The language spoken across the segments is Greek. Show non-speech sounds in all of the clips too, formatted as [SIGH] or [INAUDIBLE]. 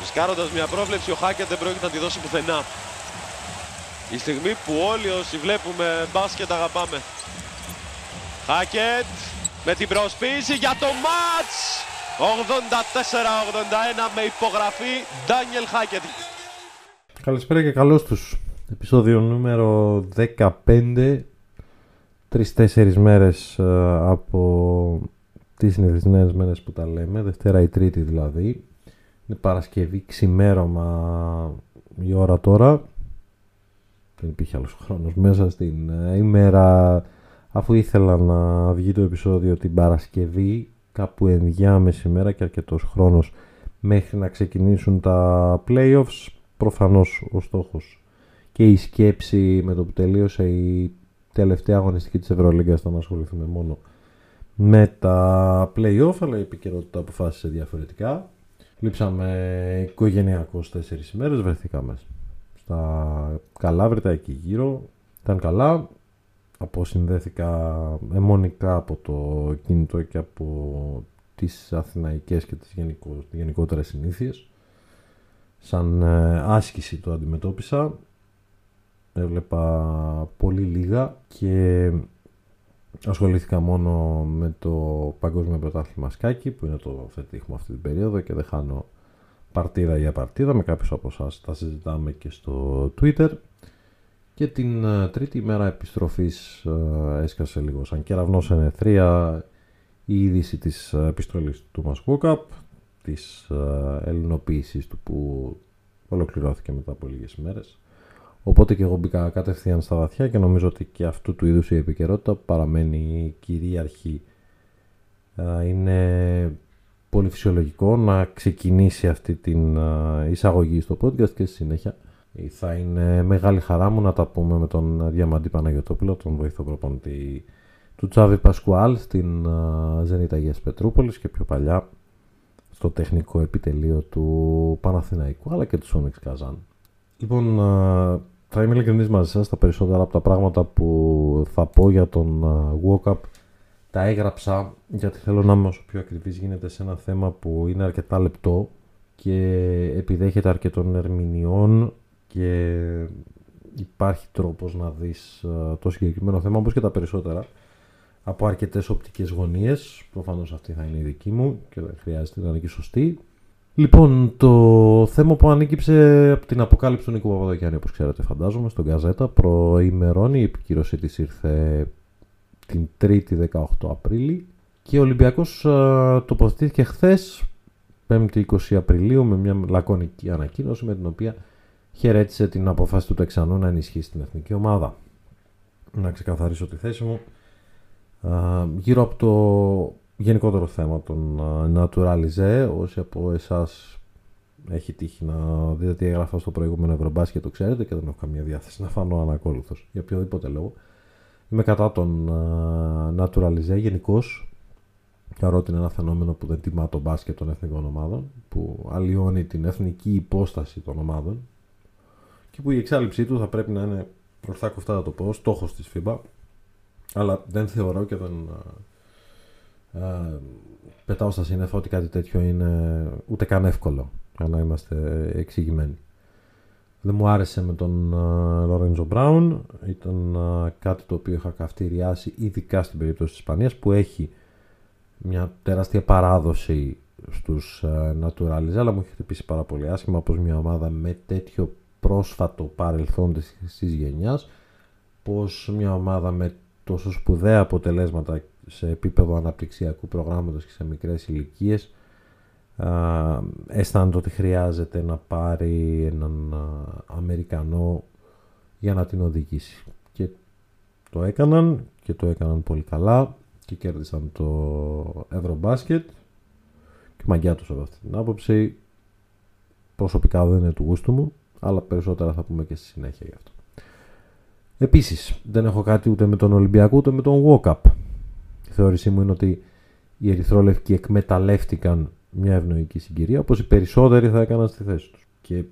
Ρισκάροντας μια πρόβλεψη, ο Χάκετ δεν πρόκειται να τη δώσει πουθενά. Η στιγμή που όλοι όσοι βλέπουμε μπάσκετ αγαπάμε. Χάκετ με την προσποίηση για το μάτς. 84-81 με υπογραφή Ντάνιελ Χάκετ. Καλησπέρα και καλώς τους. Επισόδιο νούμερο 15. Τρεις-τέσσερις μέρες ε, από τις συνηθισμένες μέρες που τα λέμε. Δευτέρα ή Τρίτη δηλαδή. Είναι Παρασκευή ξημέρωμα η ώρα τώρα. Δεν υπήρχε άλλος χρόνος μέσα στην ε, ημέρα αφού ήθελα να βγει το επεισόδιο την Παρασκευή κάπου ενδιάμεση μέρα και αρκετός χρόνος μέχρι να ξεκινήσουν τα playoffs προφανώς ο στόχος και η σκέψη με το που τελείωσε η τελευταία αγωνιστική της Ευρωλίγκας θα να ασχοληθούμε μόνο με τα play-off αλλά η επικαιρότητα αποφάσισε διαφορετικά λείψαμε οικογενειακώς τέσσερις ημέρες βρεθήκαμε στα Καλάβρητα εκεί γύρω. Ήταν καλά. Αποσυνδέθηκα αιμονικά από το κινητό και από τις αθηναϊκές και τις γενικο, γενικότερες συνήθειες. Σαν ε, άσκηση το αντιμετώπισα. Έβλεπα πολύ λίγα και ασχολήθηκα μόνο με το Παγκόσμιο Πρωτάθλημα Σκάκι που είναι το φετίχμα αυτή την περίοδο και δεν χάνω παρτίδα για παρτίδα. Με κάποιους από εσάς τα συζητάμε και στο Twitter. Και την uh, τρίτη μέρα επιστροφής uh, έσκασε λίγο σαν κεραυνός σε νεθρία η είδηση της uh, επιστρολής του Μασκούκαπ της uh, ελληνοποίησης του που ολοκληρώθηκε μετά από λίγες μέρες οπότε και εγώ μπήκα κατευθείαν στα βαθιά και νομίζω ότι και αυτού του είδους η επικαιρότητα παραμένει κυρίαρχη είναι πολύ φυσιολογικό να ξεκινήσει αυτή την εισαγωγή στο podcast και στη συνέχεια θα είναι μεγάλη χαρά μου να τα πούμε με τον Διαμαντή Παναγιωτόπουλο, τον βοηθό προπονητή του Τσάβη Πασκουάλ στην Ζενίτα Αγίας Πετρούπολης και πιο παλιά στο τεχνικό επιτελείο του Παναθηναϊκού αλλά και του Σόνιξ Καζάν. Λοιπόν, θα είμαι ειλικρινής μαζί σας, τα περισσότερα από τα πράγματα που θα πω για τον walk-up τα έγραψα γιατί θέλω να είμαι όσο πιο ακριβής γίνεται σε ένα θέμα που είναι αρκετά λεπτό και επιδέχεται αρκετών ερμηνεών και υπάρχει τρόπος να δεις ε, το συγκεκριμένο θέμα όπως και τα περισσότερα από αρκετές οπτικές γωνίες. Προφανώς αυτή θα είναι η δική μου και δεν χρειάζεται να είναι και σωστή Λοιπόν, το θέμα που ανήκυψε από την αποκάλυψη του Νίκου Παπαδοκιάννη, όπως ξέρετε φαντάζομαι, στον Καζέτα, προημερών η επικύρωσή της ήρθε την 3η 18 Απρίλη και ο Ολυμπιακός uh, τοποθετήθηκε χθες 5η 20 Απριλίου με μια λακωνική ανακοίνωση με την οποία χαιρέτησε την αποφάση του Τεξανού να ενισχύσει την εθνική ομάδα. Να ξεκαθαρίσω τη θέση μου. γύρω από το γενικότερο θέμα των Naturalize, όσοι από εσάς έχει τύχει να δείτε τι έγραφα στο προηγούμενο Ευρωμπάσκετ το ξέρετε και δεν έχω καμία διάθεση να φανώ ανακόλουθος για οποιοδήποτε λόγο. Είμαι κατά τον Naturalize γενικώς. Θεωρώ ότι είναι ένα φαινόμενο που δεν τιμά το μπάσκετ των εθνικών ομάδων, που αλλοιώνει την εθνική υπόσταση των ομάδων και που η εξάλληψή του θα πρέπει να είναι ορθά κοφτά να το πω, στόχος της FIBA. Αλλά δεν θεωρώ και δεν α, α, πετάω στα σύννεφα ότι κάτι τέτοιο είναι ούτε καν εύκολο για να είμαστε εξηγημένοι. Δεν μου άρεσε με τον Λορέντζο Μπράουν. Ήταν α, κάτι το οποίο είχα καυτηριάσει ειδικά στην περίπτωση της Ισπανίας που έχει μια τεράστια παράδοση στους Naturalize αλλά μου έχει χτυπήσει πάρα πολύ άσχημα πως μια ομάδα με τέτοιο πρόσφατο παρελθόν της γενιάς πως μια ομάδα με τόσο σπουδαία αποτελέσματα σε επίπεδο αναπτυξιακού προγράμματος και σε μικρές ηλικίες αισθάνεται ότι χρειάζεται να πάρει έναν Αμερικανό για να την οδηγήσει και το έκαναν και το έκαναν πολύ καλά και κέρδισαν το Ευρωμπάσκετ και μαγιά τους από αυτή την άποψη προσωπικά δεν είναι του γούστου μου αλλά περισσότερα θα πούμε και στη συνέχεια γι' αυτό. Επίσης, δεν έχω κάτι ούτε με τον Ολυμπιακό ούτε με τον Walkup. Η θεώρησή μου είναι ότι οι Ερυθρόλευκοι εκμεταλλεύτηκαν μια ευνοϊκή συγκυρία, όπως οι περισσότεροι θα έκαναν στη θέση τους. Και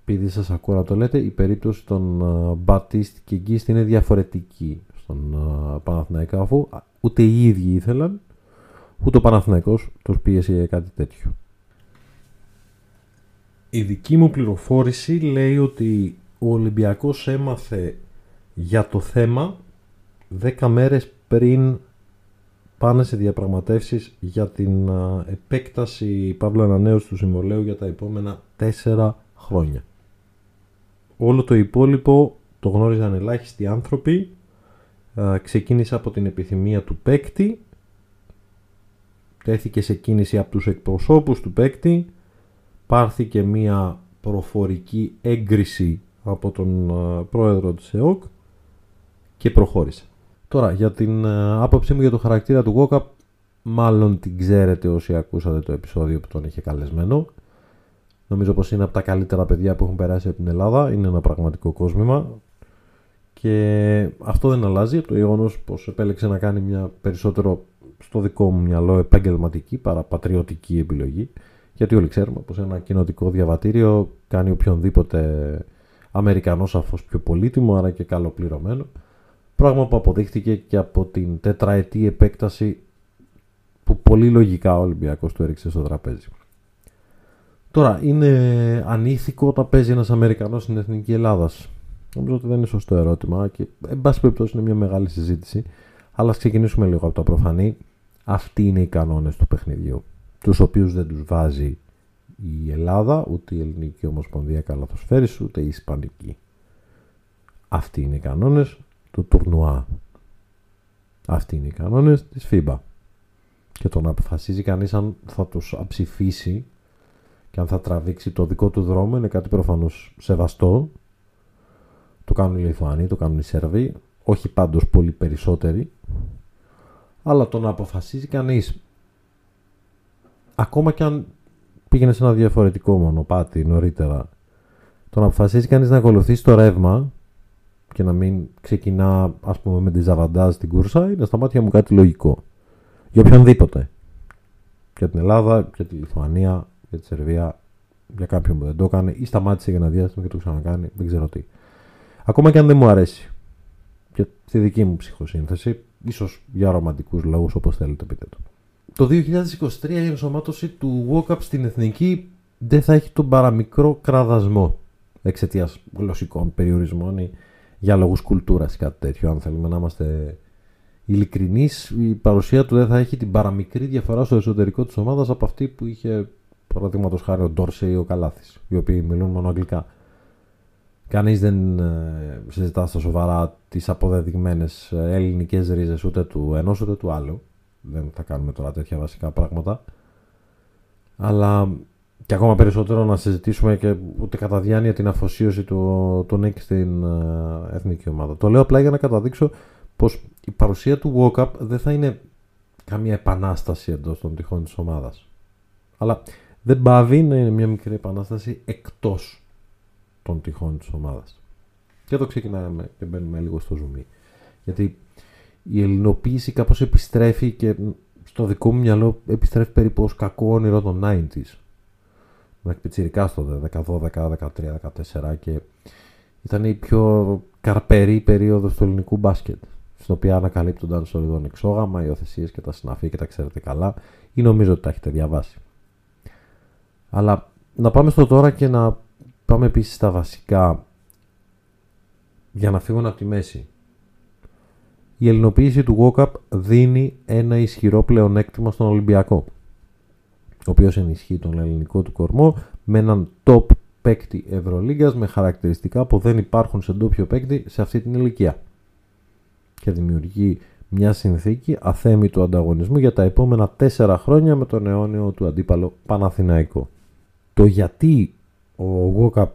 επειδή σας ακούω να το λέτε, η περίπτωση των Μπατίστ και Γκίστ είναι διαφορετική στον Παναθηναϊκό, αφού ούτε οι ίδιοι ήθελαν, ούτε ο Παναθηναϊκός τους πίεσε για κάτι τέτοιο. Η δική μου πληροφόρηση λέει ότι ο Ολυμπιακός έμαθε για το θέμα 10 μέρες πριν πάνε σε διαπραγματεύσεις για την επέκταση Παύλου ανανέωση του συμβολέου για τα επόμενα 4 χρόνια. Όλο το υπόλοιπο το γνώριζαν ελάχιστοι άνθρωποι. Ξεκίνησε από την επιθυμία του παίκτη. Τέθηκε σε κίνηση από τους εκπροσώπους του παίκτη. Πάρθηκε μία προφορική έγκριση από τον πρόεδρο της ΕΟΚ και προχώρησε. Τώρα, για την ε, άποψή μου για το χαρακτήρα του Γόκαπ, μάλλον την ξέρετε όσοι ακούσατε το επεισόδιο που τον είχε καλεσμένο. Νομίζω πως είναι από τα καλύτερα παιδιά που έχουν περάσει από την Ελλάδα. Είναι ένα πραγματικό κόσμημα. Και αυτό δεν αλλάζει από το γεγονός πως επέλεξε να κάνει μια περισσότερο στο δικό μου μυαλό επαγγελματική παρά πατριωτική επιλογή. Γιατί όλοι ξέρουμε πως ένα κοινοτικό διαβατήριο κάνει οποιονδήποτε Αμερικανό σαφώς πιο πολύτιμο, άρα και καλοπληρωμένο. Πράγμα που αποδείχθηκε και από την τετραετή επέκταση που πολύ λογικά ο Ολυμπιακός του έριξε στο τραπέζι. Τώρα, είναι ανήθικο όταν παίζει ένας Αμερικανός στην Εθνική Ελλάδας; Νομίζω ότι δεν είναι σωστό ερώτημα και εν πάση περιπτώσει είναι μια μεγάλη συζήτηση. Αλλά ας ξεκινήσουμε λίγο από τα προφανή. Αυτοί είναι οι κανόνες του παιχνιδιού, τους οποίους δεν τους βάζει η Ελλάδα, ούτε η Ελληνική Ομοσπονδία Καλαθοσφαίρης, ούτε η Ισπανική. Αυτοί είναι οι κανόνες, του τουρνουά. Αυτοί είναι οι κανόνες της FIBA. Και το να αποφασίζει κανείς αν θα τους αψηφίσει και αν θα τραβήξει το δικό του δρόμο είναι κάτι προφανώς σεβαστό. Το κάνουν οι Λιθουανοί, το κάνουν οι Σέρβοι, όχι πάντως πολύ περισσότεροι. Αλλά το να αποφασίζει κανείς ακόμα και αν πήγαινε σε ένα διαφορετικό μονοπάτι νωρίτερα το να αποφασίζει κανείς να ακολουθήσει το ρεύμα και να μην ξεκινά ας πούμε με τη ζαβαντάζ στην κούρσα είναι στα μάτια μου κάτι λογικό. Για οποιονδήποτε. Για την Ελλάδα, για τη Λιθουανία, για τη Σερβία, για κάποιον που δεν το έκανε ή σταμάτησε για ένα διάστημα και το ξανακάνει, δεν ξέρω τι. Ακόμα και αν δεν μου αρέσει. Και στη δική μου ψυχοσύνθεση, ίσως για ρομαντικούς λόγους όπως θέλετε πείτε το. Το 2023 η ενσωμάτωση του Walkup στην εθνική δεν θα έχει τον παραμικρό κραδασμό εξαιτίας γλωσσικών περιορισμών ή για λόγους κουλτούρας ή κάτι τέτοιο. Αν θέλουμε να είμαστε ειλικρινείς, η παρουσία του δεν θα έχει την παραμικρή διαφορά στο εσωτερικό της ομάδας από αυτή που είχε παραδείγματος χάρη ο Ντόρσε ή ο Καλάθης, οι οποίοι μιλούν μόνο αγγλικά. Κανείς δεν ε, συζητά στα σοβαρά τις αποδεδειγμένες ε, ελληνικές ρίζες ούτε του ενός ούτε του άλλου. Δεν θα κάνουμε τώρα τέτοια βασικά πράγματα. Αλλά και ακόμα περισσότερο να συζητήσουμε και ούτε κατά διάνοια την αφοσίωση του, του Νίκ στην uh, εθνική ομάδα. Το λέω απλά για να καταδείξω πως η παρουσία του Walkup δεν θα είναι καμία επανάσταση εντός των τυχών της ομάδας. Αλλά δεν πάβει να είναι μια μικρή επανάσταση εκτός των τυχών της ομάδας. Και εδώ ξεκινάμε και μπαίνουμε λίγο στο ζουμί. Γιατί η ελληνοποίηση κάπως επιστρέφει και στο δικό μου μυαλό επιστρέφει περίπου ως κακό όνειρο των 90s μέχρι πιτσιρικά στο 12, 13, 14 και ήταν η πιο καρπερή περίοδος του ελληνικού μπάσκετ στην οποία ανακαλύπτονταν σωριδόν εξόγαμα, υιοθεσίε και τα συναφή και τα ξέρετε καλά ή νομίζω ότι τα έχετε διαβάσει. Αλλά να πάμε στο τώρα και να πάμε επίσης στα βασικά για να φύγουν από τη μέση. Η ελληνοποίηση του WOCAP δίνει ένα ισχυρό πλεονέκτημα στον Ολυμπιακό ο οποίος ενισχύει τον ελληνικό του κορμό με έναν top παίκτη Ευρωλίγκας με χαρακτηριστικά που δεν υπάρχουν σε ντόπιο παίκτη σε αυτή την ηλικία και δημιουργεί μια συνθήκη αθέμητου ανταγωνισμού για τα επόμενα τέσσερα χρόνια με τον αιώνιο του αντίπαλο Παναθηναϊκό. Το γιατί ο Γόκαπ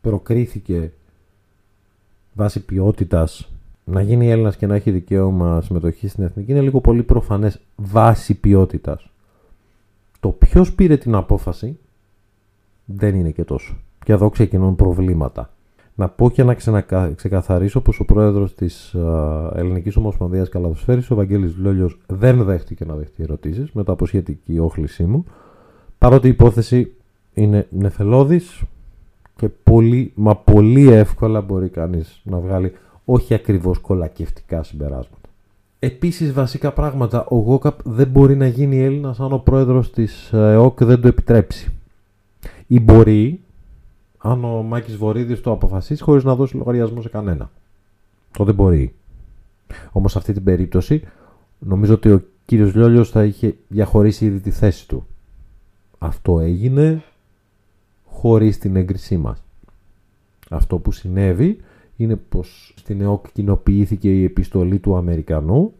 προκρίθηκε βάσει ποιότητας να γίνει Έλληνας και να έχει δικαίωμα συμμετοχής στην εθνική είναι λίγο πολύ προφανές βάση ποιότητας. Το ποιος πήρε την απόφαση δεν είναι και τόσο. Και εδώ ξεκινούν προβλήματα. Να πω και να ξεκαθαρίσω πως ο πρόεδρος της Ελληνικής Ομοσπονδίας Καλαδοσφαίρης, ο Βαγγέλης Λόλιος, δεν δέχτηκε να δεχτεί ερωτήσεις μετά από σχετική όχλησή μου, παρότι η υπόθεση είναι νεφελώδης και πολύ, μα πολύ εύκολα μπορεί κανείς να βγάλει όχι ακριβώς κολακευτικά συμπεράσματα. Επίσης, βασικά πράγματα. Ο Γόκαπ δεν μπορεί να γίνει Έλληνας αν ο πρόεδρος της ΕΟΚ δεν το επιτρέψει. Ή μπορεί, αν ο Μάκης Βορύδης το αποφασίσει χωρίς να δώσει λογαριασμό σε κανένα. Τότε μπορεί. Όμως σε αυτή την περίπτωση νομίζω ότι ο κύριος Λιόλιος θα είχε διαχωρίσει ήδη τη θέση του. Αυτό έγινε χωρίς την έγκρισή μας. Αυτό που συνέβη είναι πως στην ΕΟΚ κοινοποιήθηκε η επιστολή του Αμερικανού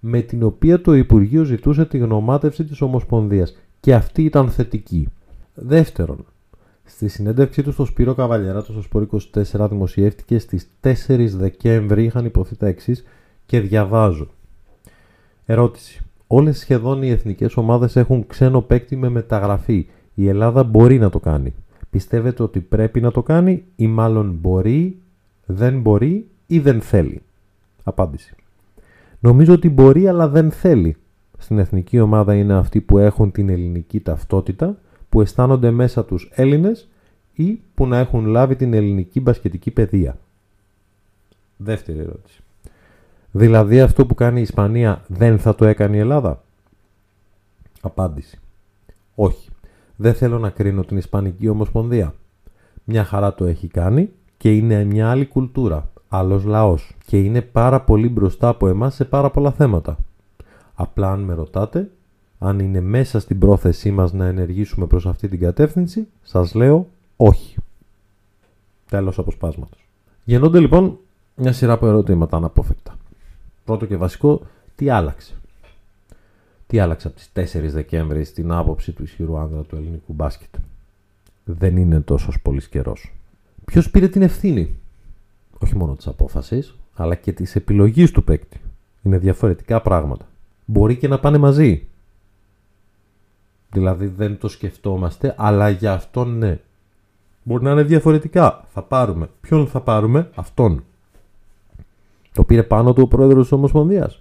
με την οποία το Υπουργείο ζητούσε τη γνωμάτευση της Ομοσπονδίας και αυτή ήταν θετική. Δεύτερον, στη συνέντευξή του στο Σπύρο Καβαλιαράτο στο Σπορ 24 δημοσιεύτηκε στις 4 Δεκέμβρη είχαν υποθεί τα εξής και διαβάζω. Ερώτηση. Όλες σχεδόν οι εθνικές ομάδες έχουν ξένο παίκτη με μεταγραφή. Η Ελλάδα μπορεί να το κάνει. Πιστεύετε ότι πρέπει να το κάνει ή μάλλον μπορεί, δεν μπορεί ή δεν θέλει. Απάντηση. Νομίζω ότι μπορεί αλλά δεν θέλει. Στην εθνική ομάδα είναι αυτοί που έχουν την ελληνική ταυτότητα, που αισθάνονται μέσα τους Έλληνες ή που να έχουν λάβει την ελληνική μπασκετική παιδεία. Δεύτερη ερώτηση. Δηλαδή αυτό που κάνει η Ισπανία δεν θα το έκανε η Ελλάδα; Απάντηση. Όχι. Δεν θέλω να κρίνω την Ισπανική Ομοσπονδία. Μια χαρά το έχει κάνει και είναι μια άλλη κουλτούρα, άλλος λαός και είναι πάρα πολύ μπροστά από εμάς σε πάρα πολλά θέματα. Απλά αν με ρωτάτε, αν είναι μέσα στην πρόθεσή μας να ενεργήσουμε προς αυτή την κατεύθυνση, σας λέω όχι. Τέλος αποσπάσματος. Γεννώνται λοιπόν μια σειρά από ερωτήματα αναπόφευκτα. Πρώτο και βασικό, τι άλλαξε; Τι άλλαξε από τις 4 Δεκέμβρη στην άποψη του ισχυρού άνδρα του ελληνικού μπάσκετ; Δεν είναι τόσος πολύ καιρό. Ποιος πήρε την ευθύνη, όχι μόνο της απόφασης, αλλά και της επιλογής του παίκτη. Είναι διαφορετικά πράγματα. Μπορεί και να πάνε μαζί. Δηλαδή δεν το σκεφτόμαστε, αλλά για αυτόν ναι. Μπορεί να είναι διαφορετικά. Θα πάρουμε. Ποιον θα πάρουμε, αυτόν. Το πήρε πάνω του ο πρόεδρος της Ομοσπονδίας.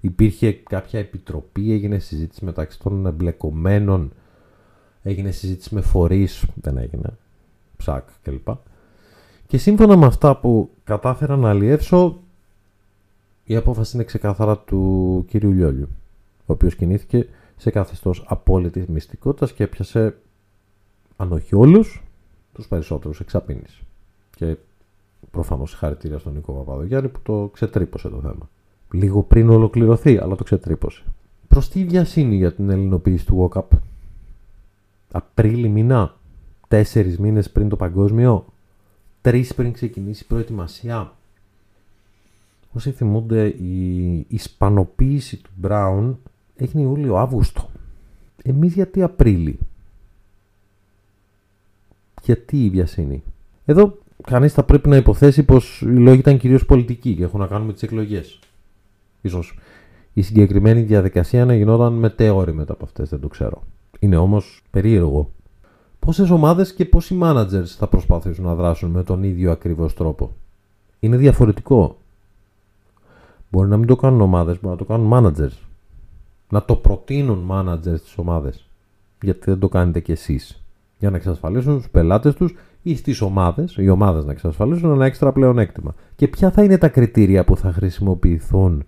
Υπήρχε κάποια επιτροπή, έγινε συζήτηση μεταξύ των εμπλεκομένων, έγινε συζήτηση με φορείς, δεν έγινε, ψάκ κλπ. Και σύμφωνα με αυτά που κατάφερα να αλλιεύσω, η απόφαση είναι ξεκάθαρα του κύριου Λιόλιου, ο οποίος κινήθηκε σε καθεστώς απόλυτης μυστικότητας και έπιασε, αν όχι όλους, τους περισσότερους εξαπίνης. Και προφανώς συγχαρητήρια στον Νίκο Παπαδογιάννη που το ξετρύπωσε το θέμα. Λίγο πριν ολοκληρωθεί, αλλά το ξετρύπωσε. Προς τι βιασύνη για την ελληνοποίηση του WOCAP. Απρίλη μήνα, τέσσερις μήνες πριν το παγκόσμιο, τρεις πριν ξεκινήσει η προετοιμασία. Όσοι θυμούνται, η ισπανοποίηση του Brown έγινε Ιούλιο-Αύγουστο. Εμείς γιατί Απρίλη; Γιατί η βιασύνη; Εδώ κανείς θα πρέπει να υποθέσει πως οι λόγοι ήταν κυρίως πολιτικοί και έχουν να κάνουν με τις εκλογές. Ίσως η συγκεκριμένη διαδικασία να γινόταν μετέωρη μετά από αυτές, δεν το ξέρω. Είναι όμως περίεργο. Πόσες ομάδες και πόσοι managers θα προσπαθήσουν να δράσουν με τον ίδιο ακριβώς τρόπο; Είναι διαφορετικό. Μπορεί να μην το κάνουν ομάδες, μπορεί να το κάνουν managers. Να το προτείνουν managers στις ομάδες. Γιατί δεν το κάνετε κι εσείς. Για να εξασφαλίσουν στους πελάτες τους ή στις ομάδες, οι ομάδες να εξασφαλίσουν ένα έξτρα πλεονέκτημα. Και ποια θα είναι τα κριτήρια που θα χρησιμοποιηθούν;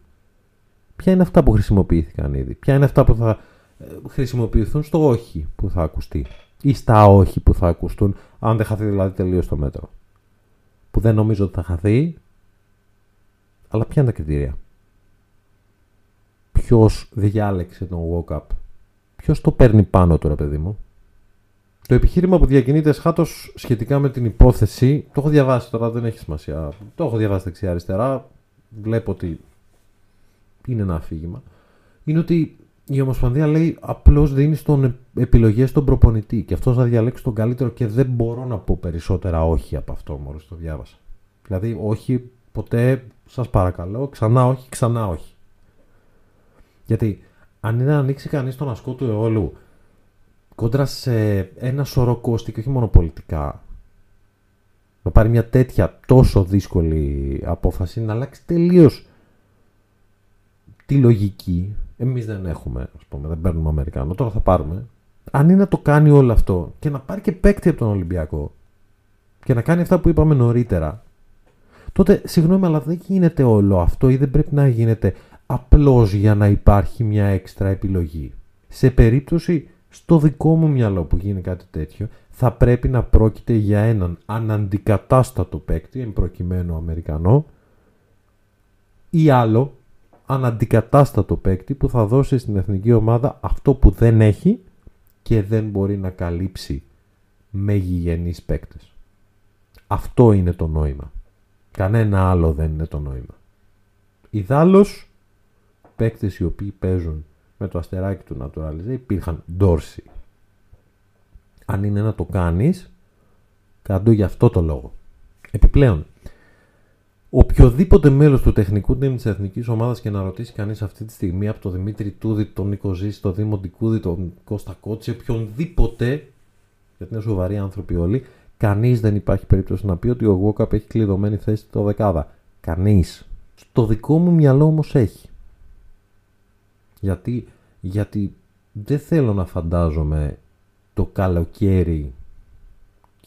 Ποια είναι αυτά που χρησιμοποιήθηκαν ήδη; Ποια είναι αυτά που θα ε, χρησιμοποιηθούν στο όχι που θα ακουστεί; Ή στα όχι που θα ακουστούν, αν δεν χαθεί δηλαδή τελείως το μέτρο. Που δεν νομίζω ότι θα χαθεί. Αλλά ποια είναι τα κριτήρια; Ποιος διάλεξε τον walk-up. Ποιος το παίρνει πάνω τώρα, παιδί μου; Το επιχείρημα που διακινείται σχάτω σχετικά με την υπόθεση, το έχω διαβάσει τώρα, δεν έχει σημασία. Το έχω διαβάσει δεξιά-αριστερά. Βλέπω ότι είναι ένα αφήγημα, είναι ότι η Ομοσπονδία λέει απλώς δίνει στον επιλογές στον προπονητή και αυτός να διαλέξει τον καλύτερο και δεν μπορώ να πω περισσότερα όχι από αυτό μόλις το διάβασα. Δηλαδή, όχι ποτέ, σας παρακαλώ, ξανά όχι, ξανά όχι. Γιατί αν είναι να ανοίξει κανείς τον ασκό του αιώλου κόντρα σε ένα σωρό κόστη και όχι μόνο πολιτικά, να πάρει μια τέτοια τόσο δύσκολη απόφαση, να αλλάξει τελείως τη λογική. Εμείς δεν έχουμε, ας πούμε, δεν παίρνουμε Αμερικάνο. Τώρα θα πάρουμε. Αν είναι να το κάνει όλο αυτό και να πάρει και παίκτη από τον Ολυμπιακό και να κάνει αυτά που είπαμε νωρίτερα, τότε συγγνώμη, αλλά δεν γίνεται όλο αυτό ή δεν πρέπει να γίνεται απλώς για να υπάρχει μια έξτρα επιλογή. Σε περίπτωση Στο δικό μου μυαλό που γίνει κάτι τέτοιο, θα πρέπει να πρόκειται για έναν αναντικατάστατο παίκτη, εν προκειμένου Αμερικανό, ή άλλο αναντικατάστατο παίκτη που θα δώσει στην εθνική ομάδα αυτό που δεν έχει και δεν μπορεί να καλύψει με γηγενείς παίκτες. Αυτό είναι το νόημα. Κανένα άλλο δεν είναι το νόημα. Ιδάλλως, παίκτες οι οποίοι παίζουν με το αστεράκι του Naturalize υπήρχαν Ντόρσι. Αν είναι να το κάνεις, κάντο για αυτό το λόγο. Επιπλέον, οποιοδήποτε μέλος του τεχνικού team της εθνικής ομάδας και να ρωτήσει κανείς αυτή τη στιγμή από τον Δημήτρη Τούδη, τον Νίκο Ζήση, τον Δήμο Ντικούδη, τον Κώστα Κότση, οποιονδήποτε, γιατί είναι σοβαροί άνθρωποι όλοι, κανείς δεν υπάρχει περίπτωση να πει ότι ο Γουόκαπ έχει κλειδωμένη θέση στο δεκάδα. Κανείς. Στο δικό μου μυαλό όμως έχει. Γιατί, γιατί δεν θέλω να φαντάζομαι το καλοκαίρι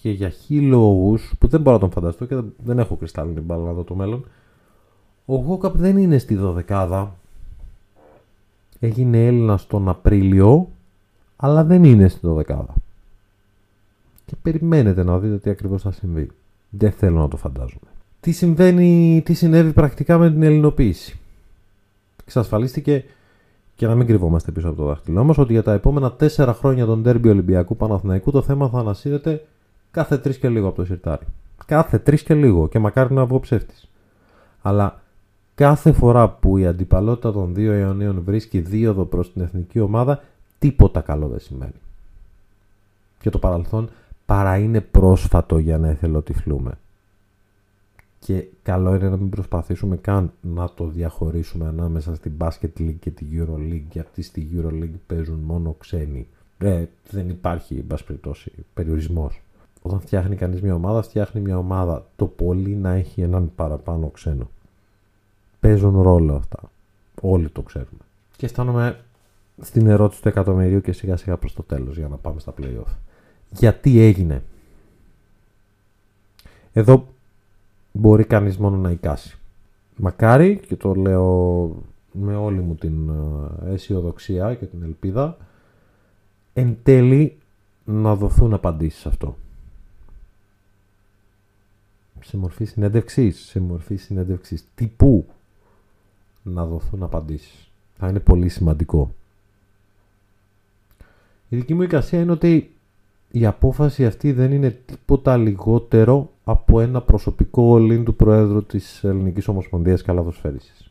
και για χι λόγους που δεν μπορώ να τον φανταστώ και δεν έχω κρυστάλλινη μπάλα να δω το μέλλον ο Γόκαπ δεν είναι στη δωδεκάδα. Έγινε Έλληνα τον Απρίλιο αλλά δεν είναι στη δωδεκάδα. Και περιμένετε να δείτε τι ακριβώς θα συμβεί. Δεν θέλω να το φαντάζομαι. Τι συμβαίνει, τι συνέβη πρακτικά με την ελληνοποίηση. Εξασφαλίστηκε και να μην κρυβόμαστε πίσω από το δάχτυλό μας ότι για τα επόμενα τέσσερα χρόνια των τέρμπι Ολυμπιακού Παναθηναϊκού το θέμα θα ανασύρεται κάθε τρεις και λίγο από το σιρτάρι. Κάθε τρεις και λίγο και μακάρι να βγω ψεύτης. Αλλά κάθε φορά που η αντιπαλότητα των δύο αιωνίων βρίσκει δίωδο προς την εθνική ομάδα, τίποτα καλό δεν σημαίνει. Και το παρελθόν παρά είναι πρόσφατο για να εθελοτυφλούμε. Και καλό είναι να μην προσπαθήσουμε καν να το διαχωρίσουμε ανάμεσα στην Basket League και τη Euroleague, γιατί στη Euroleague παίζουν μόνο ξένοι. Ε, δεν υπάρχει, εν πάση περιπτώσει, περιορισμός. Όταν φτιάχνει κανείς μια ομάδα, φτιάχνει μια ομάδα το πολύ να έχει έναν παραπάνω ξένο. Παίζουν ρόλο αυτά. Όλοι το ξέρουμε. Και αισθάνομαι στην ερώτηση του εκατομμυρίου και σιγά σιγά προς το τέλος για να πάμε στα playoff. Γιατί έγινε; Εδώ μπορεί κανείς μόνο να εικάσει. Μακάρι, και το λέω με όλη μου την ε, αισιοδοξία και την ελπίδα, εν τέλει να δοθούν απαντήσεις σε αυτό. Σε μορφή συνέντευξης, σε μορφή συνέντευξης τύπου να δοθούν απαντήσεις. Θα είναι πολύ σημαντικό. Η δική μου εικασία είναι ότι η απόφαση αυτή δεν είναι τίποτα λιγότερο από ένα προσωπικό ολίν του Προέδρου της Ελληνικής Ομοσπονδίας Καλαδοσφαίρισης.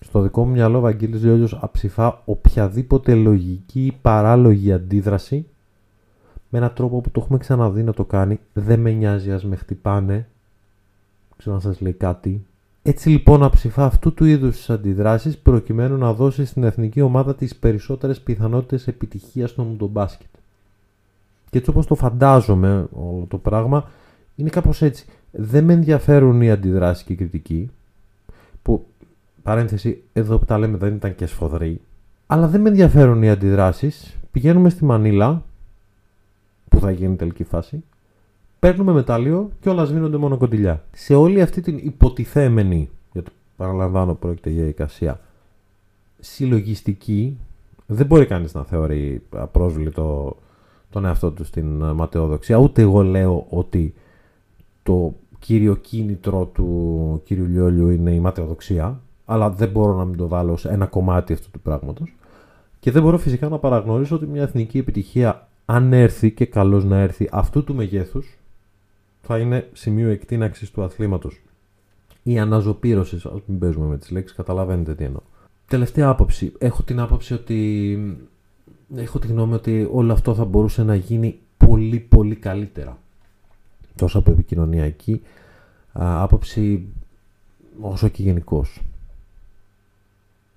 Στο δικό μου μυαλό, ο Βαγγέλης Λιόλιος αψηφά οποιαδήποτε λογική ή παράλογη αντίδραση με έναν τρόπο που το έχουμε ξαναδεί να το κάνει. Δεν με νοιάζει, ας με χτυπάνε. Ξέρω να σας λέει κάτι. Έτσι λοιπόν αψηφά αυτού του είδους τις αντιδράσεις προκειμένου να δώσει στην εθνική ομάδα τις περισσότερες πιθανότητες επιτυχίας στο μουντομπάσκετ. Και έτσι όπως το φαντάζομαι όλο το πράγμα, είναι κάπως έτσι. Δεν με ενδιαφέρουν οι αντιδράσεις και η κριτική, που παρένθεση εδώ που τα λέμε δεν ήταν και σφοδρή, αλλά δεν με ενδιαφέρουν οι αντιδράσεις. Πηγαίνουμε στη Μανίλα, που θα γίνει τελική φάση, παίρνουμε μετάλλιο και όλα σβήνονται μόνο κοντιλιά. Σε όλη αυτή την υποτιθέμενη, γιατί παραλαμβάνω πρόκειται για εικασία, συλλογιστική, δεν μπορεί κανείς να θεωρεί απρόσβλητο τον εαυτό του στην ε, ματαιοδοξία. Ούτε εγώ λέω ότι το κύριο κίνητρο του κύριου Λιόλιου είναι η ματαιοδοξία, αλλά δεν μπορώ να μην το βάλω σε ένα κομμάτι αυτού του πράγματος. Και δεν μπορώ φυσικά να παραγνωρίσω ότι μια εθνική επιτυχία, αν έρθει και καλώς να έρθει αυτού του μεγέθους, θα είναι σημείο εκτείναξης του αθλήματος. Ή αναζωπήρωσης, ας μην παίζουμε με τις λέξεις, καταλαβαίνετε τι εννοώ. Τελευταία άποψη. Έχω την άποψη ότι έχω τη γνώμη ότι όλο αυτό θα μπορούσε να γίνει πολύ πολύ καλύτερα. Τόσο από επικοινωνιακή άποψη όσο και γενικώς.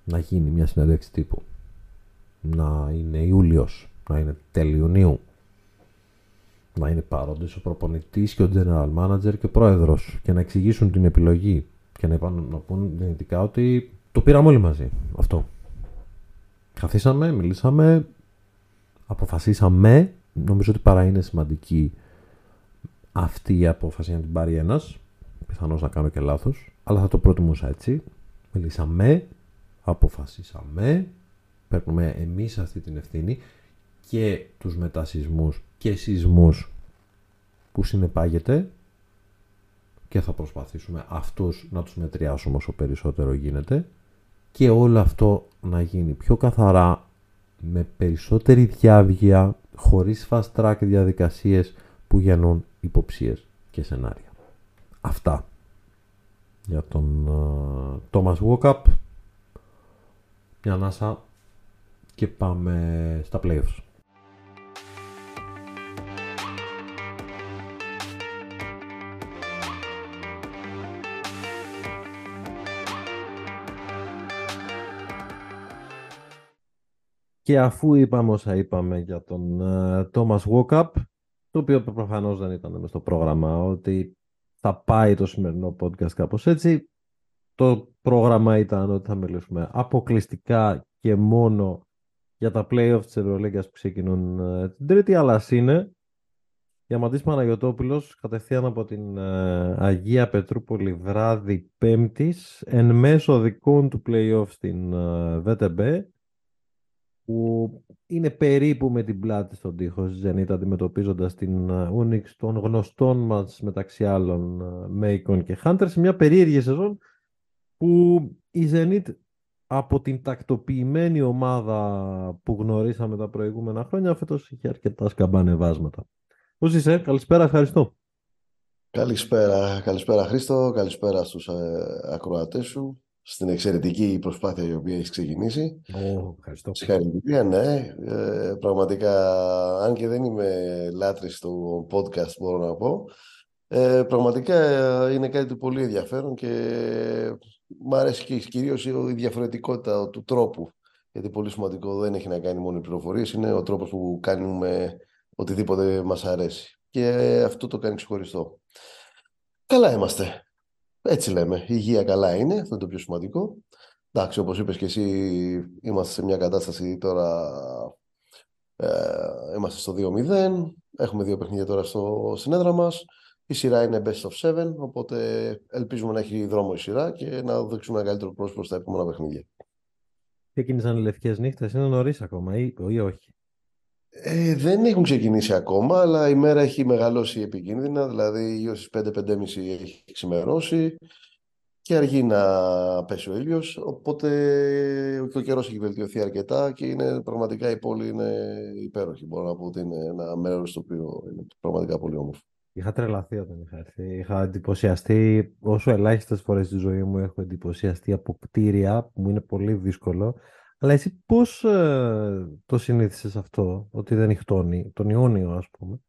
Να γίνει μια συνέντευξη τύπου. Να είναι Ιούλιος, να είναι τέλη Ιουνίου. Να είναι παρόντες ο προπονητής και ο general manager και ο πρόεδρος και να εξηγήσουν την επιλογή και να, είπαν, να πούν δυνητικά ότι το πήραμε όλοι μαζί αυτό. Καθίσαμε, μιλήσαμε, αποφασίσαμε, νομίζω ότι παρά είναι σημαντική αυτή η απόφαση να την πάρει ένας. Πιθανώς να κάνω και λάθος, αλλά θα το προτιμούσα έτσι. Μιλήσαμε, αποφασίσαμε παίρνουμε εμείς αυτή την ευθύνη και τους μετασυσμούς και σεισμούς που συνεπάγεται και θα προσπαθήσουμε αυτούς να τους μετριάσουμε όσο περισσότερο γίνεται και όλο αυτό να γίνει πιο καθαρά με περισσότερη διάβγεια χωρίς fast track διαδικασίες που γεννούν υποψίες και σενάρια. Αυτά για τον uh, Thomas Walkup. Μια ανάσα και πάμε στα playoffs. Και αφού είπαμε όσα είπαμε για τον uh, Thomas Walkup, το οποίο προφανώς δεν ήταν μες στο πρόγραμμα, ότι θα πάει το σημερινό podcast κάπως έτσι. Το πρόγραμμα ήταν ότι θα μιλήσουμε αποκλειστικά και μόνο για τα playoffs της Ευρωλίγκας που ξεκινούν uh, την Τρίτη, αλλά είναι Διαμαντής Παναγιωτόπουλος κατευθείαν από την uh, Αγία Πετρούπολη βράδυ Πέμπτης εν μέσω δικών του playoff στην uh, VTB που είναι περίπου με την πλάτη στον τοίχο της Zenit αντιμετωπίζοντας την Unix των γνωστών μας μεταξύ άλλων Macon και Hunter σε μια περίεργη σεζόν που η Zenit από την τακτοποιημένη ομάδα που γνωρίσαμε τα προηγούμενα χρόνια φέτος είχε αρκετά σκαμπανεβάσματα. Πώς είσαι, καλησπέρα, ευχαριστώ. Καλησπέρα, καλησπέρα Χρήστο, καλησπέρα στους ε, ακροατές σου στην εξαιρετική προσπάθεια η οποία έχεις ξεκινήσει. Oh, ευχαριστώ. Συγχαρητήρια, ναι. Ε, πραγματικά, αν και δεν είμαι λάτρης του podcast, μπορώ να πω, ε, πραγματικά ε, είναι κάτι πολύ ενδιαφέρον και μου αρέσει και κυρίως η διαφορετικότητα του τρόπου. Γιατί πολύ σημαντικό δεν έχει να κάνει μόνο οι πληροφορίες, είναι ο τρόπος που κάνουμε οτιδήποτε μας αρέσει. Και αυτό το κάνει ξεχωριστό. Καλά είμαστε. Έτσι λέμε. Η υγεία καλά είναι, αυτό είναι το πιο σημαντικό. Εντάξει, όπως είπες και εσύ, είμαστε σε μια κατάσταση τώρα, ε, είμαστε στο 2-0, έχουμε δύο παιχνίδια τώρα στο συνέδρα μας. Η σειρά είναι best of seven, οπότε ελπίζουμε να έχει δρόμο η σειρά και να δείξουμε ένα καλύτερο πρόσωπο στα επόμενα παιχνίδια. Ξεκίνησαν οι λευκές νύχτες, είναι νωρίς ακόμα ή, ή όχι; Ε, δεν έχουν ξεκινήσει ακόμα, αλλά η μέρα έχει μεγαλώσει επικίνδυνα, δηλαδή γύρω στις 5-5.30 έχει ξημερώσει και αργεί να πέσει ο ήλιος, οπότε και ο καιρός έχει βελτιωθεί αρκετά και είναι, πραγματικά η πόλη είναι υπέροχη. Μπορώ να πω ότι είναι ένα μέρος το οποίο είναι πραγματικά πολύ όμορφο. Είχα τρελαθεί όταν είχα έρθει. Είχα εντυπωσιαστεί, όσο ελάχιστες φορές στη ζωή μου έχω εντυπωσιαστεί από κτίρια που μου είναι πολύ δύσκολο. Αλλά εσύ πώς ε, το συνήθισες αυτό, ότι δεν νυχτώνει, τον Ιούνιο ας πούμε;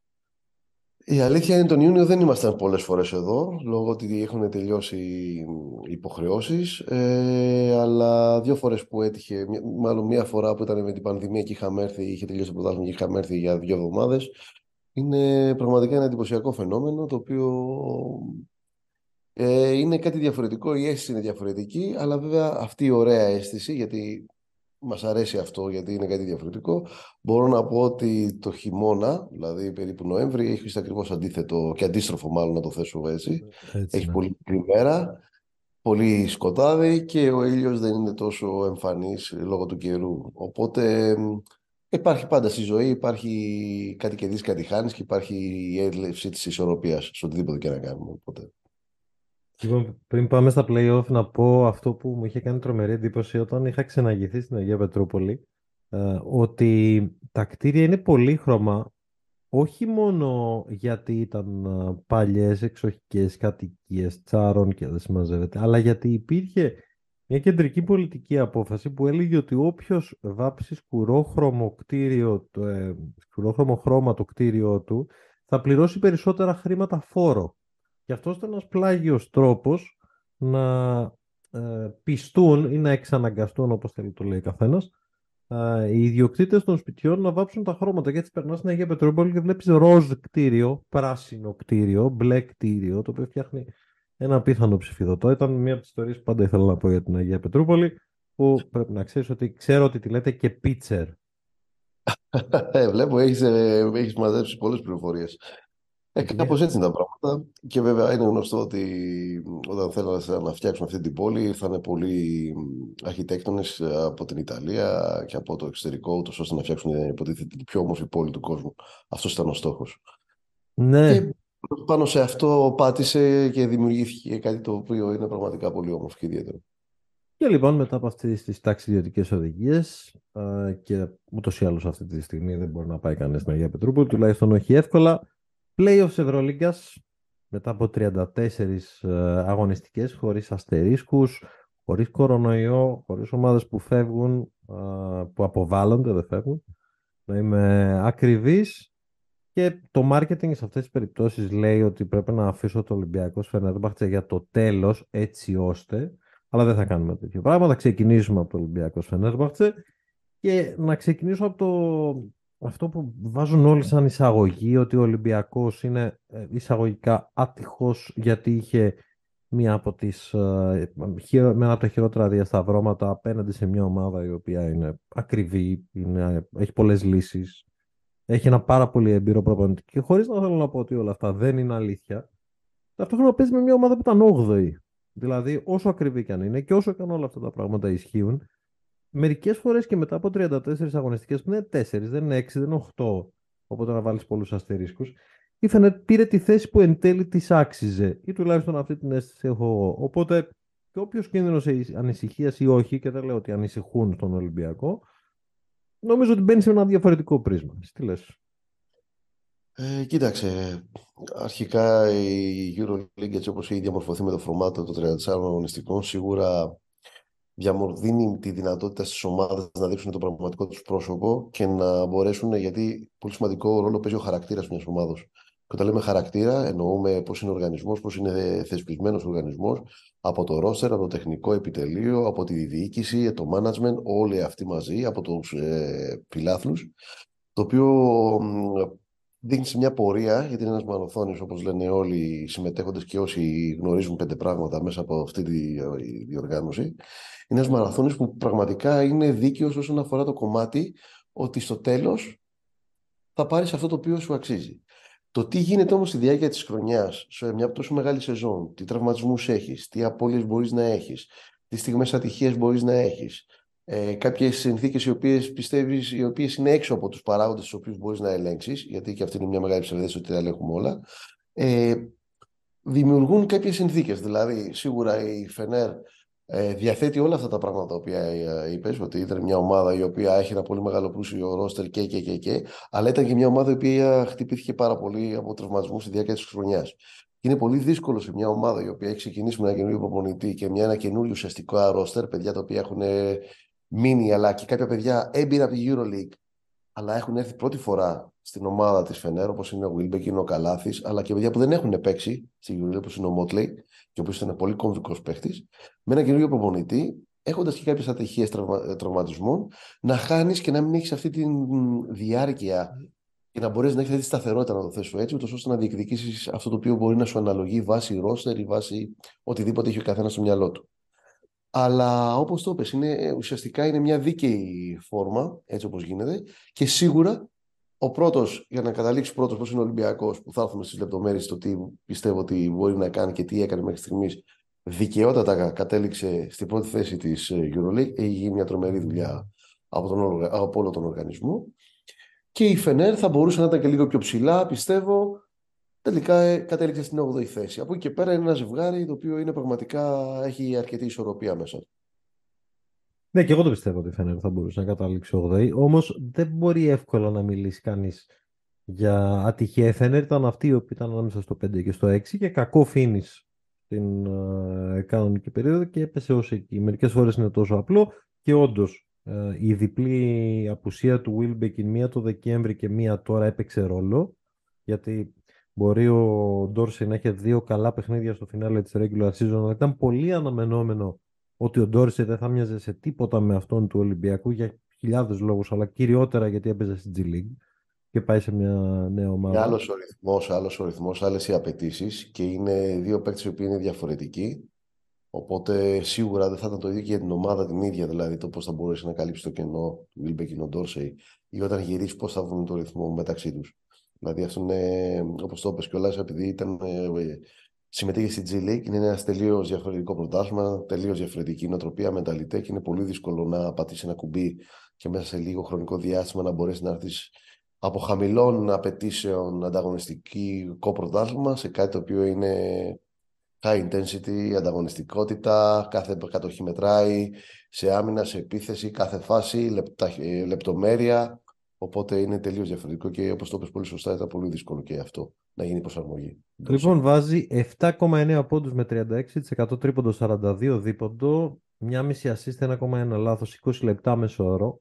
Η αλήθεια είναι τον Ιούνιο δεν ήμασταν πολλές φορές εδώ, λόγω ότι έχουν τελειώσει οι υποχρεώσεις, ε, αλλά δύο φορές που έτυχε, μάλλον μία φορά που ήταν με την πανδημία και είχαμε έρθει, είχε τελειώσει το πρωτάθλημα και είχαμε έρθει για δύο εβδομάδες, είναι πραγματικά ένα εντυπωσιακό φαινόμενο, το οποίο ε, είναι κάτι διαφορετικό, η αίσθηση είναι διαφορετική, αλλά βέβαια αυτή η ωραία αίσθηση, γιατί Μας αρέσει αυτό γιατί είναι κάτι διαφορετικό. Μπορώ να πω ότι το χειμώνα, δηλαδή περίπου Νοέμβρη, έχει ακριβώς αντίθετο και αντίστροφο, μάλλον να το θέσω έτσι. έχει ναι. πολύ μικρή μέρα, πολύ σκοτάδι και ο ήλιος δεν είναι τόσο εμφανής λόγω του καιρού. Οπότε υπάρχει πάντα στη ζωή, υπάρχει κάτι κερδίσει, κάτι χάνεις και υπάρχει η έλευση της ισορροπίας σε οτιδήποτε και να κάνουμε. Οπότε. Λοιπόν, πριν πάμε στα play-off, να πω αυτό που μου είχε κάνει τρομερή εντύπωση όταν είχα ξεναγηθεί στην Αγία Πετρούπολη, ε, ότι τα κτίρια είναι πολύχρωμα, όχι μόνο γιατί ήταν ε, παλιές εξοχικές κατοικίες τσάρων και δεν συμμαζεύεται, αλλά γιατί υπήρχε μια κεντρική πολιτική απόφαση που έλεγε ότι όποιος βάψει σκουρόχρωμο, κτίριο, το, ε, σκουρόχρωμο χρώμα το κτίριο του θα πληρώσει περισσότερα χρήματα φόρο. Και αυτός ήταν ένας πλάγιος τρόπος να ε, πιστούν ή να εξαναγκαστούν, όπως θέλει το λέει καθένας, ε, οι ιδιοκτήτες των σπιτιών να βάψουν τα χρώματα. Και έτσι περνάς στην Αγία Πετρούπολη και βλέπεις ροζ κτίριο, πράσινο κτίριο, μπλε κτίριο, το οποίο φτιάχνει ένα πίθανο ψηφιδωτό. Ήταν μία από τις ιστορίες που πάντα ήθελα να πω για την Αγία Πετρούπολη, που πρέπει να ξέρεις ότι ξέρω ότι τη λέτε και πίτσερ. [LAUGHS] Ε, βλέπω, έχεις, ε, έχεις μαζέψει πολλές πληροφορίες. Ε, Κάπως έτσι είναι τα πράγματα. Και βέβαια είναι γνωστό ότι όταν θέλανε να φτιάξουν αυτή την πόλη ήρθαν πολλοί αρχιτέκτονες από την Ιταλία και από το εξωτερικό, ούτως ώστε να φτιάξουν υποτίθεται την πιο όμορφη πόλη του κόσμου. Αυτός ήταν ο στόχος. Ναι. Και πάνω σε αυτό πάτησε και δημιουργήθηκε κάτι το οποίο είναι πραγματικά πολύ όμορφο και ιδιαίτερο. Και λοιπόν μετά από αυτές τις ταξιδιωτικέ οδηγίες, και ούτως ή άλλως αυτή τη στιγμή δεν μπορεί να πάει κανένα στην Αγία Πετρούπολη, τουλάχιστον όχι εύκολα. Playoffs Ευρωλίγκας μετά από 34 ε, αγωνιστικές χωρίς αστερίσκους, χωρίς κορονοϊό, χωρίς ομάδες που φεύγουν, που αποβάλλονται, δεν φεύγουν. Να είμαι ακριβής και το marketing σε αυτές τις περιπτώσεις λέει ότι πρέπει να αφήσω το Ολυμπιακός Σφενέρμπαχτσε για το τέλος έτσι ώστε αλλά δεν θα κάνουμε τέτοιο πράγμα. Θα ξεκινήσουμε από το Ολυμπιακός Σφενέρμπαχτσε και να ξεκινήσω από το αυτό που βάζουν όλοι σαν εισαγωγή ότι ο Ολυμπιακός είναι ε, εισαγωγικά άτυχος γιατί είχε μία από τις, ε, με ένα από τα χειρότερα διασταυρώματα απέναντι σε μια ομάδα η οποία είναι ακριβή, είναι, έχει πολλές λύσεις, έχει ένα πάρα πολύ εμπειρό προπονητή και χωρίς να θέλω να πω ότι όλα αυτά δεν είναι αλήθεια, ταυτόχρονα παίζει με μια ομάδα που ήταν 8η. Δηλαδή όσο ακριβή και αν είναι και όσο και αν όλα αυτά τα πράγματα ισχύουν, μερικές φορές και μετά από 34 αγωνιστικές που είναι 4, δεν είναι 6, δεν είναι 8, οπότε να βάλεις πολλούς αστερίσκους, η Φενέρ πήρε τη θέση που εν τέλει της άξιζε ή τουλάχιστον αυτή την αίσθηση έχω εγώ. Οπότε και όποιος κίνδυνος ανησυχίας ή όχι, και δεν λέω ότι ανησυχούν στον Ολυμπιακό, νομίζω ότι μπαίνει σε ένα διαφορετικό πρίσμα. Τι λες; Ε, κοίταξε, αρχικά η EuroLeague έτσι όπως έχει διαμορφωθεί με το φορμάτο των 34 αγωνιστικών σίγουρα δίνει τη δυνατότητα στις ομάδες να δείξουν το πραγματικό τους πρόσωπο και να μπορέσουν, γιατί πολύ σημαντικό ρόλο παίζει ο χαρακτήρας μιας ομάδος. Και όταν λέμε χαρακτήρα, εννοούμε πώς είναι ο οργανισμός, πώς είναι θεσπισμένος ο οργανισμός, από το ρόστερ, από το τεχνικό επιτελείο, από τη διοίκηση, το management, όλοι αυτοί μαζί, από τους ε, φιλάθλους. Το οποίο δείχνει σε μια πορεία, γιατί είναι ένας μαραθώνιος, όπως λένε όλοι οι συμμετέχοντες και όσοι γνωρίζουν πέντε πράγματα μέσα από αυτή τη διοργάνωση. Είναι ένας μαραθώνιος που πραγματικά είναι δίκαιος όσον αφορά το κομμάτι ότι στο τέλος θα πάρεις αυτό το οποίο σου αξίζει. Το τι γίνεται όμως στη διάρκεια της χρονιάς, σε μια τόσο μεγάλη σεζόν, τι τραυματισμούς έχεις, τι απώλειες μπορείς να έχεις, τι στιγμές ατυχίας μπορείς να έχεις, ε, κάποιες συνθήκες οι οποίες πιστεύεις, οι οποίες είναι έξω από τους παράγοντες του οποίους μπορείς να ελέγξεις, γιατί και αυτή είναι μια μεγάλη ψευδέστηση ότι τα ελέγχουμε όλα. Ε, δημιουργούν κάποιες συνθήκες. Δηλαδή, σίγουρα η Φενέρ ε, διαθέτει όλα αυτά τα πράγματα τα οποία ε, είπες, ότι ήταν μια ομάδα η οποία έχει ένα πολύ μεγάλο πλούσιο ρόστερ και, και, και, και, αλλά ήταν και μια ομάδα η οποία χτυπήθηκε πάρα πολύ από τραυματισμούς στη διάρκεια της χρονιάς. Είναι πολύ δύσκολο σε μια ομάδα η οποία έχει ξεκινήσει με ένα καινούριο προπονητή και μια, ένα καινούριο ουσιαστικό ρόστερ, παιδιά τα οποία έχουν μείνει, αλλά και κάποια παιδιά έμπειρα από τη EuroLeague, αλλά έχουν έρθει πρώτη φορά στην ομάδα της Φενέρ, όπως είναι ο Βίλμπεκ, είναι ο Καλάθης, αλλά και παιδιά που δεν έχουν παίξει στη EuroLeague, όπως είναι ο Μότλεϊ, και ο οποίος ήταν πολύ κομβικός παίχτης, με ένα καινούριο προπονητή, έχοντας και κάποιες ατυχίες τραυμα... τραυματισμών, να χάνεις και να μην έχεις αυτή τη διάρκεια και να μπορεί να έχεις αυτή τη σταθερότητα, να το θέσω έτσι, ούτως ώστε να διεκδικήσεις αυτό το οποίο μπορεί να σου αναλογεί βάσει ρόστερ ή βάσει οτιδήποτε έχει ο καθένας στο μυαλό του. Αλλά όπως το είπες, είναι, ουσιαστικά είναι μια δίκαιη φόρμα, έτσι όπως γίνεται. Και σίγουρα ο πρώτος, για να καταλήξει πρώτος πώς είναι ο Ολυμπιακός, που θα έρθουμε στις λεπτομέρειες το τι πιστεύω ότι μπορεί να κάνει και τι έκανε μέχρι στιγμής, δικαιότατα κατέληξε στην πρώτη θέση της ε, EuroLeague. Έχει γίνει μια τρομερή δουλειά από, τον, από όλο τον οργανισμό. Και η Φενέρ θα μπορούσε να ήταν και λίγο πιο ψηλά, πιστεύω. Τελικά ε, κατέληξε στην 8η θέση. Από εκεί και πέρα είναι ένα ζευγάρι το οποίο είναι πραγματικά έχει αρκετή ισορροπία μέσα Ναι, και εγώ το πιστεύω ότι φαίνεται θα μπορούσε να καταλήξει 8η. Όμως δεν μπορεί εύκολα να μιλήσει κανείς για ατυχία. Φαίνεται ήταν αυτή η οποία ήταν ανάμεσα στο 5 και στο 6 και κακό φίνει στην uh, κανονική περίοδο και έπεσε ως εκεί. Μερικές φορές είναι τόσο απλό και όντως uh, η διπλή απουσία του Wilbeck μία το Δεκέμβρη και μία τώρα έπαιξε ρόλο. Γιατί Μπορεί ο Ντόρσεϊ να έχει δύο καλά παιχνίδια στο φινάλε της regular season, αλλά ήταν πολύ αναμενόμενο ότι ο Ντόρσεϊ δεν θα μοιάζε σε τίποτα με αυτόν του Ολυμπιακού για χιλιάδες λόγους, αλλά κυριότερα γιατί έπαιζε στην G League και πάει σε μια νέα ομάδα. Άλλος ο ρυθμός, άλλος ο ρυθμός, άλλες οι απαιτήσεις και είναι δύο παίκτες που είναι διαφορετικοί. Οπότε σίγουρα δεν θα ήταν το ίδιο και για την ομάδα την ίδια, δηλαδή το πώς θα μπορέσει να καλύψει το κενό του Βίλμπεκ και Ντόρσεϊ ή όταν γυρίσεις πώς θα βρουν το ρυθμό μεταξύ τους. Δηλαδή αυτό είναι, όπως το είπες κιόλας, επειδή ήταν, ε, συμμετείχε στη G League, είναι ένας τελείως διαφορετικό πρωτάθλημα, τελείως διαφορετική νοοτροπία, μεταλλητέ και είναι πολύ δύσκολο να πατήσει ένα κουμπί και μέσα σε λίγο χρονικό διάστημα να μπορέσει να έρθεις από χαμηλών απαιτήσεων ανταγωνιστικό πρωτάθλημα σε κάτι το οποίο είναι high intensity, ανταγωνιστικότητα, κάθε κατοχή μετράει, σε άμυνα, σε επίθεση, κάθε φάση, ε, λεπτομέρεια. Οπότε είναι τελείως διαφορετικό και όπως το είπες πολύ σωστά, ήταν πολύ δύσκολο και αυτό να γίνει προσαρμογή. Λοιπόν, βάζει 7,9 πόντους με 36% τρίποντο, 42 δίποντο, μια μισή assist, 1,1 λάθος, 20 λεπτά μέσω όρο.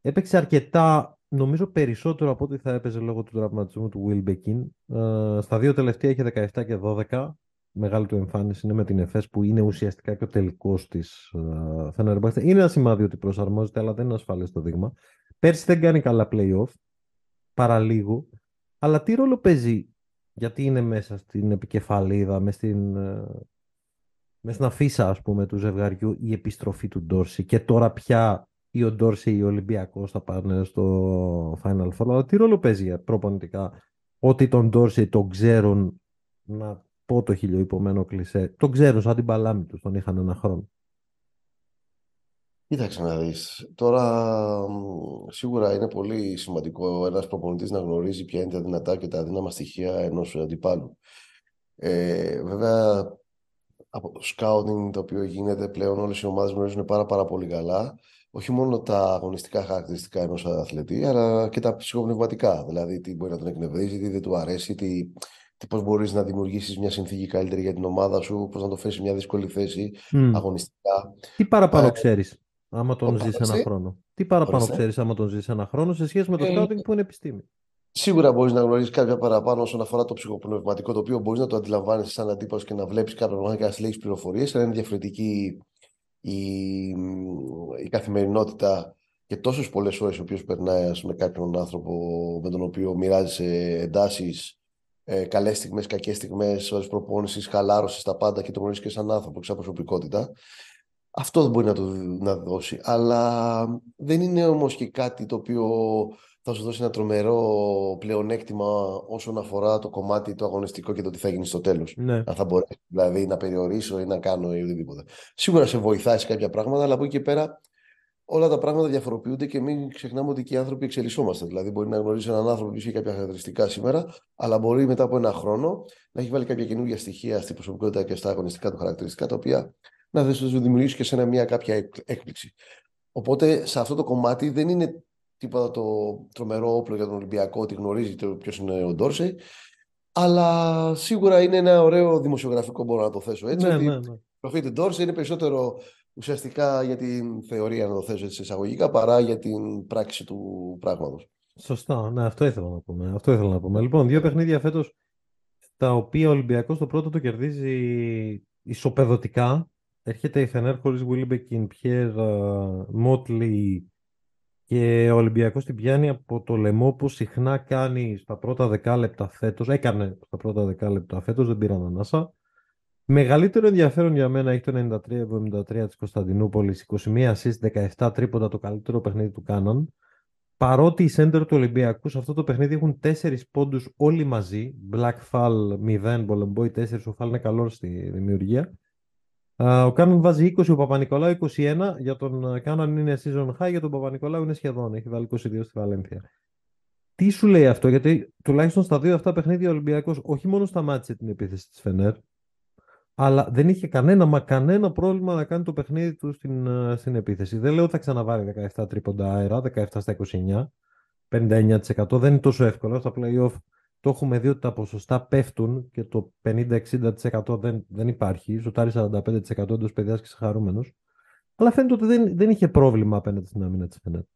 Έπαιξε αρκετά, νομίζω περισσότερο από ό,τι θα έπαιζε λόγω του τραυματισμού του Will Bekin. Ε, στα δύο τελευταία είχε 17 και 12 μεγάλη του εμφάνιση είναι με την ΕΦΕΣ που είναι ουσιαστικά και ο τελικός της uh, Είναι ένα σημάδι ότι προσαρμόζεται, αλλά δεν είναι ασφαλές το δείγμα. Πέρσι δεν κάνει καλά playoff, παραλίγο. Αλλά τι ρόλο παίζει, γιατί είναι μέσα στην επικεφαλίδα, μέσα στην, uh, μέσα στην αφίσα ας πούμε του ζευγαριού η επιστροφή του Ντόρση και τώρα πια ή ο Ντόρση ή ο Ολυμπιακός θα πάνε στο Final Four. Αλλά τι ρόλο παίζει προπονητικά; Ότι τον Ντόρση τον ξέρουν να πω το χιλιοϊπωμένο κλισέ. Τον ξέρουν σαν την παλάμη τους, τον είχαν ένα χρόνο. Κοίταξε να δεις. Τώρα σίγουρα είναι πολύ σημαντικό ένας προπονητής να γνωρίζει ποια είναι τα δυνατά και τα αδύναμα στοιχεία ενός αντιπάλου. Ε, βέβαια, από το scouting το οποίο γίνεται πλέον όλες οι ομάδες γνωρίζουν πάρα, πάρα πολύ καλά όχι μόνο τα αγωνιστικά χαρακτηριστικά ενός αθλητή, αλλά και τα ψυχοπνευματικά. Δηλαδή, τι μπορεί να τον εκνευρίζει, τι δεν του αρέσει, τι, πώς μπορείς να δημιουργήσεις μια συνθήκη καλύτερη για την ομάδα σου, πώς να το φέρεις σε μια δύσκολη θέση αγωνιστικά. Τι παραπάνω ε, ξέρεις; Άμα τον ζεις ένα χρόνο. Τι παραπάνω ξέρεις άμα τον ζεις ένα χρόνο σε σχέση με το ε, scouting που είναι επιστήμη. Σίγουρα μπορείς να γνωρίζεις κάποια παραπάνω όσον αφορά το ψυχοπνευματικό, το οποίο μπορείς να το αντιλαμβάνει σαν αντίπαλος και να βλέπεις κάποια πράγματα και να συλλέγεις πληροφορίες, αλλά είναι διαφορετική η, η καθημερινότητα και τόσες πολλές ώρε οι οποίες περνάει με κάποιον άνθρωπο με τον οποίο μοιράζεις εντάσεις ε, καλές στιγμές, κακές στιγμές, ώρε προπόνηση, χαλάρωση, τα πάντα και το γνωρίζεις και σαν άνθρωπο, σαν προσωπικότητα. Αυτό δεν μπορεί να το να δώσει. Αλλά δεν είναι όμως και κάτι το οποίο θα σου δώσει ένα τρομερό πλεονέκτημα όσον αφορά το κομμάτι το αγωνιστικό και το τι θα γίνει στο τέλος. Ναι. Αν θα μπορέσει δηλαδή να περιορίσω ή να κάνω ή οτιδήποτε. Σίγουρα σε βοηθάει σε κάποια πράγματα, αλλά από εκεί και πέρα όλα τα πράγματα διαφοροποιούνται και μην ξεχνάμε ότι και οι άνθρωποι εξελισσόμαστε. Δηλαδή, μπορεί να γνωρίζει έναν άνθρωπο που έχει κάποια χαρακτηριστικά σήμερα, αλλά μπορεί μετά από ένα χρόνο να έχει βάλει κάποια καινούργια στοιχεία στην προσωπικότητα και στα αγωνιστικά του χαρακτηριστικά, τα οποία να σου δημιουργήσει και σε ένα μια κάποια έκπληξη. Οπότε, σε αυτό το κομμάτι δεν είναι τίποτα το τρομερό όπλο για τον Ολυμπιακό ότι γνωρίζει ποιος είναι ο Ντόρσεϊ. Αλλά σίγουρα είναι ένα ωραίο δημοσιογραφικό, μπορώ να το θέσω έτσι. Ναι, ότι ναι, ναι. προφίλ του Ντόρσεϊ είναι περισσότερο ουσιαστικά για την θεωρία, να το θέσω έτσι εισαγωγικά, παρά για την πράξη του πράγματος. Σωστά, ναι, αυτό ήθελα να πούμε. Αυτό ήθελα να πούμε. Λοιπόν, δύο παιχνίδια φέτος τα οποία ο Ολυμπιακός το πρώτο το κερδίζει ισοπεδωτικά. Έρχεται η Φενέρ χωρίς Βίλιμπεκιν, Πιέρ, Μότλι και ο Ολυμπιακός την πιάνει από το λαιμό που συχνά κάνει στα πρώτα δεκάλεπτα φέτος. Έκανε στα πρώτα δεκάλεπτα φέτος, δεν πήραν ανάσα. Μεγαλύτερο ενδιαφέρον για μένα έχει το 93-73 της Κωνσταντινούπολης, 21 assist, 17 τρίποντα το καλύτερο παιχνίδι του κάναν. Παρότι οι σέντερ του Ολυμπιακού σε αυτό το παιχνίδι έχουν 4 πόντους όλοι μαζί, Black Fall 0, Bolemboy 4, ο Fall είναι καλός στη δημιουργία. Ο Κάναν βάζει 20, ο Παπα-Νικολάου 21, για τον Κάναν είναι season high, για τον Παπα-Νικολάου είναι σχεδόν, έχει βάλει 22 στη Βαλένθια. Τι σου λέει αυτό, γιατί τουλάχιστον στα δύο αυτά παιχνίδια ο Ολυμπιακός όχι μόνο σταμάτησε την επίθεση της Φενέρ, αλλά δεν είχε κανένα, μα κανένα πρόβλημα να κάνει το παιχνίδι του στην, ε, στην επίθεση. Δεν λέω ότι θα ξαναβάλει 17 τρίποντα αέρα, 17 στα 29, 59%. Δεν είναι τόσο εύκολο. Στα playoff το έχουμε δει ότι τα ποσοστά πέφτουν και το 50-60% δεν, δεν υπάρχει. Ζωτάρει 45% εντός παιδιάς και χαρούμενο. Αλλά φαίνεται ότι δεν, δεν είχε πρόβλημα απέναντι στην άμυνα της Φενέτ.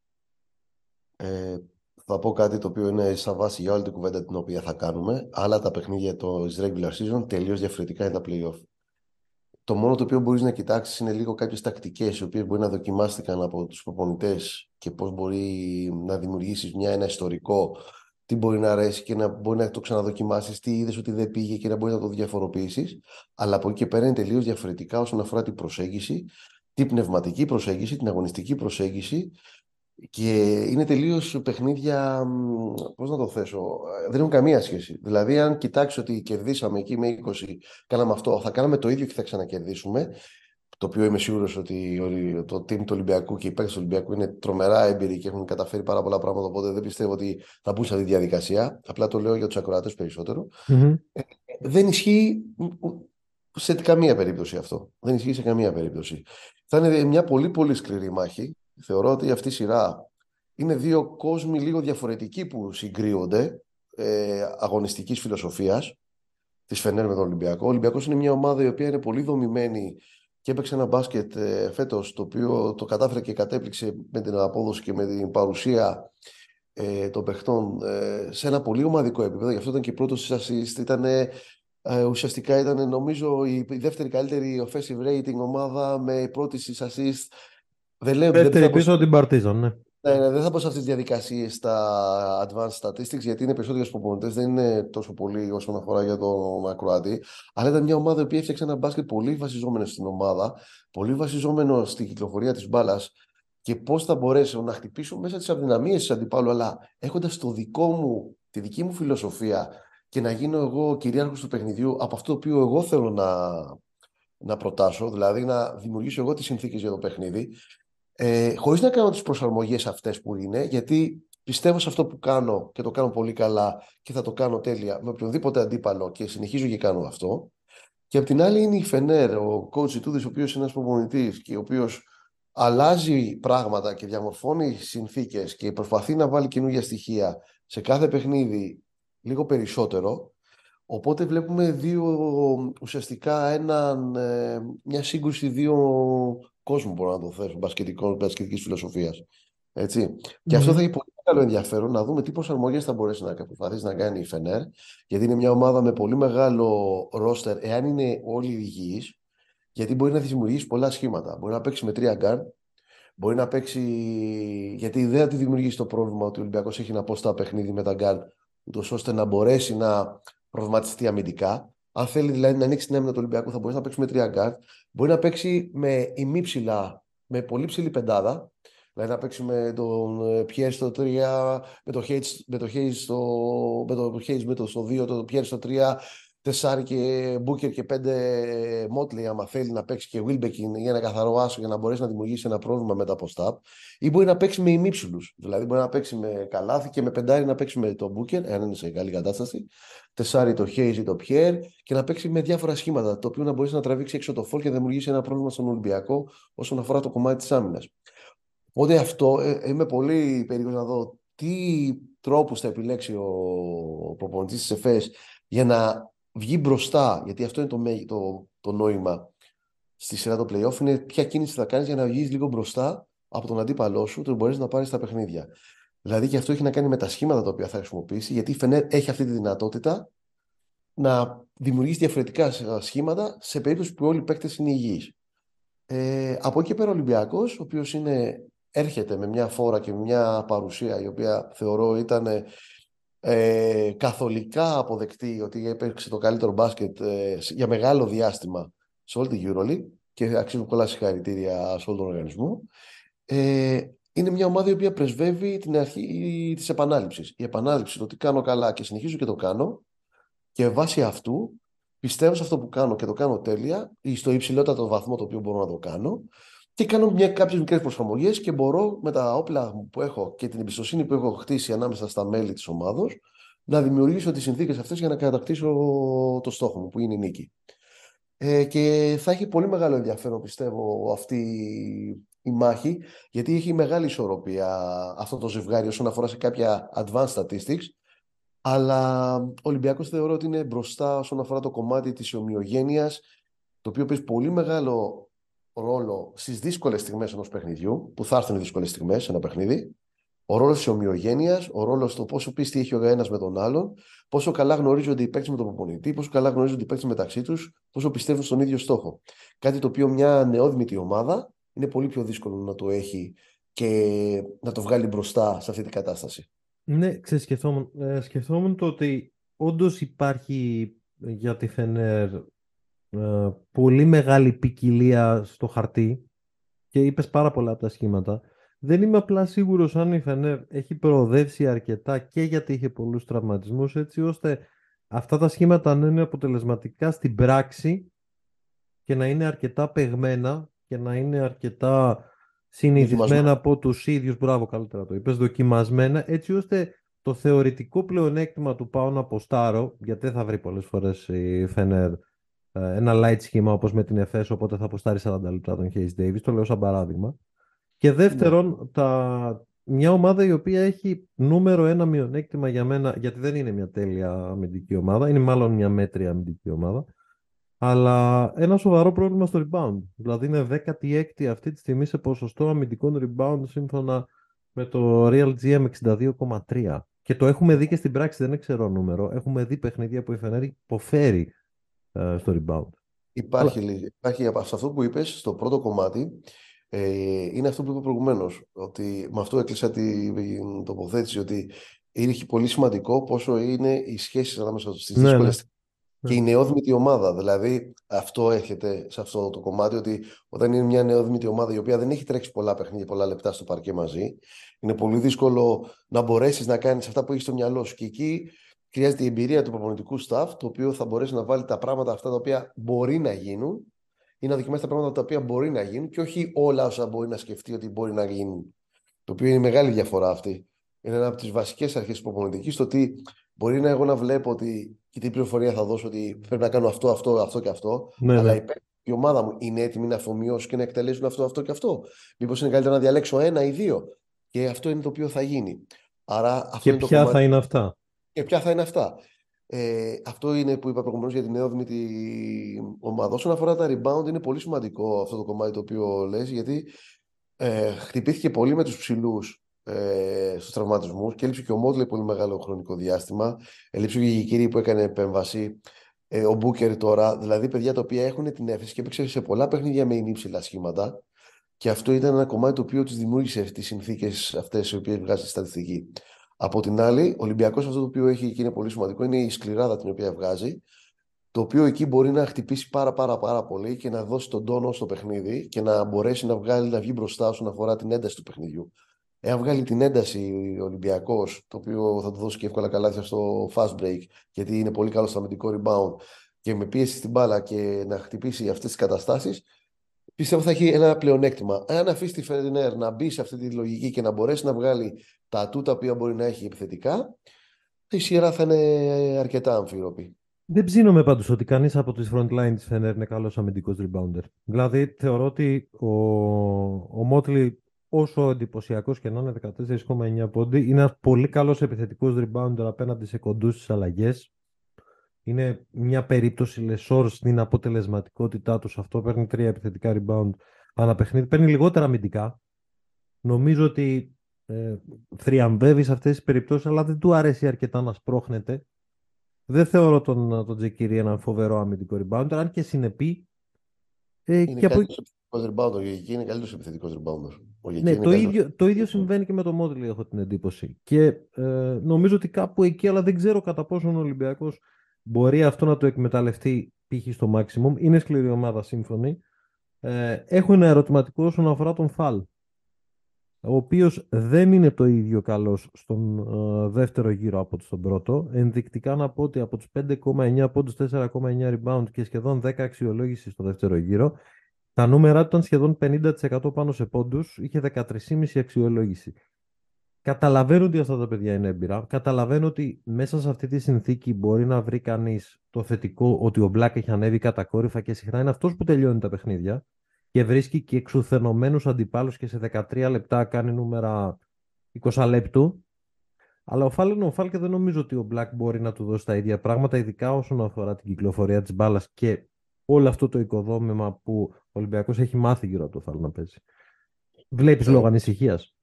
Ε, θα πω κάτι το οποίο είναι σαν βάση για όλη την κουβέντα την οποία θα κάνουμε. Άλλα τα παιχνίδια το regular season τελείως διαφορετικά είναι τα playoff. Το μόνο το οποίο μπορείς να κοιτάξεις είναι λίγο κάποιες τακτικές οι οποίες μπορεί να δοκιμάστηκαν από τους προπονητές και πώς μπορεί να δημιουργήσεις μια, ένα ιστορικό, τι μπορεί να αρέσει και να μπορεί να το ξαναδοκιμάσεις, τι είδες ότι δεν πήγε και να μπορείς να το διαφοροποιήσεις. Αλλά από εκεί και πέρα είναι τελείως διαφορετικά όσον αφορά την προσέγγιση, την πνευματική προσέγγιση, την αγωνιστική προσέγγιση Και είναι τελείως παιχνίδια. Πώς να το θέσω, δεν έχουν καμία σχέση. Δηλαδή, αν κοιτάξεις ότι κερδίσαμε εκεί με 20, κάναμε αυτό, θα κάναμε το ίδιο και θα ξανακερδίσουμε. Το οποίο είμαι σίγουρος ότι το team του Ολυμπιακού και οι παίκτες του Ολυμπιακού είναι τρομερά έμπειροι και έχουν καταφέρει πάρα πολλά πράγματα. Οπότε δεν πιστεύω ότι θα μπουν σε αυτή τη διαδικασία. Απλά το λέω για τους ακροατέ περισσότερο. Mm-hmm. δεν ισχύει σε καμία περίπτωση αυτό. Δεν ισχύει σε καμία περίπτωση. Θα είναι μια πολύ πολύ σκληρή μάχη. Θεωρώ ότι αυτή η σειρά είναι δύο κόσμοι λίγο διαφορετικοί που συγκρίνονται ε, αγωνιστικής φιλοσοφίας της Φενέρ με τον Ολυμπιακό. Ο Ολυμπιακός είναι μια ομάδα η οποία είναι πολύ δομημένη και έπαιξε ένα μπάσκετ ε, φέτος το οποίο το κατάφερε και κατέπληξε με την απόδοση και με την παρουσία ε, των παιχτών ε, σε ένα πολύ ομαδικό επίπεδο. Γι' αυτό ήταν και πρώτο assist. Ήταν, ε, ουσιαστικά ήταν νομίζω η, δεύτερη καλύτερη offensive rating ομάδα με πρώτη assist. Δεν λέω, δεύτερη δεν πίσω την Παρτίζαν, ναι. Ναι, ναι, δεν θα πω σε αυτές τις διαδικασίες στα advanced statistics, γιατί είναι περισσότερο για του προπονητές, δεν είναι τόσο πολύ όσον αφορά για τον Ακροατή. Αλλά ήταν μια ομάδα που έφτιαξε ένα μπάσκετ πολύ βασιζόμενο στην ομάδα, πολύ βασιζόμενο στην κυκλοφορία της μπάλας και πώς θα μπορέσω να χτυπήσω μέσα τις αδυναμίες της αντιπάλου, αλλά έχοντας το δικό μου, τη δική μου φιλοσοφία και να γίνω εγώ κυρίαρχος του παιχνιδιού από αυτό το οποίο εγώ θέλω να, να προτάσω, δηλαδή να δημιουργήσω εγώ τις συνθήκες για το παιχνίδι ε, χωρίς να κάνω τις προσαρμογές αυτές που είναι, γιατί πιστεύω σε αυτό που κάνω και το κάνω πολύ καλά και θα το κάνω τέλεια με οποιονδήποτε αντίπαλο και συνεχίζω και κάνω αυτό. Και απ' την άλλη είναι η Φενέρ, ο coach του, ο οποίος είναι ένας προπονητής και ο οποίος αλλάζει πράγματα και διαμορφώνει συνθήκες και προσπαθεί να βάλει καινούργια στοιχεία σε κάθε παιχνίδι λίγο περισσότερο. Οπότε βλέπουμε δύο, ουσιαστικά έναν, ε, μια σύγκρουση δύο κόσμου, μπορώ να το θέσω, μπασκετικής φιλοσοφίας. Έτσι. Και αυτό θα έχει πολύ μεγάλο ενδιαφέρον να δούμε τι προσαρμογές θα μπορέσει να προσπαθήσει να κάνει η Φενέρ, γιατί είναι μια ομάδα με πολύ μεγάλο ρόστερ, εάν είναι όλοι υγιείς, γιατί μπορεί να δημιουργήσει πολλά σχήματα. Μπορεί να παίξει με τρία γκαρντ, μπορεί να παίξει. Γιατί η ιδέα τη δημιουργήσει το πρόβλημα ότι ο Ολυμπιακός έχει ένα post up παιχνίδι με τα γκαρντ, ούτως ώστε να μπορέσει να προβληματιστεί αμυντικά. Αν θέλει δηλαδή να ανοίξει την άμυνα του Ολυμπιακού, θα μπορέσει να παίξει με τρία γκαρντ. Μπορεί να παίξει με ημίψηλα, με πολύ ψηλή πεντάδα. Δηλαδή να παίξει με τον Πιέρ στο 3, με το Hayes, με το Hayes στο, με το Hayes με το στο 2, το Πιέρ στο 3, τεσσάρι και Μπούκερ και πέντε Μότλι, άμα θέλει να παίξει και Βίλμπεκιν για ένα καθαρό άσο για να μπορέσει να δημιουργήσει ένα πρόβλημα μετά από σταπ. Ή μπορεί να παίξει με ημίψηλου. Δηλαδή μπορεί να παίξει με καλάθι και με πεντάρι να παίξει με τον Μπούκερ, αν είναι σε καλή κατάσταση. Τεσσάρι το Χέιζ ή το Πιέρ και να παίξει με διάφορα σχήματα. Το οποίο να μπορέσει να τραβήξει έξω το φόλ και να δημιουργήσει ένα πρόβλημα στον Ολυμπιακό όσον αφορά το κομμάτι της άμυνας. Οπότε αυτό ε, είμαι πολύ περίεργος να δω τι τρόπους θα επιλέξει ο προπονητής της ΕΦΕΣ για να βγει μπροστά, γιατί αυτό είναι το, το, το νόημα στη σειρά το playoff, είναι ποια κίνηση θα κάνεις για να βγεις λίγο μπροστά από τον αντίπαλό σου, το μπορείς να πάρεις τα παιχνίδια. Δηλαδή και αυτό έχει να κάνει με τα σχήματα τα οποία θα χρησιμοποιήσει, γιατί η Φενέρ έχει αυτή τη δυνατότητα να δημιουργήσει διαφορετικά σχήματα σε περίπτωση που όλοι οι παίκτες είναι υγιείς. Ε, από εκεί πέρα ο Ολυμπιακός, ο οποίος έρχεται με μια φόρα και μια παρουσία η οποία θεωρώ ήταν ε, καθολικά αποδεκτή ότι έπαιξε το καλύτερο μπάσκετ ε, για μεγάλο διάστημα σε όλη την EuroLeague και αξίζουν πολλά συγχαρητήρια σε όλο τον οργανισμό. Ε, είναι μια ομάδα η οποία πρεσβεύει την αρχή της επανάληψης. Η επανάληψη, το ότι κάνω καλά και συνεχίζω και το κάνω και βάσει αυτού πιστεύω σε αυτό που κάνω και το κάνω τέλεια ή στο υψηλότερο βαθμό το οποίο μπορώ να το κάνω και κάνω μια, κάποιες μικρές προσαρμογές και μπορώ με τα όπλα που έχω και την εμπιστοσύνη που έχω χτίσει ανάμεσα στα μέλη της ομάδος να δημιουργήσω τις συνθήκες αυτές για να κατακτήσω το στόχο μου που είναι η νίκη. Ε, και θα έχει πολύ μεγάλο ενδιαφέρον πιστεύω αυτή η μάχη γιατί έχει μεγάλη ισορροπία αυτό το ζευγάρι όσον αφορά σε κάποια advanced statistics αλλά ο Ολυμπιακός θεωρώ ότι είναι μπροστά όσον αφορά το κομμάτι της ομοιογένειας το οποίο παίζει πολύ μεγάλο ρόλο στις δύσκολες στιγμές ενός παιχνιδιού, που θα έρθουν οι δύσκολες στιγμές σε ένα παιχνίδι, ο ρόλος της ομοιογένειας, ο ρόλος του πόσο πίστη έχει ο ένας με τον άλλον, πόσο καλά γνωρίζονται οι παίκτες με τον προπονητή, πόσο καλά γνωρίζονται οι παίκτες μεταξύ τους, πόσο πιστεύουν στον ίδιο στόχο. Κάτι το οποίο μια νεόδμητη ομάδα είναι πολύ πιο δύσκολο να το έχει και να το βγάλει μπροστά σε αυτή την κατάσταση. Ναι, ξεσκεφτόμουν ε, σκεφτόμουν το ότι όντως υπάρχει για τη Φενέρ ε, πολύ μεγάλη ποικιλία στο χαρτί και είπες πάρα πολλά από τα σχήματα. Δεν είμαι απλά σίγουρος αν η Φενέρ έχει προοδεύσει αρκετά και γιατί είχε πολλούς τραυματισμούς έτσι ώστε αυτά τα σχήματα να είναι αποτελεσματικά στην πράξη και να είναι αρκετά παιγμένα και να είναι αρκετά συνηθισμένα από τους ίδιους, μπράβο καλύτερα το είπες, δοκιμασμένα έτσι ώστε το θεωρητικό πλεονέκτημα του πάω να αποστάρω, γιατί δεν θα βρει πολλές φορές η Φενέρ ε, ένα light σχήμα όπως με την ΕΦΕΣ, οπότε θα αποστάρει 40 λεπτά τον Hayes Davis, το λέω σαν παράδειγμα. Και δεύτερον, ναι. τα... μια ομάδα η οποία έχει νούμερο ένα μειονέκτημα για μένα, γιατί δεν είναι μια τέλεια αμυντική ομάδα, είναι μάλλον μια μέτρια αμυντική ομάδα, αλλά ένα σοβαρό πρόβλημα στο rebound. Δηλαδή είναι 16η αυτή τη στιγμή σε ποσοστό αμυντικών rebound σύμφωνα με το Real GM 62,3. Και το έχουμε δει και στην πράξη, δεν ξέρω νούμερο. Έχουμε δει παιχνίδια που η Φενέρη υποφέρει ε, στο rebound. Υπάρχει, Αλλά... υπάρχει σε αυτό που είπες, στο πρώτο κομμάτι, ε, είναι αυτό που είπα προηγουμένως. Ότι με αυτό έκλεισα την τοποθέτηση ότι είναι πολύ σημαντικό πόσο είναι οι σχέσεις ανάμεσα στις ναι, δύσκολες ναι. και η νεόδμητη ομάδα. Δηλαδή, αυτό έρχεται σε αυτό το κομμάτι, ότι όταν είναι μια νεόδμητη ομάδα η οποία δεν έχει τρέξει πολλά παιχνίδια, πολλά λεπτά στο παρκέ μαζί, είναι πολύ δύσκολο να μπορέσεις να κάνεις αυτά που έχεις στο μυαλό σου. Και εκεί χρειάζεται η εμπειρία του προπονητικού staff, το οποίο θα μπορέσει να βάλει τα πράγματα αυτά τα οποία μπορεί να γίνουν ή να δοκιμάσει τα πράγματα τα οποία μπορεί να γίνουν και όχι όλα όσα μπορεί να σκεφτεί ότι μπορεί να γίνουν. Το οποίο είναι μεγάλη διαφορά αυτή. Είναι ένα από τις βασικές αρχές της προπονητικής, το ότι μπορεί να εγώ να βλέπω ότι και την πληροφορία θα δώσω ότι πρέπει να κάνω αυτό, αυτό, αυτό και αυτό. Ναι, αλλά ναι. η ομάδα μου είναι έτοιμη να αφομοιώσει και να εκτελέσουν αυτό, αυτό και αυτό. Μήπως είναι καλύτερα να διαλέξω ένα ή δύο. Και αυτό είναι το οποίο θα γίνει. Άρα, αυτό και είναι ποια το θα είναι αυτά; Και ποια θα είναι αυτά. Ε, αυτό είναι που είπα προηγουμένως για την νεόδμητη ομάδα. Όσον αφορά τα rebound, είναι πολύ σημαντικό αυτό το κομμάτι το οποίο λες, γιατί ε, χτυπήθηκε πολύ με τους ψηλούς ε, στους τραυματισμούς και έλειψε και ο Μότλε πολύ μεγάλο χρονικό διάστημα. Έλειψε και η Γικήρη που έκανε επέμβαση. Ε, ο Μπούκερ τώρα, δηλαδή παιδιά τα οποία έχουν την έφεση και έπαιξε σε πολλά παιχνίδια με ενύψηλα σχήματα. Και αυτό ήταν ένα κομμάτι το οποίο τη δημιούργησε τις συνθήκες αυτές οι οποίες βγάζει στη στατιστική. Από την άλλη, ο Ολυμπιακός αυτό το οποίο έχει και είναι πολύ σημαντικό είναι η σκληράδα την οποία βγάζει. Το οποίο εκεί μπορεί να χτυπήσει πάρα πάρα πάρα πολύ και να δώσει τον τόνο στο παιχνίδι και να μπορέσει να, βγάλει, να βγει μπροστά όσον αφορά την ένταση του παιχνιδιού. Εάν βγάλει την ένταση ο Ολυμπιακός, το οποίο θα του δώσει και εύκολα καλάθια στο fast break, γιατί είναι πολύ καλός στο αμυντικό rebound και με πίεση στην μπάλα και να χτυπήσει αυτές τις καταστάσεις, πιστεύω θα έχει ένα πλεονέκτημα. Αν αφήσει τη Φερνέρ να μπει σε αυτή τη λογική και να μπορέσει να βγάλει τα ατού τα οποία μπορεί να έχει επιθετικά, η σειρά θα είναι αρκετά αμφίροπη. Δεν ψήνομαι πάντως ότι κανείς από τις front line της Φενέρ είναι καλός αμυντικός rebounder. Δηλαδή, θεωρώ ότι ο, ο Μότλι, όσο εντυπωσιακός και να είναι 14,9 πόντι, είναι ένας πολύ καλός επιθετικός rebounder απέναντι σε κοντούς στις αλλαγές. Είναι μια περίπτωση λεσόρ στην αποτελεσματικότητά του. Αυτό παίρνει τρία επιθετικά rebound ανά παιχνίδι. Παίρνει λιγότερα αμυντικά. Νομίζω ότι ε, θριαμβεύεις σε αυτές τις περιπτώσεις, αλλά δεν του αρέσει αρκετά να σπρώχνεται. Δεν θεωρώ τον, τον Τζεκίρι έναν φοβερό αμυντικό rebounder, αν και συνεπεί. Ε, είναι και από... rebounder, ο Γεγική είναι καλύτερος επιθετικός rebounder. Ναι, το ίδιο, το ίδιο συμβαίνει και με το Μότλι, έχω την εντύπωση. Και ε, νομίζω ότι κάπου εκεί, αλλά δεν ξέρω κατά πόσο ο Ολυμπιακός μπορεί αυτό να το εκμεταλλευτεί π.χ. στο maximum. Είναι σκληρή ομάδα σύμφωνη. Ε, έχω ένα ερωτηματικό όσον αφορά τον Φαλ ο οποίος δεν είναι το ίδιο καλός στον ε, δεύτερο γύρο από τον πρώτο. Ενδεικτικά να πω ότι από τους 5,9 πόντους, 4,9 rebound και σχεδόν 10 αξιολόγηση στο δεύτερο γύρο, τα νούμερα του ήταν σχεδόν 50% πάνω σε πόντους, είχε 13,5 αξιολόγηση. Καταλαβαίνω ότι αυτά τα παιδιά είναι έμπειρα. Καταλαβαίνω ότι μέσα σε αυτή τη συνθήκη μπορεί να βρει κανείς το θετικό ότι ο Black έχει ανέβει κατακόρυφα και συχνά είναι αυτός που τελειώνει τα παιχνίδια και βρίσκει και εξουθενωμένους αντιπάλους και σε 13 λεπτά κάνει νούμερα 20 λεπτού. Αλλά ο Φάλ είναι ο Φάλ και δεν νομίζω ότι ο Μπλακ μπορεί να του δώσει τα ίδια πράγματα, ειδικά όσον αφορά την κυκλοφορία της μπάλας και όλο αυτό το οικοδόμημα που ο Ολυμπιακός έχει μάθει γύρω από το Φάλ να παίζει. Βλέπεις ε, λόγω ανησυχίας;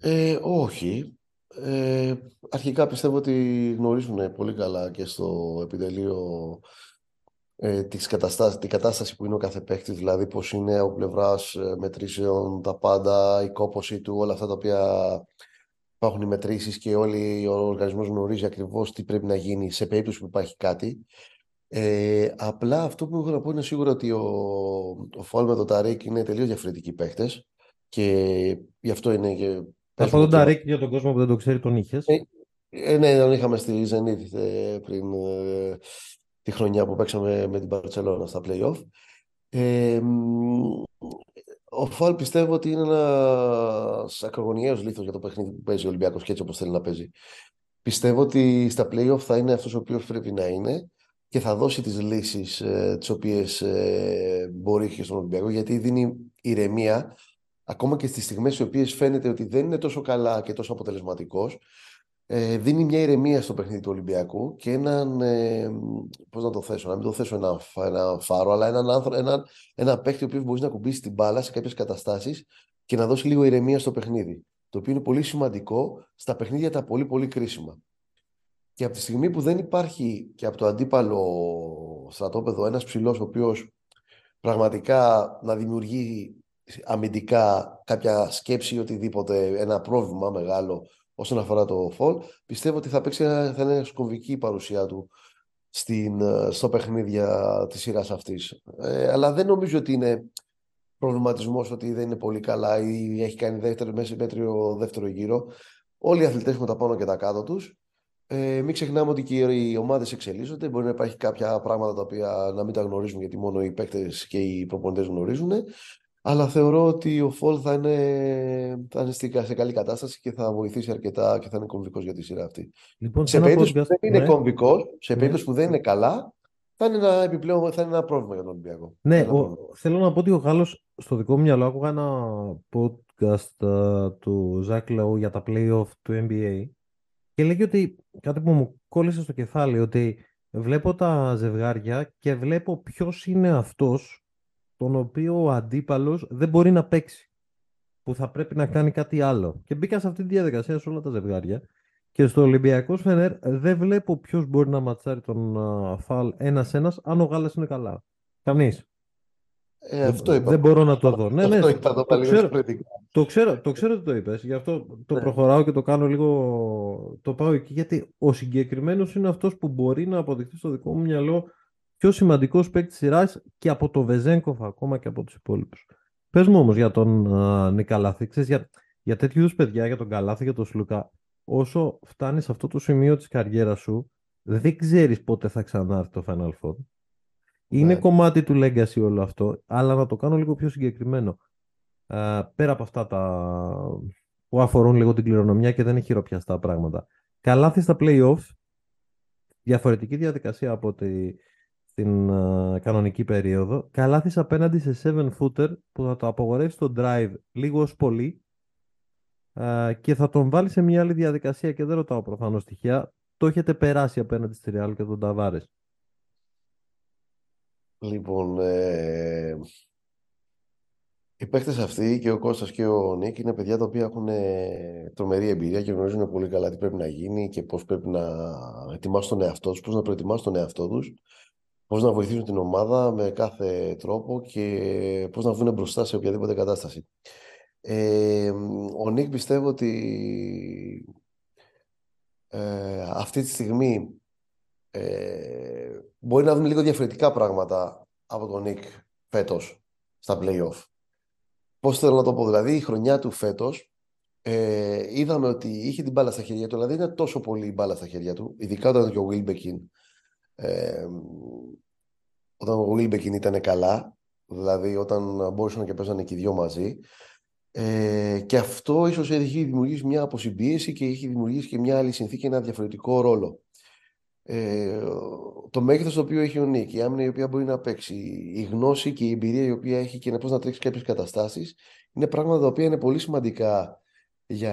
Ε, όχι. Ε, αρχικά πιστεύω ότι γνωρίζουν πολύ καλά και στο επιτελείο ε, της την κατάσταση που είναι ο κάθε παίκτης, δηλαδή πώς είναι ο πλευράς ε, μετρήσεων, τα πάντα, η κόπωση του, όλα αυτά τα οποία υπάρχουν οι μετρήσεις και όλοι ο οργανισμός γνωρίζει ακριβώς τι πρέπει να γίνει σε περίπτωση που υπάρχει κάτι. Ε, απλά αυτό που έχω να πω είναι σίγουρο ότι ο, ο Φόλ με τον Ταρίκ είναι τελείως διαφορετικοί παίχτες Και γι' αυτό είναι και. Θα πω τον Ταρίκ για τον κόσμο που δεν το ξέρει, τον είχες. Ε, ε, ναι, τον είχαμε στη Zenit ε, πριν ε, τη χρονιά που παίξαμε με την Barcelona στα play-off. Ε, ο Φαλ πιστεύω ότι είναι ένας ακρογωνιαίος λίθος για το παιχνίδι που παίζει ο Ολυμπιακός και έτσι όπως θέλει να παίζει. Πιστεύω ότι στα playoff θα είναι αυτός ο οποίος πρέπει να είναι και θα δώσει τις λύσεις ε, τις οποίες ε, μπορεί και στον Ολυμπιακό γιατί δίνει ηρεμία ακόμα και στις στιγμές οι οποίες φαίνεται ότι δεν είναι τόσο καλά και τόσο αποτελεσματικός. Ε, δίνει μια ηρεμία στο παιχνίδι του Ολυμπιακού και έναν. Ε, Πώς να το θέσω, να μην το θέσω ένα, ένα φάρο, αλλά έναν άνθρωπο, έναν, ένα παίχτη ο οποίος μπορεί να κουμπίσει την μπάλα σε κάποιες καταστάσεις και να δώσει λίγο ηρεμία στο παιχνίδι. Το οποίο είναι πολύ σημαντικό στα παιχνίδια τα πολύ πολύ κρίσιμα. Και από τη στιγμή που δεν υπάρχει και από το αντίπαλο στρατόπεδο ένας ψηλός ο οποίος πραγματικά να δημιουργεί αμυντικά κάποια σκέψη ή οτιδήποτε, ένα πρόβλημα μεγάλο όσον αφορά το φολ, πιστεύω ότι θα, παίξει, θα είναι σκομβική η παρουσία του στην, ε, στο παιχνίδια τη σειράς αυτής. Ε, αλλά δεν νομίζω ότι είναι προβληματισμός ότι δεν είναι πολύ καλά ή έχει κάνει δεύτερο, μέση μέτριο δεύτερο γύρο. Όλοι οι αθλητές έχουν τα πάνω και τα κάτω τους. Ε, μην ξεχνάμε ότι και οι ομάδες εξελίσσονται. Μπορεί να υπάρχει κάποια πράγματα τα οποία να μην τα γνωρίζουν γιατί μόνο οι παίκτες και οι προπονητές γνωρίζουν. Αλλά θεωρώ ότι ο Φολ θα είναι, θα είναι σε καλή κατάσταση και θα βοηθήσει αρκετά και θα είναι κομβικός για τη σειρά αυτή. Λοιπόν, σε περίπτωση που δεν είναι ναι. κομβικός, σε ναι. περίπτωση που δεν είναι καλά, θα είναι ένα επιπλέον θα είναι ένα πρόβλημα για τον Ολυμπιακό. Ναι, ο, θέλω να πω ότι ο Γάλλος στο δικό μου μυαλό άκουγα ένα podcast uh, του Ζακ Λαού για τα playoff του NBA και λέγει ότι κάτι που μου κόλλησε στο κεφάλι ότι βλέπω τα ζευγάρια και βλέπω ποιος είναι αυτός τον οποίο ο αντίπαλος δεν μπορεί να παίξει. Που θα πρέπει να κάνει κάτι άλλο. Και μπήκα σε αυτή τη διαδικασία σε όλα τα ζευγάρια. Και στο Ολυμπιακός Φενέρ δεν βλέπω ποιος μπορεί να ματσάρει τον uh, Φαλ ένα-ένα αν ο Γάλλας είναι καλά. Κανείς. Ε, αυτό είπα. Δεν μπορώ να το δω. Ναι, ναι, είπα το, το, ξέρω, το, ξέρω, το ξέρω ότι το είπες. Γι' αυτό το ναι. προχωράω και το κάνω λίγο. Το πάω εκεί γιατί ο συγκεκριμένος είναι αυτός που μπορεί να αποδειχθεί στο δικό μου μυαλό πιο σημαντικός παίκτης σειράς και από το Βεζέγκοφ ακόμα και από τους υπόλοιπους. Πες μου όμως για τον uh, Νικαλάθη, ξέρεις, για, για τέτοιου είδους παιδιά, για τον Καλάθη, για τον Σλουκά, όσο φτάνεις σε αυτό το σημείο της καριέρας σου, δεν ξέρεις πότε θα ξανάρθει το Final Four. Είναι ναι. κομμάτι του legacy όλο αυτό, αλλά να το κάνω λίγο πιο συγκεκριμένο. Uh, πέρα από αυτά τα που αφορούν λίγο την κληρονομιά και δεν είναι χειροπιαστά πράγματα. Καλάθι στα playoffs, διαφορετική διαδικασία από ότι στην uh, κανονική περίοδο. Καλάθης απέναντι σε 7 footer που θα το απογορεύσει το drive λίγο ως πολύ uh, και θα τον βάλει σε μια άλλη διαδικασία και δεν ρωτάω προφανώς στοιχεία. Το έχετε περάσει απέναντι στη Real και τον Ταβάρες; Λοιπόν, ε, οι παίκτες αυτοί και ο Κώστας και ο Νίκ είναι παιδιά τα οποία έχουν ε, τρομερή εμπειρία και γνωρίζουν πολύ καλά τι πρέπει να γίνει και πώς πρέπει να ετοιμάσουν τον εαυτό τους, πώς να προετοιμάσουν τον εαυτό τους πώς να βοηθήσουν την ομάδα με κάθε τρόπο και πώς να βγουν μπροστά σε οποιαδήποτε κατάσταση. Ε, ο Νίκ πιστεύω ότι ε, αυτή τη στιγμή ε, μπορεί να δούμε λίγο διαφορετικά πράγματα από τον Νίκ φέτος στα play-off. Πώς θέλω να το πω, δηλαδή η χρονιά του φέτος ε, είδαμε ότι είχε την μπάλα στα χέρια του, δηλαδή είναι τόσο πολύ η μπάλα στα χέρια του, ειδικά όταν και ο Wilbekin ε, όταν ο Wilbekin ήταν καλά, δηλαδή όταν μπορούσαν και παίζανε και οι δυο μαζί. Ε, και αυτό ίσως έχει δημιουργήσει μια αποσυμπίεση και έχει δημιουργήσει και μια άλλη συνθήκη, ένα διαφορετικό ρόλο. Ε, το μέγεθος το οποίο έχει ο Νίκ, η άμυνα η οποία μπορεί να παίξει, η γνώση και η εμπειρία η οποία έχει και να πώς να τρέξει κάποιες καταστάσεις, είναι πράγματα τα οποία είναι πολύ σημαντικά για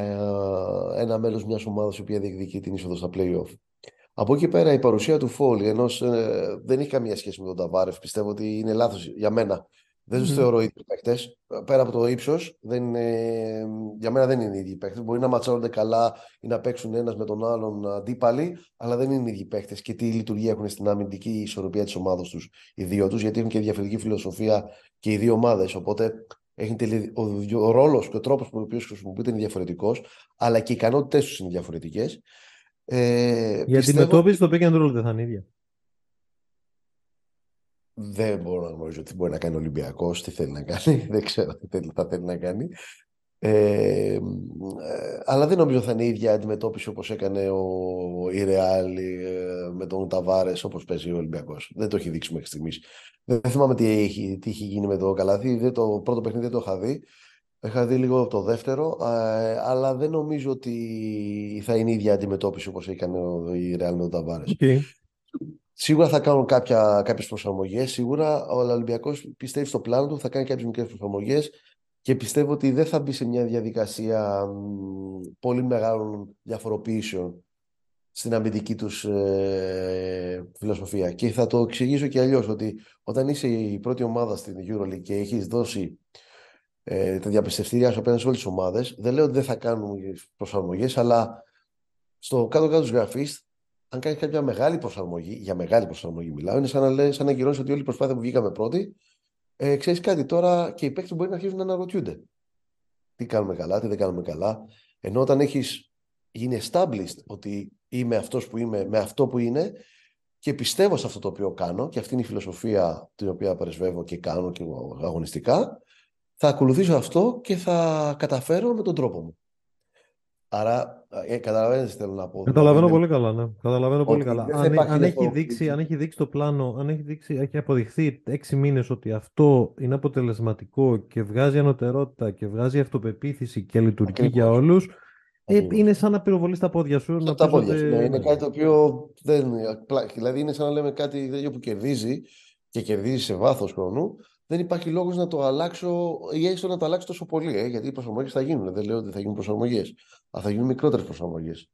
ένα μέλος μιας ομάδας η οποία διεκδικεί την είσοδο στα playoff. Από εκεί πέρα η παρουσία του Φόλ ενώ ε, δεν έχει καμία σχέση με τον Ταβάρεφ. Πιστεύω ότι είναι λάθος για μένα. Δεν τους mm. θεωρώ ίδιοι παίκτες. Πέρα από το ύψος, για μένα δεν είναι ίδιοι παίκτες. Μπορεί να ματσάρονται καλά ή να παίξουν ένας με τον άλλον αντίπαλοι, αλλά δεν είναι ίδιοι παίκτες. Και τι λειτουργία έχουν στην αμυντική ισορροπία της ομάδα τους οι δύο τους, γιατί έχουν και διαφορετική φιλοσοφία και οι δύο ομάδες. Οπότε έχει ο, ο ρόλος και ο τρόπος που ο χρησιμοποιείται είναι διαφορετικός, αλλά και οι ικανότητές τους είναι διαφορετικές. Ε, Για την αντιμετώπιση το pick and roll δεν θα είναι ίδια. Δεν μπορώ να γνωρίζω τι μπορεί να κάνει ο Ολυμπιακός, τι θέλει να κάνει. [LAUGHS] Δεν ξέρω τι θέλει, θα θέλει να κάνει. Ε, ε, αλλά δεν νομίζω θα είναι η ίδια αντιμετώπιση όπως έκανε ο, η Ρεάλ ε, με τον Ταβάρες όπως παίζει ο Ολυμπιακός. Δεν το έχει δείξει μέχρι στιγμής. Δεν θυμάμαι τι έχει, τι έχει γίνει με το Καλαθί. Δεν το πρώτο παιχνίδι δεν το είχα δει. Είχα δει λίγο το δεύτερο, ε, αλλά δεν νομίζω ότι θα είναι η ίδια αντιμετώπιση όπως έκανε η Ρεάλ με τον Ταβάρες. Okay. Σίγουρα θα κάνουν κάποια, κάποιες προσαρμογές. Σίγουρα ο Ολυμπιακός πιστεύει στο πλάνο του, θα κάνει κάποιες μικρές προσαρμογές και πιστεύω ότι δεν θα μπει σε μια διαδικασία πολύ μεγάλων διαφοροποιήσεων στην αμυντική τους ε, φιλοσοφία. Και θα το εξηγήσω και αλλιώς, ότι όταν είσαι η πρώτη ομάδα στην EuroLeague και έχεις δώσει ε, τα διαπιστευτήριά σου απέναντι σε όλες τις ομάδες, δεν λέω ότι δεν θα κάνουν προσαρμογές, αλλά στο κάτω-κάτω της γραφής, αν κάνεις κάποια μεγάλη προσαρμογή, για μεγάλη προσαρμογή μιλάω, είναι σαν να, λέει, σαν να ότι όλη η προσπάθεια που βγήκαμε πρώτη ε, ξέρεις κάτι, τώρα και οι παίκτες μπορεί να αρχίσουν να αναρωτιούνται. Τι κάνουμε καλά, τι δεν κάνουμε καλά. Ενώ όταν έχεις γίνει established ότι είμαι αυτός που είμαι με αυτό που είναι και πιστεύω σε αυτό το οποίο κάνω και αυτή είναι η φιλοσοφία την οποία πρεσβεύω και κάνω και αγωνιστικά, θα ακολουθήσω αυτό και θα καταφέρω με τον τρόπο μου. Άρα, ε, καταλαβαίνετε τι θέλω να πω. Καταλαβαίνω πολύ καλά, ναι. Καταλαβαίνω πολύ καλά. Αν, αν, έχει δείξει, αν έχει δείξει το πλάνο, αν έχει, δείξει, έχει αποδειχθεί έξι μήνες ότι αυτό είναι αποτελεσματικό και βγάζει ανωτερότητα και βγάζει αυτοπεποίθηση και λειτουργεί Ακριβώς. για όλους, ε, είναι σαν να πυροβολείς τα πόδια σου. Να τα πόδια σου. Ναι, είναι κάτι το οποίο δεν. Δηλαδή, είναι σαν να λέμε κάτι τέτοιο που κερδίζει και κερδίζεις σε βάθος χρόνου δεν υπάρχει λόγος να το αλλάξω ή έστω να το αλλάξω τόσο πολύ. Ε, γιατί οι προσαρμογές θα γίνουν. Δεν λέω ότι θα γίνουν προσαρμογές. Αλλά θα γίνουν μικρότερες προσαρμογές.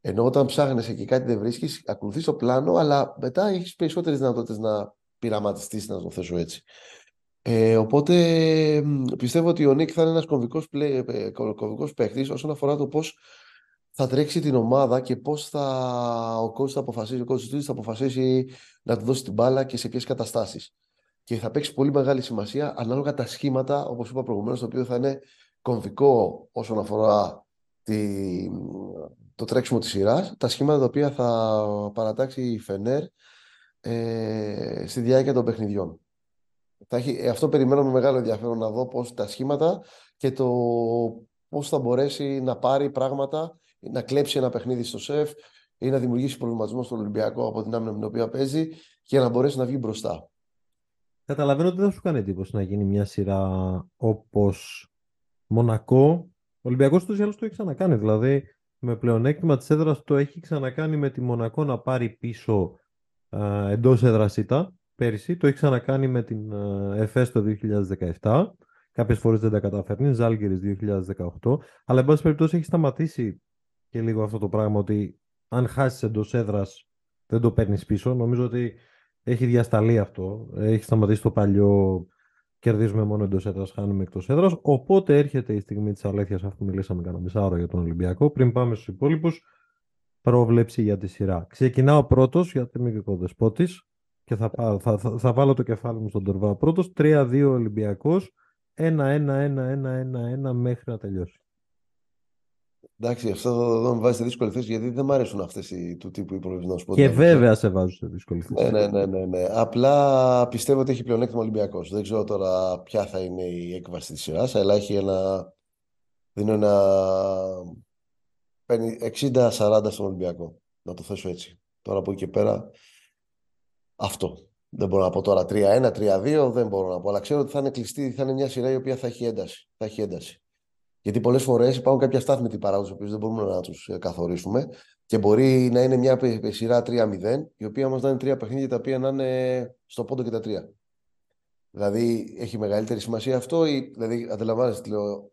Ενώ όταν ψάχνεσαι και κάτι δεν βρίσκεις, ακολουθείς το πλάνο, αλλά μετά έχεις περισσότερες δυνατότητες να πειραματιστείς, να το θέσω έτσι. Ε, οπότε πιστεύω ότι ο Νίκ θα είναι ένας κομβικός ε, παίχτη όσον αφορά το πώς θα τρέξει την ομάδα και πώς θα ο κόσμο θα αποφασίσει, ο κόσμο θα αποφασίσει να του δώσει την μπάλα και σε ποιες καταστάσεις και θα παίξει πολύ μεγάλη σημασία ανάλογα τα σχήματα, όπως είπα προηγουμένως, το οποίο θα είναι κομβικό όσον αφορά τη, το τρέξιμο της σειράς, τα σχήματα τα οποία θα παρατάξει η Φενέρ ε, στη διάρκεια των παιχνιδιών. Θα έχει, αυτό περιμένω με μεγάλο ενδιαφέρον να δω πώς τα σχήματα και το πώς θα μπορέσει να πάρει πράγματα, να κλέψει ένα παιχνίδι στο σεφ ή να δημιουργήσει προβληματισμό στον Ολυμπιακό από την άμυνα με την οποία παίζει και να μπορέσει να βγει μπροστά. Καταλαβαίνω ότι δεν σου κάνει εντύπωση να γίνει μια σειρά όπως Μονακό. Ο Ολυμπιακός του ή το έχει ξανακάνει. Δηλαδή, με πλεονέκτημα της έδρας το έχει ξανακάνει με τη Μονακό να πάρει πίσω εντός έδρας ήττα πέρυσι. Το έχει ξανακάνει με την ΕΦΕΣ το 2017. Κάποιες φορές δεν τα καταφέρνει. Ζάλγκερι 2018. Αλλά, εν πάση περιπτώσει, έχει σταματήσει και λίγο αυτό το πράγμα ότι αν χάσεις εντός έδρας δεν το παίρνεις πίσω. Νομίζω ότι έχει διασταλεί αυτό. Έχει σταματήσει το παλιό. Κερδίζουμε μόνο εντός έδρας, χάνουμε εκτός έδρας. Οπότε έρχεται η στιγμή της αλήθειας, αφού μιλήσαμε κανένα μισάωρο για τον Ολυμπιακό. Πριν πάμε στους υπόλοιπους, πρόβλεψη για τη σειρά. Ξεκινάω πρώτος, γιατί είμαι και δεσπότης και θα, θα, θα, θα, βάλω το κεφάλι μου στον Τερβά πρώτος. 3-2 Ολυμπιακός. 1-1-1-1-1-1 μέχρι να τελειώσει. Εντάξει, αυτό εδώ με βάζει σε δύσκολη θέση γιατί δεν μου αρέσουν αυτές του τύπου οι προβληματισμοί. Και βέβαια σε βάζω σε δύσκολη θέση. Ναι, ναι, ναι, ναι, ναι. Απλά πιστεύω ότι έχει πλεονέκτημα Ολυμπιακός. Δεν ξέρω τώρα ποια θα είναι η έκβαση της σειράς, αλλά έχει ένα. Δίνω ένα. 60-40 στον Ολυμπιακό. Να το θέσω έτσι. Τώρα από εκεί και πέρα. Αυτό. Δεν μπορώ να πω τώρα 3-1, 3-2, δεν μπορώ να πω. Αλλά ξέρω ότι θα είναι κλειστή, θα είναι μια σειρά η οποία θα έχει ένταση. Θα έχει ένταση. Γιατί πολλές φορές υπάρχουν κάποια στάθμητοι παράγοντες που δεν μπορούμε να τους ε, καθορίσουμε και μπορεί να είναι μια σειρά 3-0, η οποία μα να είναι τρία παιχνίδια τα οποία να είναι στο πόντο και τα τρία. Δηλαδή έχει μεγαλύτερη σημασία αυτό, ή, δηλαδή αντιλαμβάνεστε τι λέω.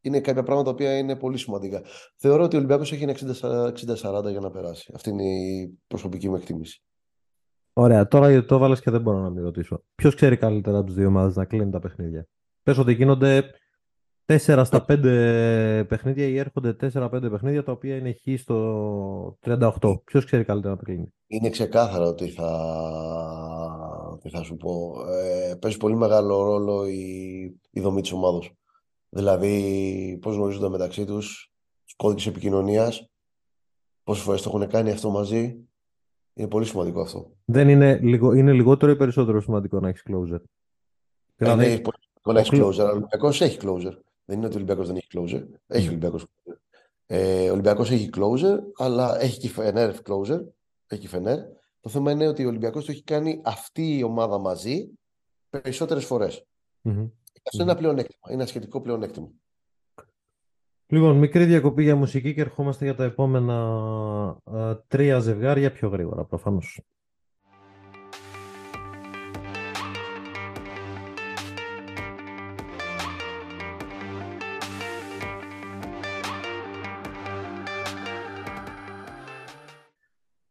Είναι κάποια πράγματα τα οποία είναι πολύ σημαντικά. Θεωρώ ότι ο Ολυμπιακός έχει ένα 60-40 για να περάσει. Αυτή είναι η προσωπική μου εκτίμηση. Ωραία, τώρα το έβαλες και δεν μπορώ να μην ρωτήσω. Ποιος ξέρει καλύτερα από τι δύο ομάδες να κλείνει τα παιχνίδια; Πες ότι γίνονται 4 στα 5 παιχνίδια ή έρχονται 4-5 παιχνίδια τα οποία είναι χ στο 38. Ποιος ξέρει καλύτερα να το κλείνει; Είναι ξεκάθαρο ότι θα, τι θα σου πω. Ε, παίζει πολύ μεγάλο ρόλο η, η δομή της ομάδα. Δηλαδή, πώς γνωρίζονται μεταξύ τους, τους κώδικες επικοινωνίας, πόσες φορές το έχουν κάνει αυτό μαζί. Είναι πολύ σημαντικό αυτό. Δεν είναι, λιγο, είναι λιγότερο ή περισσότερο σημαντικό να έχεις closer. Δηλαδή, είναι πολύ σημαντικό να έχεις closer, αλλά ο έχει closer. Δεν είναι ότι ο Ολυμπιακός δεν έχει closer. Έχει mm. Ολυμπιακός ε, ο Ολυμπιακός έχει closer, αλλά έχει και Φενέρ closer. Έχει Φενέρ. Το θέμα είναι ότι ο Ολυμπιακός το έχει κάνει αυτή η ομάδα μαζί περισσότερες φορές. Mm-hmm. Αυτό είναι ένα πλεονέκτημα. Είναι ένα σχετικό πλεονέκτημα. Λοιπόν, μικρή διακοπή για μουσική και ερχόμαστε για τα επόμενα α, τρία ζευγάρια πιο γρήγορα προφανώς.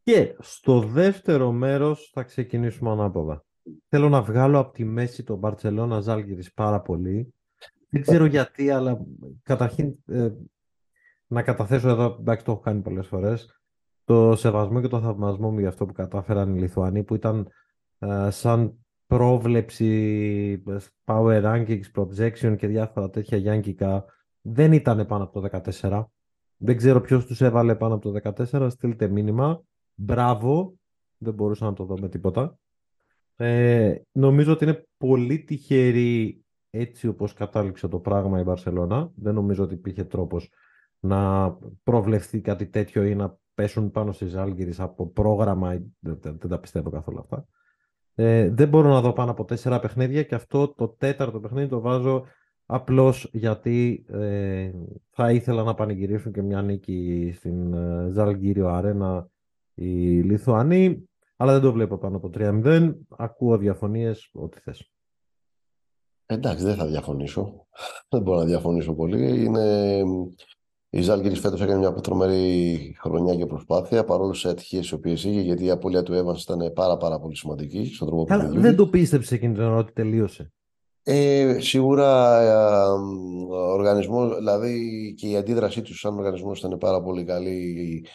Και στο δεύτερο μέρος θα ξεκινήσουμε ανάποδα. Θέλω να βγάλω από τη μέση τον Μπαρτσελώνα Ζάλγκυρης πάρα πολύ. Δεν ξέρω γιατί, αλλά καταρχήν ε, να καταθέσω εδώ, εντάξει το έχω κάνει πολλές φορές, το σεβασμό και το θαυμασμό μου για αυτό που κατάφεραν οι Λιθουανοί που ήταν ε, σαν πρόβλεψη power rankings, projection και διάφορα τέτοια γιάνκικα δεν ήταν πάνω από το 14. Δεν ξέρω ποιος τους έβαλε πάνω από το 14, στείλτε μήνυμα. Μπράβο, δεν μπορούσα να το δω με τίποτα. Ε, νομίζω ότι είναι πολύ τυχερή έτσι όπως κατάληξε το πράγμα η Βαρσελόνα. Δεν νομίζω ότι υπήρχε τρόπος να προβλεφθεί κάτι τέτοιο ή να πέσουν πάνω στις Άλγηρες από πρόγραμμα. Δεν, δεν, τα πιστεύω καθόλου αυτά. Ε, δεν μπορώ να δω πάνω από τέσσερα παιχνίδια και αυτό το τέταρτο παιχνίδι το βάζω απλώς γιατί ε, θα ήθελα να πανηγυρίσουν και μια νίκη στην ε, Ζαλγκύριο Αρένα οι Λιθουανοί, αλλά δεν το βλέπω πάνω από 3-0. Ακούω διαφωνίες, ό,τι θες. Εντάξει, δεν θα διαφωνήσω. Δεν μπορώ να διαφωνήσω πολύ. Είναι... Η Ζάλγκη φέτος έκανε μια τρομερή χρονιά και προσπάθεια παρόλο σε ατυχίες οι οποίες είχε, γιατί η απώλεια του Evans ήταν πάρα, πάρα πολύ σημαντική στον τρόπο που Δεν το πίστεψε εκείνη την ώρα ότι τελείωσε. Ε, σίγουρα ε, ο οργανισμός, δηλαδή και η αντίδρασή τους σαν οργανισμός ήταν πάρα πολύ καλή.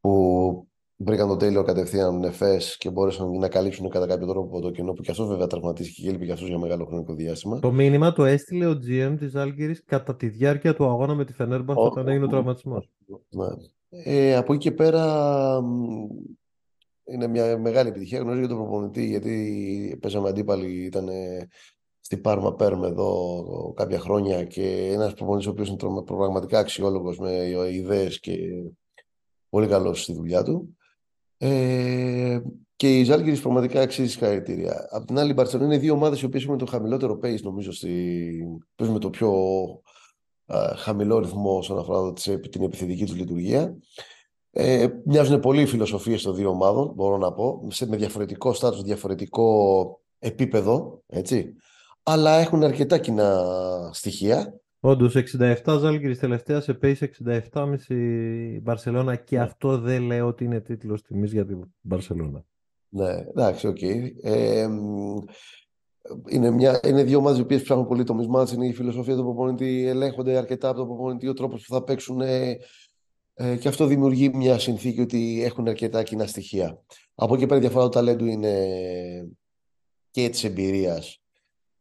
Που βρήκαν το τέλειο κατευθείαν ΕΦΕΣ και μπόρεσαν να καλύψουν κατά κάποιο τρόπο το κενό που και αυτό βέβαια τραυματίστηκε και έλειπε και αυτός για μεγάλο χρονικό διάστημα. Το μήνυμα το έστειλε ο GM της Άλγηρη κατά τη διάρκεια του αγώνα με τη Φενέρμπαχ oh, όταν έγινε ο τραυματισμός. Ναι. Ε, από εκεί και πέρα είναι μια μεγάλη επιτυχία. Γνωρίζω για τον προπονητή γιατί παίζαμε αντίπαλοι, ήταν στην Πάρμα Πέρμ εδώ κάποια χρόνια και ένας προπονητής ο οποίος είναι πραγματικά αξιόλογος με ιδέες και πολύ καλός στη δουλειά του. Ε, και η Ζάλγκη πραγματικά αξίζει συγχαρητήρια. Απ' την άλλη, η Μπαρσελόνα είναι δύο ομάδες οι οποίες έχουν το χαμηλότερο pace, νομίζω, στη... με το πιο α, χαμηλό ρυθμό όσον αφορά την επιθετική τους λειτουργία. Ε, μοιάζουν πολύ οι φιλοσοφίες των δύο ομάδων, μπορώ να πω, σε, με διαφορετικό στάτους, διαφορετικό επίπεδο, έτσι. Αλλά έχουν αρκετά κοινά στοιχεία. Όντως 67 Ζάλγκιρις τελευταία σε pace 67,5 Μπαρσελόνα και ναι. αυτό δεν λέω ότι είναι τίτλος τιμής για την Μπαρσελόνα. Ναι, εντάξει, OK. Okay. Ε, είναι, μια, είναι δύο ομάδες οι οποίες ψάχνουν πολύ το mismatch. Είναι η φιλοσοφία του προπονητή. Ελέγχονται αρκετά από τον προπονητή ο τρόπος που θα παίξουν. Ε, ε, και αυτό δημιουργεί μια συνθήκη ότι έχουν αρκετά κοινά στοιχεία. Από εκεί πέρα η διαφορά του ταλέντου είναι και της εμπειρίας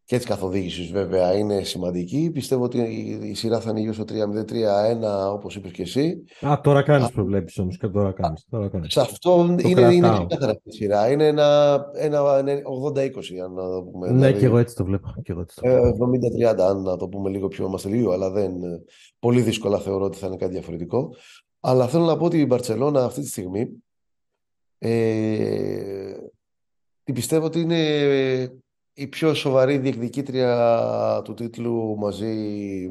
και τη καθοδήγησης βέβαια είναι σημαντική. Πιστεύω ότι η σειρά θα είναι γύρω στο 3-0-3-1 όπως είπες και εσύ. Α, τώρα κάνεις προβλέψεις όμως και τώρα κάνεις. Τώρα κάνεις. Σε αυτό είναι, είναι ξεκάθαρα η σειρά. Είναι ένα, ένα, 80-20 αν να το πούμε. Ναι, δηλαδή, και εγώ έτσι το βλέπω. 70-30 αν να το πούμε λίγο πιο είμαστε λίγο, αλλά δεν. Πολύ δύσκολα θεωρώ ότι θα είναι κάτι διαφορετικό. Αλλά θέλω να πω ότι η Μπαρσελόνα αυτή τη στιγμή ε, πιστεύω ότι είναι η πιο σοβαρή διεκδικήτρια του τίτλου μαζί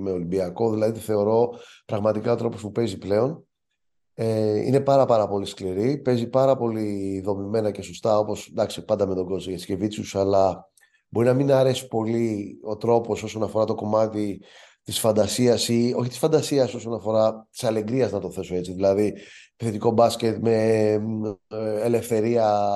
με Ολυμπιακό. Δηλαδή, τη θεωρώ πραγματικά ο τρόπος που παίζει πλέον. Ε, είναι πάρα πάρα πολύ σκληρή. Παίζει πάρα πολύ δομημένα και σωστά, όπως πάντα με τον κόσμο για Σκεβίτσιου, αλλά μπορεί να μην αρέσει πολύ ο τρόπος όσον αφορά το κομμάτι της φαντασίας ή όχι της φαντασίας όσον αφορά της αλεγκρία, να το θέσω έτσι. Δηλαδή, επιθετικό μπάσκετ με ε, ελευθερία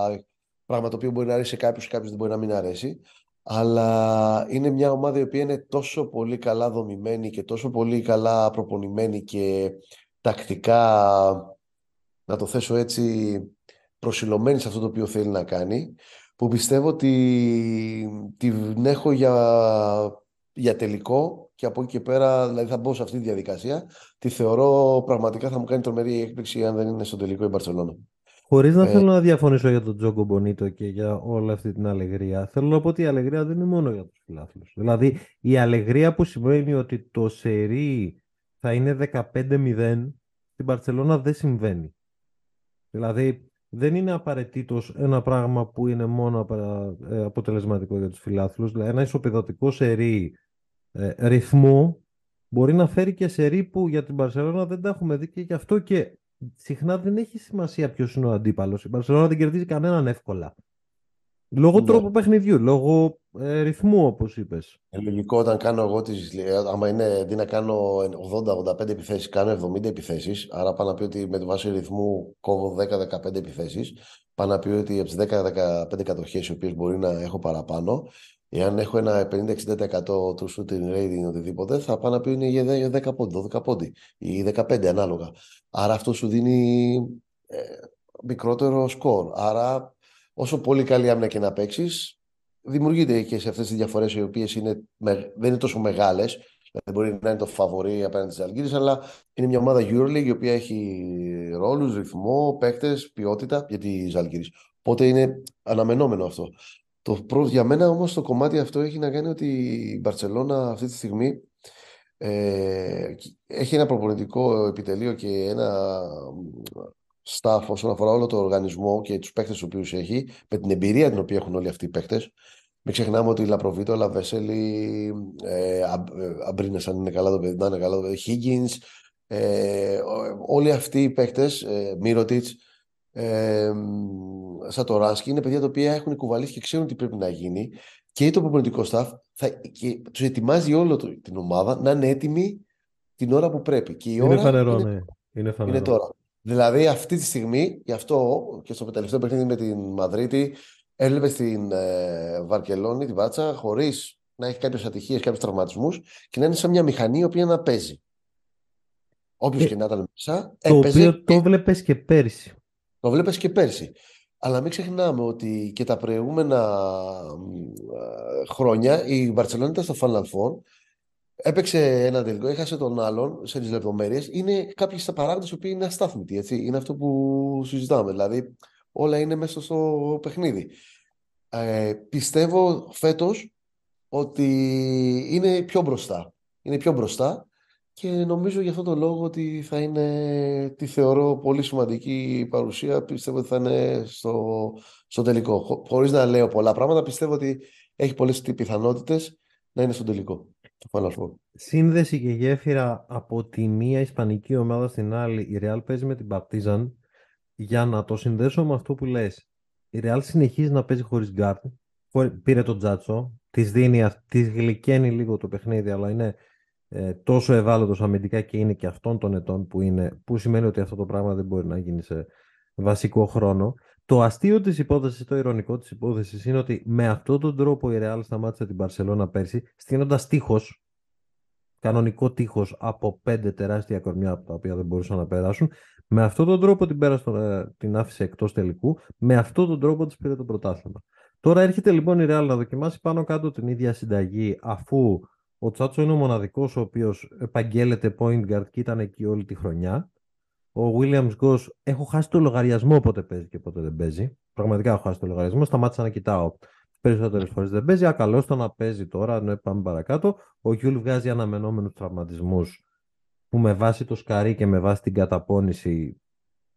Πράγμα το οποίο μπορεί να αρέσει σε κάποιους και κάποιο δεν μπορεί να μην αρέσει. Αλλά είναι μια ομάδα η οποία είναι τόσο πολύ καλά δομημένη και τόσο πολύ καλά προπονημένη και τακτικά, να το θέσω έτσι, προσιλωμένη σε αυτό το οποίο θέλει να κάνει, που πιστεύω ότι την έχω για, για τελικό και από εκεί και πέρα δηλαδή θα μπω σε αυτή τη διαδικασία. Τη θεωρώ πραγματικά θα μου κάνει τρομερή έκπληξη αν δεν είναι στο τελικό η Μπαρσελόνα. Χωρίς να ε... θέλω να διαφωνήσω για τον Τζόκο Μπονίτο και για όλη αυτή την αλεγρία, θέλω να πω ότι η αλεγρία δεν είναι μόνο για τους φιλάθλους. Δηλαδή, η αλεγρία που σημαίνει ότι το σερί θα είναι 15-0, στην Παρσελώνα δεν συμβαίνει. Δηλαδή, δεν είναι απαραίτητος ένα πράγμα που είναι μόνο ε, αποτελεσματικό για τους φιλάθλους. Δηλαδή, ένα ισοπεδωτικό σερί ε, ρυθμού μπορεί να φέρει και σερί που για την Παρσελώνα δεν τα έχουμε δει και γι' αυτό και συχνά δεν έχει σημασία ποιος είναι ο αντίπαλος. Η Παρσελόνα δεν κερδίζει κανέναν εύκολα. Λόγω ναι. τρόπου παιχνιδιού, λόγω ε, ρυθμού, όπως είπες. Ε, λογικό όταν κάνω εγώ τις, ε, άμα είναι αντί να κάνω 80-85 επιθέσεις, κάνω 70 επιθέσεις. Άρα πάω να πει ότι με τη βάση ρυθμού κόβω 10-15 επιθέσεις. Πάω να πει ότι από τις 10-15 κατοχές, οι οποίες μπορεί να έχω παραπάνω, Εάν έχω ένα 50-60% του shooting rating οτιδήποτε, θα πάω να πει είναι για 10 πόντι, 12 πόντι ή 15 ανάλογα. Άρα αυτό σου δίνει ε, μικρότερο σκορ. Άρα όσο πολύ καλή άμυνα και να παίξεις, δημιουργείται και σε αυτές τις διαφορές οι οποίες δεν είναι τόσο μεγάλες. Δηλαδή μπορεί να είναι το φαβορή απέναντι στις Αλγύρες, αλλά είναι μια ομάδα EuroLeague η οποία έχει ρόλους, ρυθμό, παίκτες, ποιότητα για τις Αλγύρες. Οπότε είναι αναμενόμενο αυτό. Το προ... Για μένα όμως το κομμάτι αυτό έχει να κάνει ότι η Μπαρτσελώνα αυτή τη στιγμή ε, έχει ένα προπονητικό επιτελείο και ένα staff όσον αφορά όλο το οργανισμό και τους παίχτες τους οποίους έχει με την εμπειρία την οποία έχουν όλοι αυτοί οι παίχτες μην ξεχνάμε ότι η Λαπροβίτο, Λαβέσελη, ε, ε Αμπρίνες, αν είναι καλά το παιδί, να είναι καλά το παιδί, Higgins, ε, όλοι αυτοί οι παίχτες, ε, Μύρωτιτς, ε, Σατοράνσκι είναι παιδιά τα οποία έχουν κουβαλήσει και ξέρουν τι πρέπει να γίνει και το προπονητικό staff θα, και τους ετοιμάζει όλο το, την ομάδα να είναι έτοιμη την ώρα που πρέπει. Και η είναι ώρα φανερό, είναι, ναι. Είναι, φανερό. είναι τώρα. Δηλαδή αυτή τη στιγμή, γι' αυτό και στο τελευταίο παιχνίδι με την Μαδρίτη, έβλεπε στην ε, Βαρκελόνη, την Βάτσα, χωρίς να έχει κάποιες ατυχίες, κάποιους τραυματισμούς και να είναι σαν μια μηχανή η οποία να παίζει. Όποιος ε, και να ήταν μέσα, το οποίο το βλέπει και πέρσι. Το βλέπεις και πέρσι. Αλλά μην ξεχνάμε ότι και τα προηγούμενα χρόνια η Μπαρσελόνα ήταν στο Final Four. Έπαιξε ένα τελικό, έχασε τον άλλον σε τις λεπτομέρειες. Είναι κάποιοι στα παράγοντες που είναι αστάθμητοι. Έτσι. Είναι αυτό που συζητάμε. Δηλαδή, όλα είναι μέσα στο παιχνίδι. Ε, πιστεύω φέτος ότι είναι πιο μπροστά. Είναι πιο μπροστά και νομίζω για αυτό το λόγο ότι θα είναι, τη θεωρώ πολύ σημαντική παρουσία. Πιστεύω ότι θα είναι στο, στο τελικό. Χω, χωρίς να λέω πολλά πράγματα, πιστεύω ότι έχει πολλές πιθανότητες να είναι στο τελικό. Το Σύνδεση και γέφυρα από τη μία ισπανική ομάδα στην άλλη. Η Real παίζει με την Partizan. Για να το συνδέσω με αυτό που λες. Η Real συνεχίζει να παίζει χωρίς γκαρντ. Πήρε τον Τσάτσο. Της δίνει, της γλυκαίνει λίγο το παιχνίδι, αλλά είναι ε, τόσο ευάλωτος αμυντικά και είναι και αυτών των ετών που είναι, που σημαίνει ότι αυτό το πράγμα δεν μπορεί να γίνει σε βασικό χρόνο. Το αστείο της υπόθεσης, το ειρωνικό της υπόθεσης είναι ότι με αυτόν τον τρόπο η Real σταμάτησε την Μπαρσελόνα πέρσι, στείνοντας τείχος, κανονικό τείχος από πέντε τεράστια κορμιά από τα οποία δεν μπορούσαν να περάσουν. Με αυτόν τον τρόπο την, πέρασε, ε, την άφησε εκτός τελικού, με αυτόν τον τρόπο της πήρε το πρωτάθλημα. Τώρα έρχεται λοιπόν η Real να δοκιμάσει πάνω κάτω την ίδια συνταγή, αφού ο Τσάτσο είναι ο μοναδικός ο οποίος επαγγέλλεται point guard και ήταν εκεί όλη τη χρονιά. Ο Williams Goss έχω χάσει το λογαριασμό πότε παίζει και πότε δεν παίζει. Πραγματικά έχω χάσει το λογαριασμό. Σταμάτησα να κοιτάω περισσότερες φορές δεν παίζει. Ακαλώ το να παίζει τώρα, ναι, πάμε παρακάτω. Ο Γιούλ βγάζει αναμενόμενους τραυματισμούς που με βάση το σκαρί και με βάση την καταπόνηση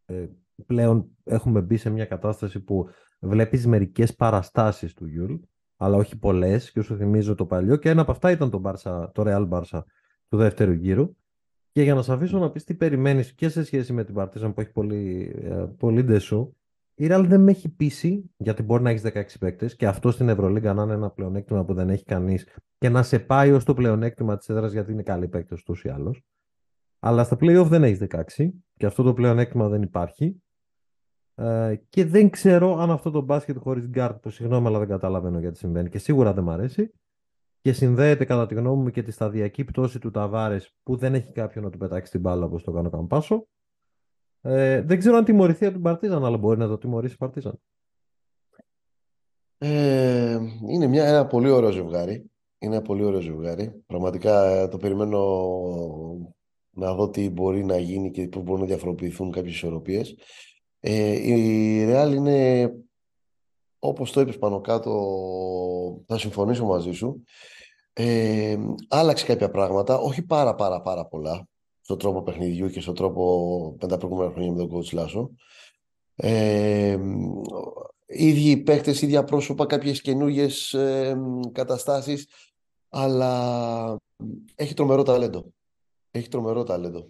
ε, πλέον έχουμε μπει σε μια κατάσταση που βλέπεις μερικές παραστάσεις του Γιουλ αλλά όχι πολλές. Και σου θυμίζω το παλιό. Και ένα από αυτά ήταν το, Barça, το Real Barça του δεύτερου γύρου. Και για να σε αφήσω να πεις τι περιμένεις και σε σχέση με την Partizan που έχει πολύ, ε, πολύ ντεσού, η Real δεν με έχει πείσει, γιατί μπορεί να έχεις 16 παίκτες και αυτό στην Ευρωλίγκα να είναι ένα πλεονέκτημα που δεν έχει κανείς και να σε πάει ως το πλεονέκτημα της έδρας γιατί είναι καλοί παίκτες ούτως ή άλλως. Αλλά στα playoff δεν έχεις 16 και αυτό το πλεονέκτημα δεν υπάρχει. Ε, και δεν ξέρω αν αυτό το μπάσκετ χωρίς γκαρντ που συγγνώμη αλλά δεν καταλαβαίνω γιατί συμβαίνει και σίγουρα δεν μου αρέσει και συνδέεται κατά τη γνώμη μου και τη σταδιακή πτώση του Ταβάρες που δεν έχει κάποιον να του πετάξει την μπάλα όπως το έκανε ο Καμπάσο. Ε, δεν ξέρω αν τιμωρηθεί από την Παρτίζαν, αλλά μπορεί να το τιμωρήσει η Παρτίζαν. Ε, είναι μια, ένα πολύ ωραίο ζευγάρι. Είναι ένα πολύ ωραίο ζευγάρι. Πραγματικά ε, το περιμένω να δω τι μπορεί να γίνει και πώς μπορούν να διαφοροποιηθούν κάποιες ισορροπίες. Ε, η Real είναι, όπως το είπες πάνω κάτω, θα συμφωνήσω μαζί σου, ε, άλλαξε κάποια πράγματα, όχι πάρα πάρα πάρα πολλά, στον τρόπο παιχνιδιού και στον τρόπο με τα προηγούμενα χρόνια με τον coach Λάσο. Ε, ίδιοι παίκτες, ίδια πρόσωπα, κάποιες καινούργιες ε, καταστάσεις, αλλά έχει τρομερό ταλέντο. Έχει τρομερό ταλέντο.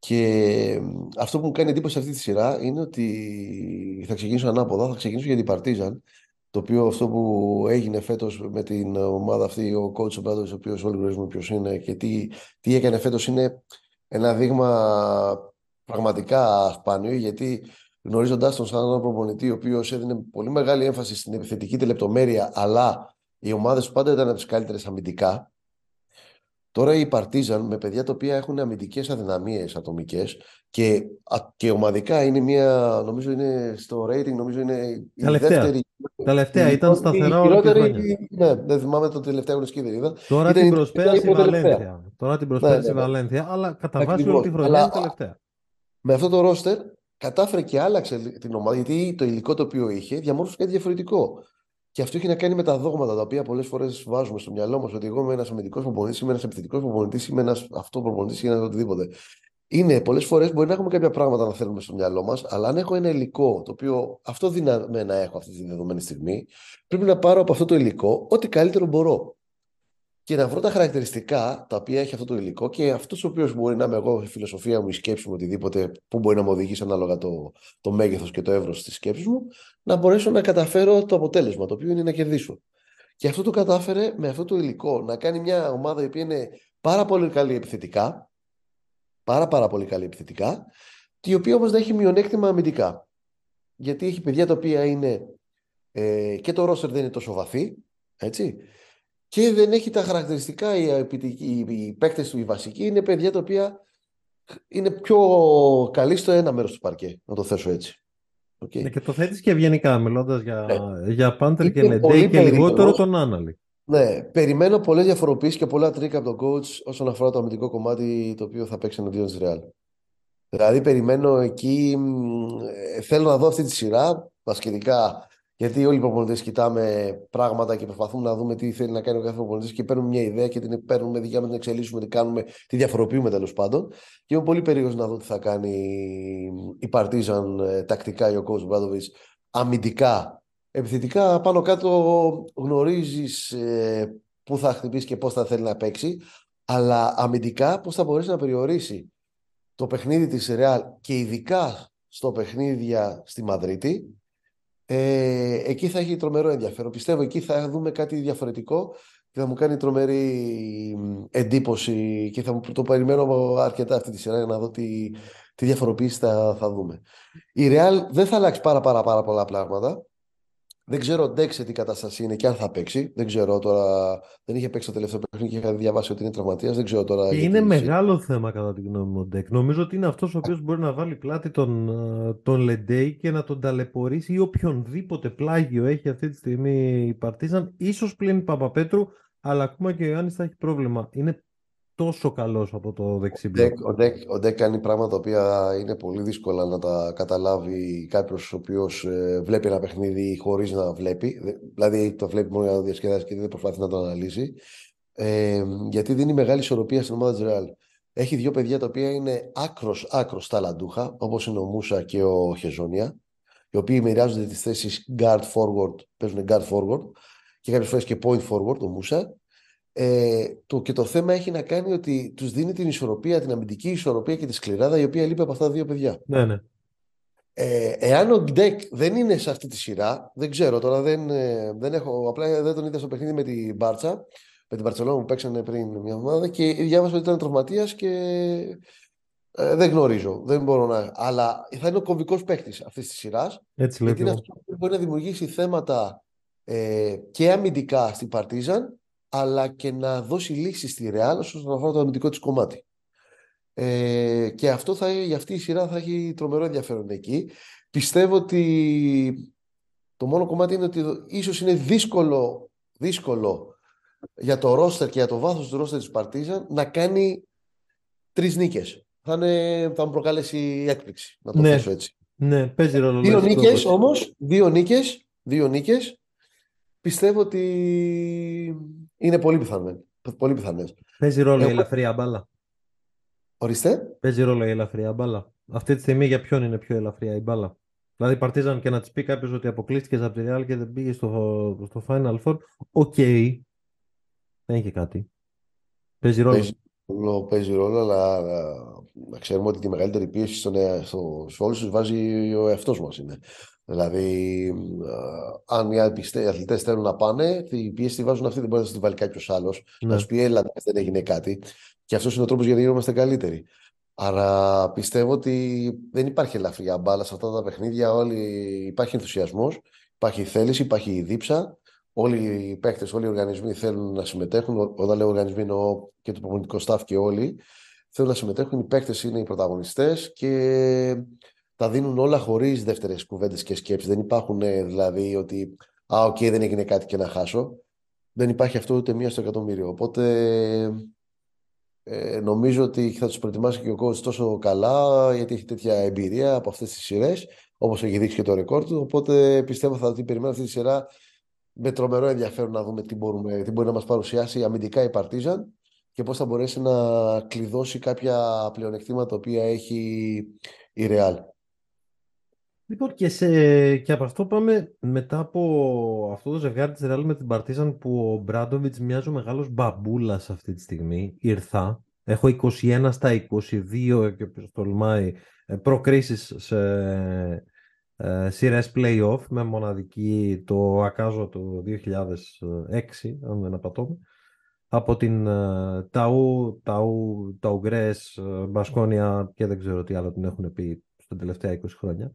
Και αυτό που μου κάνει εντύπωση αυτή τη σειρά είναι ότι θα ξεκινήσω ανάποδα, θα ξεκινήσω για την Παρτίζαν, το οποίο αυτό που έγινε φέτος με την ομάδα αυτή, ο coach ο ο οποίος όλοι γνωρίζουμε ποιος είναι και τι, τι έκανε φέτος, είναι ένα δείγμα πραγματικά σπάνιο, γιατί γνωρίζοντα τον σαν έναν προπονητή, ο οποίος έδινε πολύ μεγάλη έμφαση στην επιθετική τη λεπτομέρεια, αλλά οι ομάδες του πάντα ήταν από τις καλύτερες αμυντικά. Τώρα η Παρτίζαν με παιδιά τα οποία έχουν αμυντικές αδυναμίες ατομικές και, και ομαδικά είναι μια, νομίζω είναι στο rating, νομίζω είναι η Τελευταία. δεύτερη. Τελευταία, ήταν σταθερά η όλα τη χειρότερη, χρόνια. ναι, δεν θυμάμαι το τελευταίο γνωστική δεν είδα. Τώρα Ήταν την η- προσπέρασε η ήταν η προτελευταία. Βαλένθια. Τώρα την προσπέρασε η ναι, ναι. Βαλένθια, αλλά κατά βάση όλη Ακριβώς. τη χρονιά Αλλά- είναι τελευταία. Με αυτό το ρόστερ κατάφερε και άλλαξε την ομάδα γιατί το υλικό το οποίο είχε διαμόρφωσε κάτι διαφορετικό. Και αυτό έχει να κάνει με τα δόγματα τα οποία πολλές φορές βάζουμε στο μυαλό μας ότι εγώ είμαι ένας αμυντικός προπονητής, είμαι ένας επιθετικός προπονητής, είμαι ένας αυτό προπονητή ή ένας οτιδήποτε. Είναι πολλές φορές μπορεί να έχουμε κάποια πράγματα να θέλουμε στο μυαλό μας, αλλά αν έχω ένα υλικό το οποίο αυτό δύναμη να έχω αυτή τη δεδομένη στιγμή, πρέπει να πάρω από αυτό το υλικό ό,τι καλύτερο μπορώ. Και να βρω τα χαρακτηριστικά τα οποία έχει αυτό το υλικό και αυτός ο οποίος μπορεί να είμαι εγώ, η φιλοσοφία μου, η σκέψη μου, οτιδήποτε που μπορεί να μου οδηγήσει ανάλογα το, το μέγεθος και το εύρος της σκέψης μου, να μπορέσω να καταφέρω το αποτέλεσμα, το οποίο είναι να κερδίσω. Και αυτό το κατάφερε με αυτό το υλικό να κάνει μια ομάδα η οποία είναι πάρα πολύ καλή επιθετικά, πάρα πάρα πολύ καλή επιθετικά, η οποία όμως δεν έχει μειονέκτημα αμυντικά. Γιατί έχει παιδιά τα οποία είναι ε, και το ρόστερ δεν είναι τόσο βαθύ, έτσι, και δεν έχει τα χαρακτηριστικά, οι, οι, οι παίκτες του, οι βασικοί, είναι παιδιά τα οποία είναι πιο καλοί στο ένα μέρος του παρκέ, να το θέσω έτσι. Okay. Ναι, και το θέτεις και ευγενικά, μιλώντας για, Ναι. για Πάντερ και Είναι Λεντέι πολύ και λιγότερο περίπλοκος. τον Άναλη. Ναι, περιμένω πολλές διαφοροποιήσεις και πολλά τρίκα από τον coach όσον αφορά το αμυντικό κομμάτι το οποίο θα παίξει εναντίον της Real. Δηλαδή περιμένω εκεί, μ, ε, θέλω να δω αυτή τη σειρά, βασιλικά, γιατί όλοι οι προπονητές κοιτάμε πράγματα και προσπαθούμε να δούμε τι θέλει να κάνει ο κάθε προπονητής και παίρνουμε μια ιδέα και την παίρνουμε δικιά μας, την εξελίσσουμε, την κάνουμε, τη διαφοροποιούμε τέλος πάντων. Και είμαι πολύ περίεργος να δω τι θα κάνει η Partizan ε, τακτικά ή ο coach Μπράντοβιτς αμυντικά. Επιθετικά πάνω κάτω γνωρίζεις ε, πού θα χτυπήσει και πώς θα θέλει να παίξει, αλλά αμυντικά πώς θα μπορέσει να περιορίσει το παιχνίδι της Real και ειδικά στο παιχνίδια στη Μαδρίτη, ε, εκεί θα έχει τρομερό ενδιαφέρον. Πιστεύω εκεί θα δούμε κάτι διαφορετικό και θα μου κάνει τρομερή εντύπωση και θα μου το περιμένω αρκετά αυτή τη σειρά για να δω τι, τι διαφοροποίηση θα, θα δούμε. Η Real δεν θα αλλάξει πάρα πάρα πάρα πολλά πράγματα. Δεν ξέρω Ντέκ σε τι κατάσταση είναι και αν θα παίξει. Δεν ξέρω τώρα. Δεν είχε παίξει το τελευταίο παιχνίδι και είχα διαβάσει ότι είναι τραυματίας. Δεν ξέρω τώρα. Και γιατί- είναι μεγάλο θέμα κατά τη γνώμη μου ο Ντεκ. Νομίζω ότι είναι αυτός ο οποίος μπορεί να βάλει πλάτη τον, ε, τον Λεντέι και να τον ταλαιπωρήσει ή οποιονδήποτε πλάγιο έχει αυτή τη στιγμή η Παρτίζαν. Ίσως πλην του Παπαπέτρου, αλλά ακόμα και ο Ιωάννης θα έχει πρόβλημα. Είναι τόσο καλός από το δεξί Ο μπλοκ. Ντεκ, ο, Ντεκ, ο Ντεκ κάνει πράγματα τα οποία είναι πολύ δύσκολα να τα καταλάβει κάποιος ο οποίος βλέπει ένα παιχνίδι χωρίς να βλέπει. Δε- Δηλαδή το βλέπει μόνο για να το διασκεδάσει και δεν προσπαθεί να το αναλύσει. Ε, γιατί δίνει μεγάλη ισορροπία στην ομάδα της Real. Έχει δύο παιδιά τα οποία είναι άκρος άκρος ταλαντούχα, όπως είναι ο Μούσα και ο Χεζόνια, οι οποίοι μοιράζονται τις θέσεις guard forward, παίζουν guard forward και κάποιες φορές και point forward, ο Μούσα. Ε, το, και το θέμα έχει να κάνει ότι τους δίνει την ισορροπία, την αμυντική ισορροπία και τη σκληράδα η οποία λείπει από αυτά τα δύο παιδιά. Ναι, ναι. Ε, εάν ο Γκντεκ δεν είναι σε αυτή τη σειρά, δεν ξέρω τώρα, δεν, ε, δεν έχω, απλά δεν τον είδα στο παιχνίδι με την Μπάρτσα, με την Μπαρσελόνα που παίξανε πριν μια εβδομάδα και διάβασα ότι ήταν τραυματίας και ε, δεν γνωρίζω, δεν μπορώ να. Αλλά θα είναι ο κομβικός παίκτης αυτής της σειράς. Έτσι λέει Γιατί είναι και εγώ. αυτός που μπορεί να δημιουργήσει θέματα ε, και αμυντικά στην Παρτίζαν, αλλά και να δώσει λύσει στη Ρεάλ όσον αφορά το αμυντικό της κομμάτι. Ε, και αυτό θα, για αυτή η σειρά θα έχει τρομερό ενδιαφέρον εκεί. Πιστεύω ότι το μόνο κομμάτι είναι ότι ίσως είναι δύσκολο, δύσκολο για το ρόστερ και για το βάθος του ρόστερ της Παρτίζαν να κάνει τρεις νίκες. Θα, είναι, θα μου προκαλέσει έκπληξη, να το Ναι. θέσω έτσι. Ναι, παίζει ρόλο. Δύο νίκες όμως, δύο νίκες, δύο νίκες, πιστεύω ότι είναι πολύ πιθανές. Πολύ πιθανές. Παίζει ρόλο η ελαφριά μπάλα. Ορίστε. Παίζει ρόλο η ελαφριά μπάλα. Αυτή τη στιγμή για ποιον είναι πιο ελαφριά η μπάλα; Δηλαδή Παρτίζαν και να της πει κάποιος ότι αποκλείστηκε από τη Real και δεν πήγε στο, στο Final Four. OK. Okay. Δεν έχει κάτι. Παίζει ρόλο. Παίζει ρόλο, παίζει ρόλο αλλά να ξέρουμε ότι τη μεγαλύτερη πίεση στον, στο, σε όλους τους βάζει ο εαυτός μας είναι. Δηλαδή, αν οι αθλητές θέλουν να πάνε, την πίεση τη βάζουν αυτοί, δεν μπορεί να τη βάλει κάποιος άλλος. Ναι. Να σου πει, έλα, δεν έγινε κάτι. Και αυτός είναι ο τρόπος για να είμαστε καλύτεροι. Άρα πιστεύω ότι δεν υπάρχει ελαφριά μπάλα σε αυτά τα παιχνίδια. Όλοι... Υπάρχει ενθουσιασμός, υπάρχει θέληση, υπάρχει η δίψα. Όλοι οι παίκτες, όλοι οι οργανισμοί θέλουν να συμμετέχουν. Όταν λέω οργανισμοί, εννοώ και το προπονητικό staff και όλοι. Θέλουν να συμμετέχουν. Οι παίκτες είναι οι πρωταγωνιστές και τα δίνουν όλα χωρίς δεύτερες κουβέντες και σκέψεις. Δεν υπάρχουν ε, δηλαδή ότι, Α, οκ, δεν έγινε κάτι και να χάσω. Δεν υπάρχει αυτό ούτε μία στο εκατομμύριο. Οπότε ε, νομίζω ότι θα τους προετοιμάσει και ο coach τόσο καλά, γιατί έχει τέτοια εμπειρία από αυτές τις σειρές, όπως έχει δείξει και το ρεκόρ του. Οπότε πιστεύω θα την περιμένω αυτή τη σειρά με τρομερό ενδιαφέρον να δούμε τι, μπορούμε, τι μπορεί να μας παρουσιάσει αμυντικά η Παρτίζαν και πώς θα μπορέσει να κλειδώσει κάποια πλεονεκτήματα τα οποία έχει η Real. Λοιπόν, και, σε, και από αυτό πάμε μετά από αυτό το ζευγάρι της Ρεάλ με την Παρτίζαν που ο Μπράντοβιτς μοιάζει ο μεγάλος μπαμπούλας αυτή τη στιγμή. Ήρθα. Έχω 21 στα 22 και τολμάει ε, προκρίσεις σε ε, σειρές play-off με μοναδική το Ακάζο το 2006, αν δεν απατώμε. Από την ε, Ταού, Ταού, Ταουγκρές, ε, Μπασκόνια και δεν ξέρω τι άλλο την έχουν πει στα τελευταία 20 χρόνια.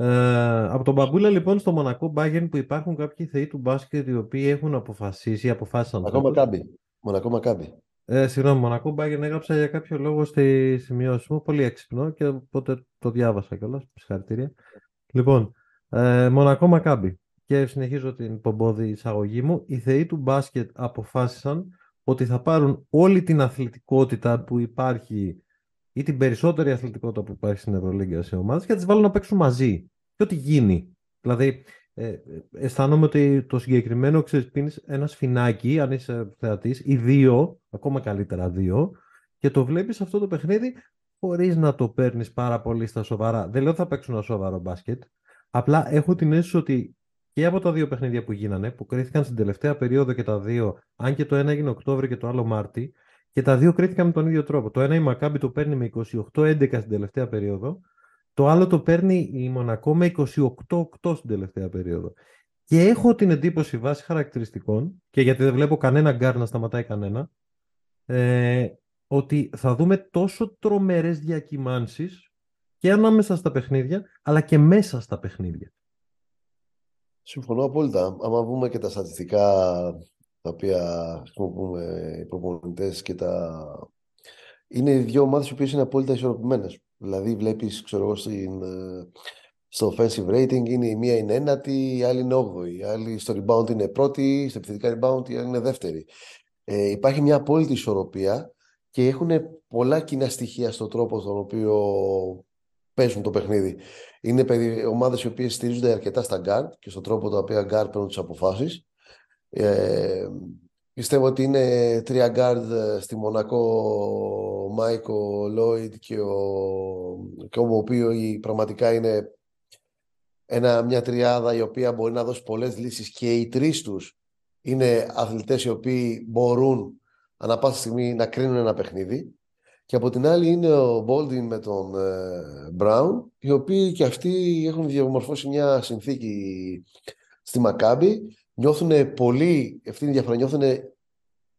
Ε, από τον Μπαμπούλα λοιπόν στο Μονακό Μπάγεν που υπάρχουν κάποιοι θεοί του μπάσκετ οι οποίοι έχουν αποφασίσει, αποφάσισαν. Μονακό Μακάμπι. Μονακό Μακάμπι. Ε, συγγνώμη, Μονακό Μπάγεν έγραψα για κάποιο λόγο στη σημειώση μου. Πολύ έξυπνο και οπότε το διάβασα κιόλας. Συγχαρητήρια. Λοιπόν, ε, Μονακό Μακάμπι. Και συνεχίζω την πομπόδη εισαγωγή μου. Οι θεοί του μπάσκετ αποφάσισαν ότι θα πάρουν όλη την αθλητικότητα που υπάρχει ή την περισσότερη αθλητικότητα που υπάρχει στην Ευρωλίγκα σε ομάδες και θα τις βάλουν να παίξουν μαζί. Και ό,τι γίνει. Δηλαδή, ε, αισθάνομαι ότι το συγκεκριμένο ξέρεις, πίνεις ένας σφινάκι, αν είσαι θεατής, ή δύο, ακόμα καλύτερα δύο, και το βλέπεις αυτό το παιχνίδι χωρίς να το παίρνεις πάρα πολύ στα σοβαρά. Δεν λέω ότι θα παίξουν ένα σοβαρό μπάσκετ. Απλά έχω την αίσθηση ότι και από τα δύο παιχνίδια που γίνανε, που κρίθηκαν στην τελευταία περίοδο και τα δύο, αν και το ένα έγινε Οκτώβριο και το άλλο Μάρτη, και τα δύο κρίθηκαν με τον ίδιο τρόπο. Το ένα η Μακάμπι το παίρνει με 28-11 στην τελευταία περίοδο. Το άλλο το παίρνει η Μονακό με 28-8 στην τελευταία περίοδο. Και έχω την εντύπωση βάσει χαρακτηριστικών, και γιατί δεν βλέπω κανένα γκαρντ να σταματάει κανένα, ε, ότι θα δούμε τόσο τρομερές διακυμάνσεις και ανάμεσα στα παιχνίδια, αλλά και μέσα στα παιχνίδια. Συμφωνώ απόλυτα. Άμα δούμε και τα στατιστικά τα οποία χρησιμοποιούμε οι προπονητές και τα. Είναι δύο ομάδες οι οποίες είναι απόλυτα ισορροπημένες. Δηλαδή, βλέπεις, ξέρω εγώ, στην, ε, στο offensive rating είναι η μία είναι ένατη, η άλλη είναι όγδοη. Η άλλη στο rebound είναι πρώτη, στο επιθετικά rebound η άλλη είναι δεύτερη. Ε, υπάρχει μια απόλυτη ισορροπία και έχουν πολλά κοινά στοιχεία στον τρόπο στον οποίο παίζουν το παιχνίδι. Είναι ομάδες οι οποίες στηρίζονται αρκετά στα guard και στον τρόπο τον οποίο guard παίρνουν τις αποφάσεις. Ε, πιστεύω ότι είναι τρία γκαρντ ε, στη Μονακό ο Μάικ, ο Λόιντ και ο, και ο Οκόμπο πραγματικά είναι ένα, μια τριάδα η οποία μπορεί να δώσει πολλές λύσεις και οι τρεις τους είναι αθλητές οι οποίοι μπορούν ανά πάσα στιγμή να κρίνουν ένα παιχνίδι. Και από την άλλη είναι ο Μπόλντουιν με τον Μπράουν ε, οι οποίοι και αυτοί έχουν διαμορφώσει μια συνθήκη στη Μακάμπι νιώθουν πολύ ευθύνη διαφορά, νιώθουν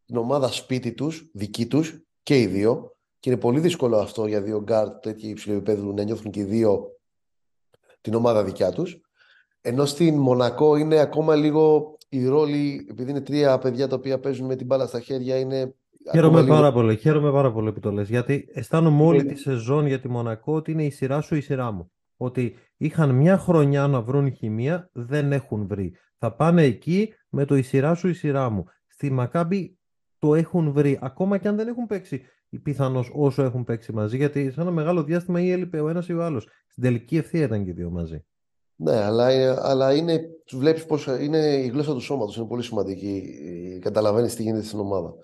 την ομάδα σπίτι τους, δική τους και οι δύο και είναι πολύ δύσκολο αυτό για δύο γκαρντ τέτοιου υψηλού επίπεδου να νιώθουν και οι δύο την ομάδα δικιά τους. Ενώ στην Μονακό είναι ακόμα λίγο η ρόλη, επειδή είναι τρία παιδιά τα οποία παίζουν με την μπάλα στα χέρια, είναι. Χαίρομαι λίγο... πάρα πολύ, χαίρομαι πάρα πολύ που το λες, γιατί αισθάνομαι όλη τη σεζόν για τη Μονακό ότι είναι η σειρά σου η σειρά μου. Ότι είχαν μια χρονιά να βρουν χημεία, δεν έχουν βρει. Θα πάνε εκεί με το η σειρά σου η σειρά μου. Στη Μακάμπη το έχουν βρει, ακόμα και αν δεν έχουν παίξει πιθανώς όσο έχουν παίξει μαζί, γιατί σε ένα μεγάλο διάστημα ή έλειπε ο ένας ή ο άλλος. Στην τελική ευθεία ήταν και οι δύο μαζί. Ναι, αλλά, αλλά είναι, τους βλέπεις πώς είναι η γλώσσα του σώματος, είναι πολύ σημαντική. Καταλαβαίνεις τι γίνεται στην ομάδα.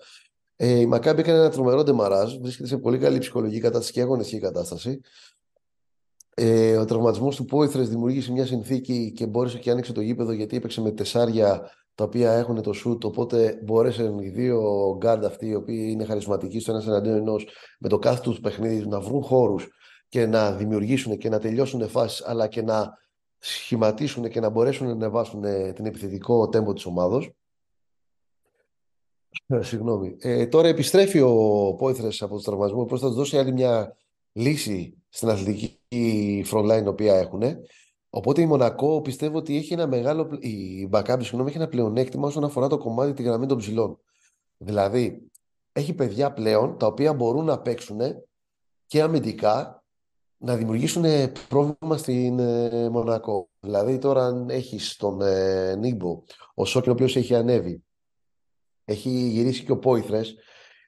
Ε, η Μακάμπι έκανε ένα τρομερό ντεμαράζ, βρίσκεται σε πολύ καλή ψυχολογική κατάσταση και αγωνιστική κατάσταση. Ε, ο τραυματισμός του Πόιθρες δημιούργησε μια συνθήκη και μπόρεσε και άνοιξε το γήπεδο γιατί έπαιξε με τεσσάρια τα οποία έχουν το σουτ. Οπότε μπόρεσαν οι δύο γκαρντ αυτοί, οι οποίοι είναι χαρισματικοί στο ένα εναντίον ενός, με το κάθε τους παιχνίδι να βρουν χώρους και να δημιουργήσουν και να τελειώσουν φάσεις, αλλά και να σχηματίσουν και να μπορέσουν να ανεβάσουν ε, την επιθετικό τέμπο της ομάδος. Ε, συγγνώμη. Ε, τώρα επιστρέφει ο Πόηθρες από το τραυματισμό, πώς θα τους δώσει άλλη μια λύση στην αθλητική frontline την οποία έχουν. Οπότε η Μονακό πιστεύω ότι έχει ένα μεγάλο. Η Μπακάμπη, συγγνώμη, έχει ένα πλεονέκτημα όσον αφορά το κομμάτι τη γραμμή των ψηλών. Δηλαδή, έχει παιδιά πλέον τα οποία μπορούν να παίξουν και αμυντικά να δημιουργήσουν πρόβλημα στην ε, Μονακό. Δηλαδή τώρα αν έχεις τον ε, Νίμπο, ο Σόκιν ο οποίος έχει ανέβει, έχει γυρίσει και ο Πόηθρες,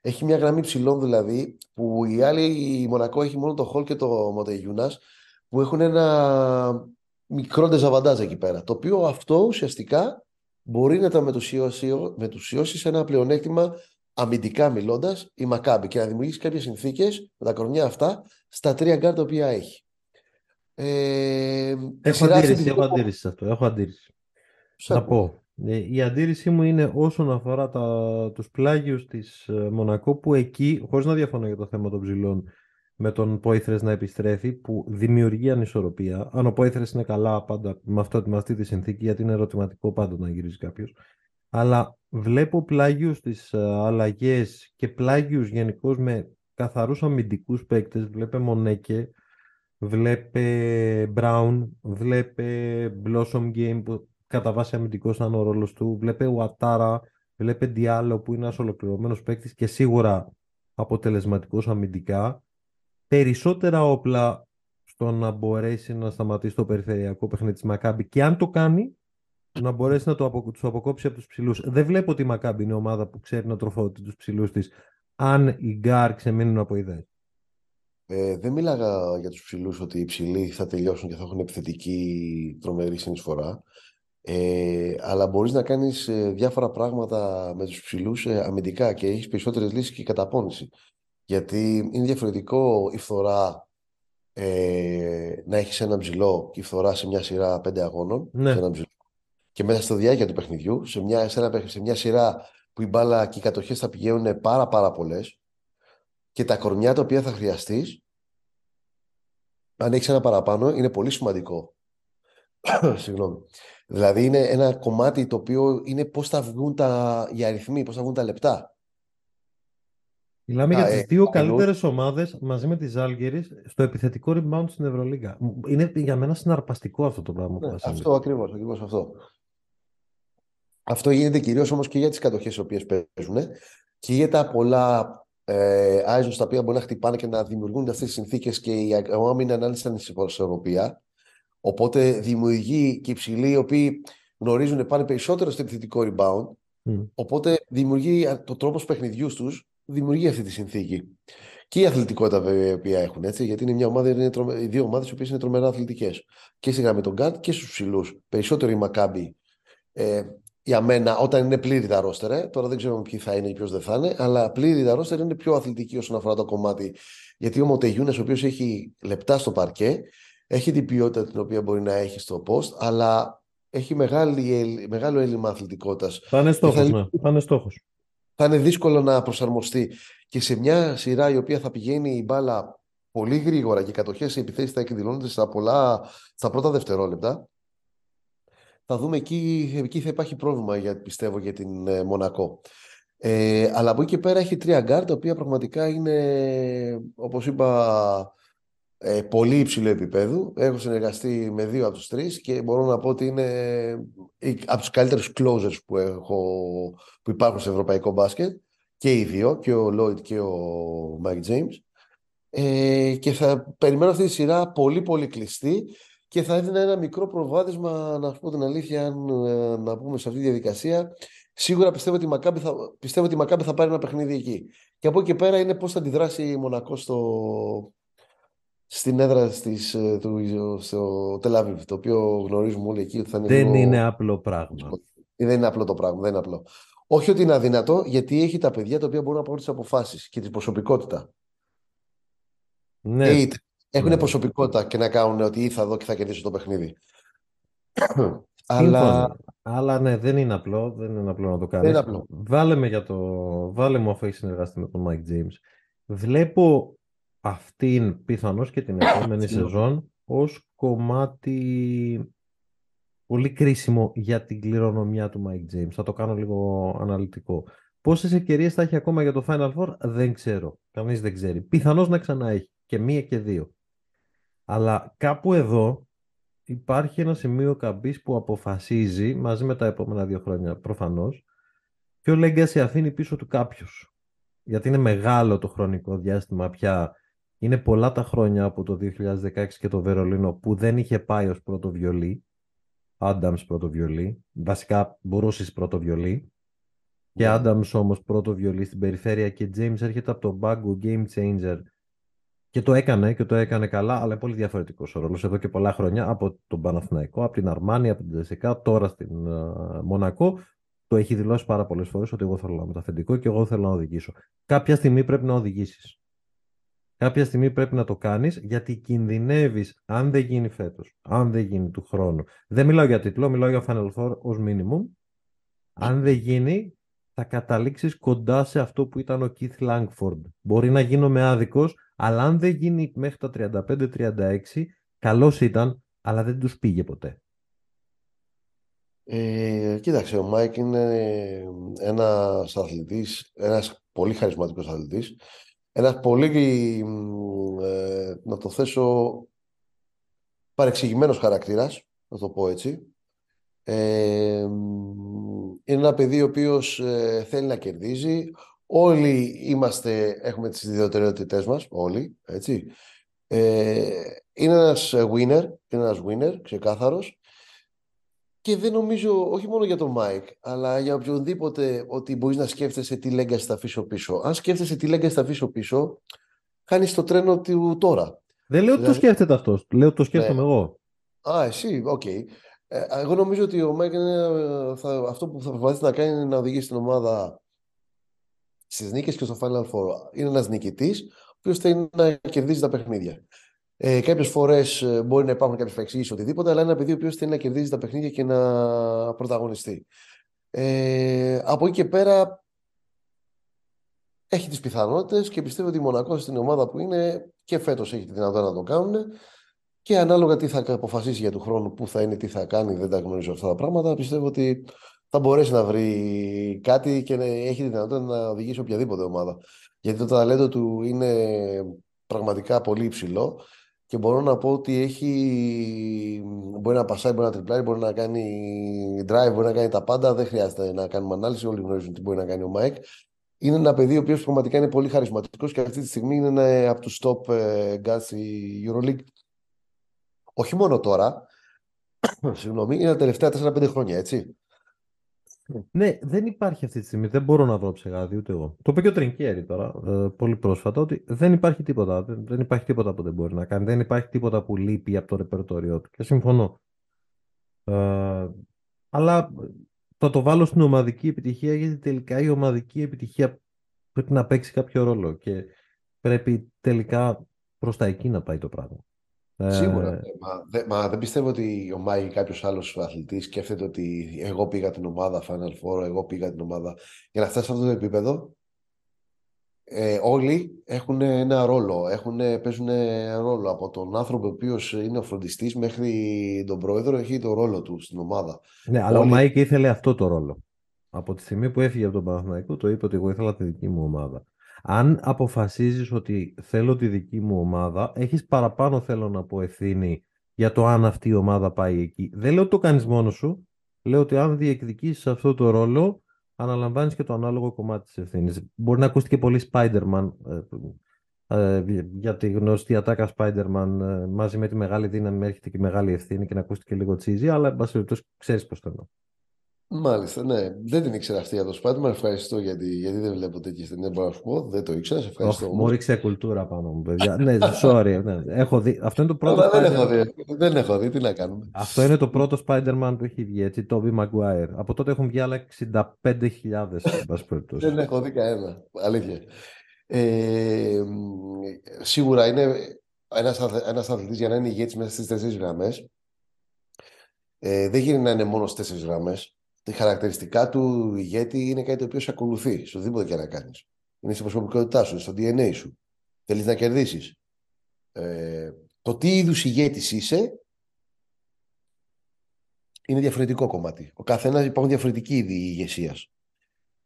έχει μια γραμμή ψηλών δηλαδή, που η άλλη η Μονακό έχει μόνο το Χολ και το Μοντεγιούνας, που έχουν ένα μικρό ντεζαβαντάζ εκεί πέρα. Το οποίο αυτό ουσιαστικά μπορεί να τα μετουσιώσει σε ένα πλεονέκτημα αμυντικά μιλώντας η Μακάμπι και να δημιουργήσει κάποιες συνθήκες με τα κορμιά αυτά στα τρία γκαρντ τα οποία έχει. Ε, έχω αντίρρηση, έχω αντίρρηση σε αυτό. Έχω αντίρρηση. Θα πω. Ε, η αντίρρησή μου είναι όσον αφορά τα, τους πλάγιους της ε, Μονακό που εκεί, χωρίς να διαφωνώ για το θέμα των ψηλών, με τον Πόιθρες να επιστρέφει που δημιουργεί ανισορροπία. Αν ο Πόιθρες είναι καλά πάντα με, αυτό, με αυτή τη συνθήκη γιατί είναι ερωτηματικό πάντα να γυρίζει κάποιος. Αλλά βλέπω πλάγιους στις ε, αλλαγές και πλάγιους γενικώς με καθαρούς αμυντικούς παίκτες. Βλέπε Μονέκε, βλέπε Μπράουν, βλέπε Blossom Game που κατά βάση αμυντικός ήταν ο ρόλος του, βλέπε Ουατάρα, βλέπε Διάλο που είναι ένας ολοκληρωμένος παίκτης και σίγουρα αποτελεσματικός αμυντικά. Περισσότερα όπλα στο να μπορέσει να σταματήσει το περιφερειακό παιχνίδι της Μακάμπη και αν το κάνει να μπορέσει να το απο, τους αποκόψει από τους ψηλούς. Δεν βλέπω ότι η Μακάμπι είναι ομάδα που ξέρει να τροφοδοτεί τους ψηλούς της αν οι γκαρντ ξεμείνουν από ιδέες. Ε, δεν μίλαγα για τους ψηλούς ότι οι ψηλοί θα τελειώσουν και θα έχουν επιθετική τρομερή συνεισφορά. Ε, αλλά μπορείς να κάνεις ε, διάφορα πράγματα με τους ψηλούς ε, αμυντικά και έχεις περισσότερες λύσεις και καταπώνηση. Γιατί είναι διαφορετικό η φθορά ε, να έχεις ένα ψηλό και η φθορά σε μια σειρά πέντε αγώνων. Ναι. Σε ένα ψηλό και μέσα στη διάρκεια του παιχνιδιού, σε μια, σε, ένα, σε μια σειρά που η μπάλα και οι κατοχές θα πηγαίνουν πάρα πάρα πολλές και τα κορμιά τα οποία θα χρειαστείς, αν έχεις ένα παραπάνω, είναι πολύ σημαντικό. [COUGHS] Συγγνώμη. Δηλαδή είναι ένα κομμάτι το οποίο είναι πώς θα βγουν τα, οι αριθμοί, πώς θα βγουν τα λεπτά. Μιλάμε για τις δύο καλύτερες ομάδες μαζί με τη Ζάλγκερη στο επιθετικό rebound στην Ευρωλίγα. Είναι για μένα συναρπαστικό αυτό το πράγμα. Ναι, αυτό ακριβώς, ακριβώς αυτό. Αυτό γίνεται κυρίως όμως και για τις κατοχές οι οποίες παίζουν και για τα πολλά ε, τα οποία μπορεί να χτυπάνε και να δημιουργούν αυτές τις συνθήκες και η άμυνα να είναι στην ισορροπία. Οπότε δημιουργεί και οι ψηλοί οι οποίοι γνωρίζουν πάνε περισσότερο στο επιθετικό rebound. Οπότε δημιουργεί το τρόπος παιχνιδιούς τους, δημιουργεί αυτή τη συνθήκη. Και η αθλητικότητα βέβαια που έχουν έτσι, γιατί είναι μια ομάδα, είναι τρομε... οι δύο ομάδες οι οποίες είναι τρομερά αθλητικές. Και στη γραμμή των Γκάρτ και στους ψηλούς. Περισσότερο η Μακάμπη ε, για μένα όταν είναι πλήρη τα ρόστερ. Τώρα δεν ξέρω ποιοι θα είναι ή ποιος δεν θα είναι, αλλά πλήρη τα ρόστερ είναι πιο αθλητική όσον αφορά το κομμάτι. Γιατί ο Μοτεγιούνε, ο οποίος έχει λεπτά στο παρκέ, έχει την ποιότητα την οποία μπορεί να έχει στο post, αλλά έχει μεγάλη, μεγάλο έλλειμμα αθλητικότητας. Θα είναι στόχος. Ναι. Θα είναι στόχος. Θα είναι δύσκολο να προσαρμοστεί. Και σε μια σειρά η οποία θα πηγαίνει η μπάλα πολύ γρήγορα και οι κατοχές οι επιθέσεις θα εκδηλώνονται στα, πολλά, στα πρώτα δευτερόλεπτα θα δούμε εκεί, εκεί θα υπάρχει πρόβλημα για, πιστεύω για την ε, Μονακό. Ε, αλλά από εκεί και πέρα έχει τρία γκαρντ τα οποία πραγματικά είναι όπως είπα ε, πολύ υψηλό επίπεδο. Έχω συνεργαστεί με δύο από τους τρεις και μπορώ να πω ότι είναι ε, από τους καλύτερους closers που, έχω, που υπάρχουν σε ευρωπαϊκό μπάσκετ και οι δύο, και ο Lloyd και ο Mike James. Ε, και θα περιμένω αυτή τη σειρά πολύ πολύ κλειστή και θα έδινα ένα μικρό προβάδισμα, να σου πω την αλήθεια, αν, ε, να πούμε σε αυτή τη διαδικασία, Σίγουρα πιστεύω ότι η Μακάμπη θα, πιστεύω ότι η Μακάμπη θα πάρει ένα παιχνίδι εκεί. Και από εκεί και πέρα είναι πώς θα αντιδράσει η Μονακό στο, στην έδρα της, ε, του, στο Τελαβίβ, το οποίο γνωρίζουμε όλοι εκεί ότι θα είναι Δεν λίγο... είναι απλό πράγμα. Δεν είναι απλό το πράγμα, δεν είναι απλό. Όχι ότι είναι αδύνατο, γιατί έχει τα παιδιά τα οποία μπορούν να πάρουν τις αποφάσεις και την προσωπικότητα. Ναι, Eight έχουν Ναι. προσωπικότητα και να κάνουν ότι ή θα δω και θα κερδίσω το παιχνίδι. Αλλά σύμφωνο. Αλλά ναι, δεν είναι απλό. Δεν είναι απλό να το κάνεις. είναι απλό. Βάλε με για το... Βάλε μου αφού έχεις συνεργαστεί με τον Mike James. Βλέπω αυτήν πιθανώς και την επόμενη Συγγνώμη. σεζόν ως κομμάτι πολύ κρίσιμο για την κληρονομιά του Mike James. Θα το κάνω λίγο αναλυτικό. Πόσες ευκαιρίες θα έχει ακόμα για το Final Four δεν ξέρω. Κανείς δεν ξέρει. Πιθανώς να ξανά έχει και μία και δύο. Αλλά κάπου εδώ υπάρχει ένα σημείο καμπής που αποφασίζει μαζί με τα επόμενα δύο χρόνια προφανώς ποιο legacy αφήνει πίσω του κάποιος. Γιατί είναι μεγάλο το χρονικό διάστημα πια. Είναι πολλά τα χρόνια από το 2016 και το Βερολίνο που δεν είχε πάει ως πρώτο βιολί. Άνταμς πρώτο βιολί. Βασικά Μπουρούσης πρώτο βιολί. Και Ναι. Άνταμς όμως πρώτο βιολί στην περιφέρεια και James έρχεται από τον πάγκο game changer και το έκανε και το έκανε καλά, αλλά είναι πολύ διαφορετικός ο ρόλος εδώ και πολλά χρόνια από τον Παναθηναϊκό, από την Αρμάνη, από την Τζεσικά, τώρα στην ε, Μονακό. Το έχει δηλώσει πάρα πολλές φορές ότι εγώ θέλω να είμαι το αφεντικό και εγώ θέλω να οδηγήσω. Κάποια στιγμή πρέπει να οδηγήσεις. Κάποια στιγμή πρέπει να το κάνεις γιατί κινδυνεύεις αν δεν γίνει φέτος, αν δεν γίνει του χρόνου. Δεν μιλάω για τίτλο, μιλάω για Final Four ως minimum. Αν δεν γίνει, θα καταλήξεις κοντά σε αυτό που ήταν ο Keith Langford. Μπορεί να γίνομαι άδικος, αλλά αν δεν γίνει μέχρι τα 35-36, καλός ήταν, αλλά δεν τους πήγε ποτέ. Ε, κοίταξε, ο Μάικ είναι ένας αθλητής, ένας πολύ χαρισματικός αθλητής, ένας πολύ, μ, ε, να το θέσω, παρεξηγημένος χαρακτήρας, να το πω έτσι. Ε, μ, είναι ένα παιδί ο οποίος ε, θέλει να κερδίζει. Όλοι είμαστε, έχουμε τις ιδιαιτερότητές μας, όλοι, έτσι. Ε, είναι ένας winner, είναι ένας winner, ξεκάθαρος. Και δεν νομίζω, όχι μόνο για τον Μάικ, αλλά για οποιονδήποτε ότι μπορείς να σκέφτεσαι τι legacy θα αφήσω πίσω. Αν σκέφτεσαι τι legacy θα αφήσω πίσω, χάνεις το τρένο του τώρα. Δεν λέω ότι το Δηλαδή- σκέφτεται αυτός, λέω ότι το σκέφτομαι εγώ. Α, εσύ, οκ. Ε, εγώ νομίζω ότι ο Μάικ είναι, ε, θα, αυτό που θα προσπαθήσει να κάνει είναι να οδηγήσει την ομάδα στις νίκες και στο Final Four. Είναι ένας νικητής, ο οποίος θέλει να κερδίζει τα παιχνίδια. Ε, Κάποιες φορές μπορεί να υπάρχουν κάποιες παρεξηγήσεις οτιδήποτε, αλλά είναι ένα παιδί ο οποίος θέλει να κερδίζει τα παιχνίδια και να πρωταγωνιστεί. Ε, από εκεί και πέρα έχει τις πιθανότητες και πιστεύω ότι η Μονακό στην ομάδα που είναι και φέτος έχει τη δυνατότητα να το κάνουν και ανάλογα τι θα αποφασίσει για του χρόνου, πού θα είναι, τι θα κάνει, δεν τα γνωρίζω αυτά τα πράγματα, πιστεύω ότι θα μπορέσει να βρει κάτι και να έχει τη δυνατότητα να οδηγήσει οποιαδήποτε ομάδα. Γιατί το ταλέντο του είναι πραγματικά πολύ υψηλό και μπορώ να πω ότι έχει μπορεί να πασάρει, μπορεί να ντριπλάρει, μπορεί να κάνει drive, μπορεί να κάνει τα πάντα, δεν χρειάζεται να κάνουμε ανάλυση, όλοι γνωρίζουν τι μπορεί να κάνει ο Μάικ. Είναι ένα παιδί ο οποίος πραγματικά είναι πολύ χαρισματικός και αυτή τη στιγμή είναι ένα από τους top ε, guys στη EuroLeague. Όχι μόνο τώρα, [CLEARS THROAT] συγγνώμη, είναι τα τελευταία 4-5 χρόνια, έτσι. Ναι, δεν υπάρχει αυτή τη στιγμή. Δεν μπορώ να βρω ψεγάδι ούτε εγώ. Το είπε και ο Τρινκέρι τώρα, ε, πολύ πρόσφατα, ότι δεν υπάρχει τίποτα. Δεν, δεν υπάρχει τίποτα που δεν μπορεί να κάνει. Δεν υπάρχει τίποτα που λείπει από το ρεπερτόριό του. Και συμφωνώ. Ε, αλλά θα το βάλω στην ομαδική επιτυχία, γιατί τελικά η ομαδική επιτυχία πρέπει να παίξει κάποιο ρόλο και πρέπει τελικά προς τα εκεί να πάει το πράγμα. Ε, Σίγουρα. ναι. Μα, δε- μα δεν πιστεύω ότι ο Μάικ ή κάποιος άλλος αθλητής σκέφτεται ότι εγώ πήγα την ομάδα Final Four, εγώ πήγα την ομάδα. Για να φτάσει σε αυτό το επίπεδο, ε, όλοι έχουν ένα ρόλο. Έχουν, παίζουν ένα ρόλο. Από τον άνθρωπο ο οποίος είναι ο φροντιστής μέχρι τον πρόεδρο, έχει το ρόλο του στην ομάδα. Ναι, αλλά ο Όλοι- Μάικ ήθελε αυτό το ρόλο. Από τη στιγμή που έφυγε από τον Παναθηναϊκό, το είπε ότι εγώ ήθελα τη δική μου ομάδα. Αν αποφασίζεις ότι θέλω τη δική μου ομάδα, έχεις παραπάνω θέλω να πω ευθύνη για το αν αυτή η ομάδα πάει εκεί. Δεν λέω ότι το κάνεις μόνος σου. Λέω ότι αν διεκδικήσεις αυτό το ρόλο, αναλαμβάνεις και το ανάλογο κομμάτι της ευθύνης. Μπορεί να ακούστηκε πολύ Spider-Man, ε, ε, για τη γνωστή ατάκα Spider-Man, ε, μαζί με τη μεγάλη δύναμη έρχεται και η μεγάλη ευθύνη και να ακούστηκε λίγο cheesy, αλλά εν πάση περιπτώσει ξέρεις πώς το εννοώ. Μάλιστα, ναι. Δεν την ήξερα αυτή για το Spider-Man. Ευχαριστώ γιατί, γιατί δεν βλέπω τέτοιες ταινίες. Μπορώ να σου πω. Δεν το ήξερα. Σε ευχαριστώ. Oh, μου ρίξε κουλτούρα πάνω μου, παιδιά. ναι, sorry. Ναι. Έχω δει. Αυτό είναι το πρώτο. Αλλά δεν, έχω δει. δεν έχω δει. Τι να κάνουμε. Αυτό είναι το πρώτο Spider-Man που έχει βγει, έτσι. Tobey Maguire. Από τότε έχουν βγει άλλα 65.000. δεν έχω δει κανένα. Αλήθεια. Ε, σίγουρα είναι ένας αθλητής για να είναι ηγέτης μέσα στις τέσσερις γραμμές. Ε, δεν γίνεται να είναι μόνος στις τέσσερις γραμμές τα χαρακτηριστικά του ηγέτη είναι κάτι το οποίο σε ακολουθεί, στο οτιδήποτε και να κάνεις. Είναι στην προσωπικότητά σου, στο DNA σου. Θέλεις να κερδίσεις. Ε, το τι είδους ηγέτης είσαι είναι διαφορετικό κομμάτι. Ο καθένας υπάρχουν διαφορετικοί είδη ηγεσίας.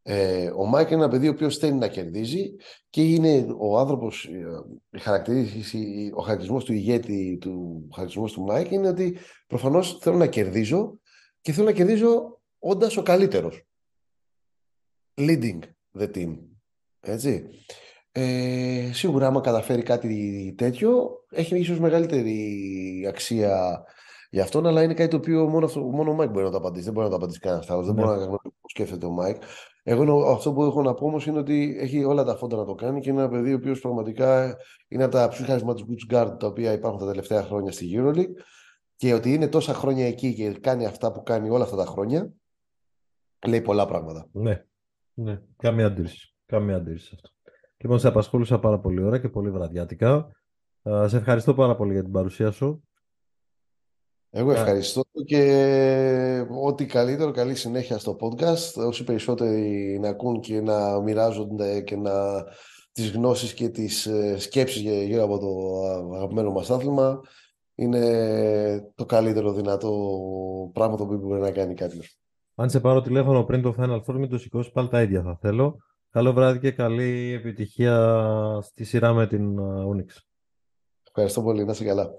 Ε, ο Μάικ είναι ένα παιδί ο οποίος θέλει να κερδίζει και είναι ο άνθρωπος, ε, ο χαρακτηρισμός του ηγέτη, του χαρακτηρισμός του Μάικ είναι ότι προφανώς θέλω να κερδίζω και θέλω να κερδίζω όντας ο καλύτερος. Leading the team. Έτσι. Ε, σίγουρα, άμα καταφέρει κάτι τέτοιο, έχει ίσως μεγαλύτερη αξία για αυτόν, αλλά είναι κάτι το οποίο μόνο, αυτό, μόνο ο Μάικ μπορεί να το απαντήσει. Δεν μπορεί να το απαντήσει κανένας άλλος. Δεν μπορεί να γνωρίζει πώς σκέφτεται ο Μάικ. Εγώ αυτό που έχω να πω όμως είναι ότι έχει όλα τα φόντα να το κάνει και είναι ένα παιδί ο οποίος πραγματικά είναι από τα πιο χαρισματικούς guard τα οποία υπάρχουν τα τελευταία χρόνια στη EuroLeague και ότι είναι τόσα χρόνια εκεί και κάνει αυτά που κάνει όλα αυτά τα χρόνια λέει πολλά πράγματα. Ναι, ναι. Καμία αντίρρηση. Καμία αντίρρηση αυτό. Λοιπόν, σε απασχόλησα πάρα πολύ ώρα και πολύ βραδιάτικα. Σε ευχαριστώ πάρα πολύ για την παρουσία σου. Εγώ ευχαριστώ και ό,τι καλύτερο, καλή συνέχεια στο podcast. Όσοι περισσότεροι να ακούν και να μοιράζονται και να τις γνώσεις και τις ε, σκέψεις γύρω από το αγαπημένο μας άθλημα είναι το καλύτερο δυνατό πράγμα το οποίο μπορεί να κάνει κάποιος. Αν σε πάρω τηλέφωνο πριν το Final Four, μην το σηκώσει πάλι τα ίδια θα θέλω. Καλό βράδυ και καλή επιτυχία στη σειρά με την Unix. Ευχαριστώ πολύ. Να είσαι καλά.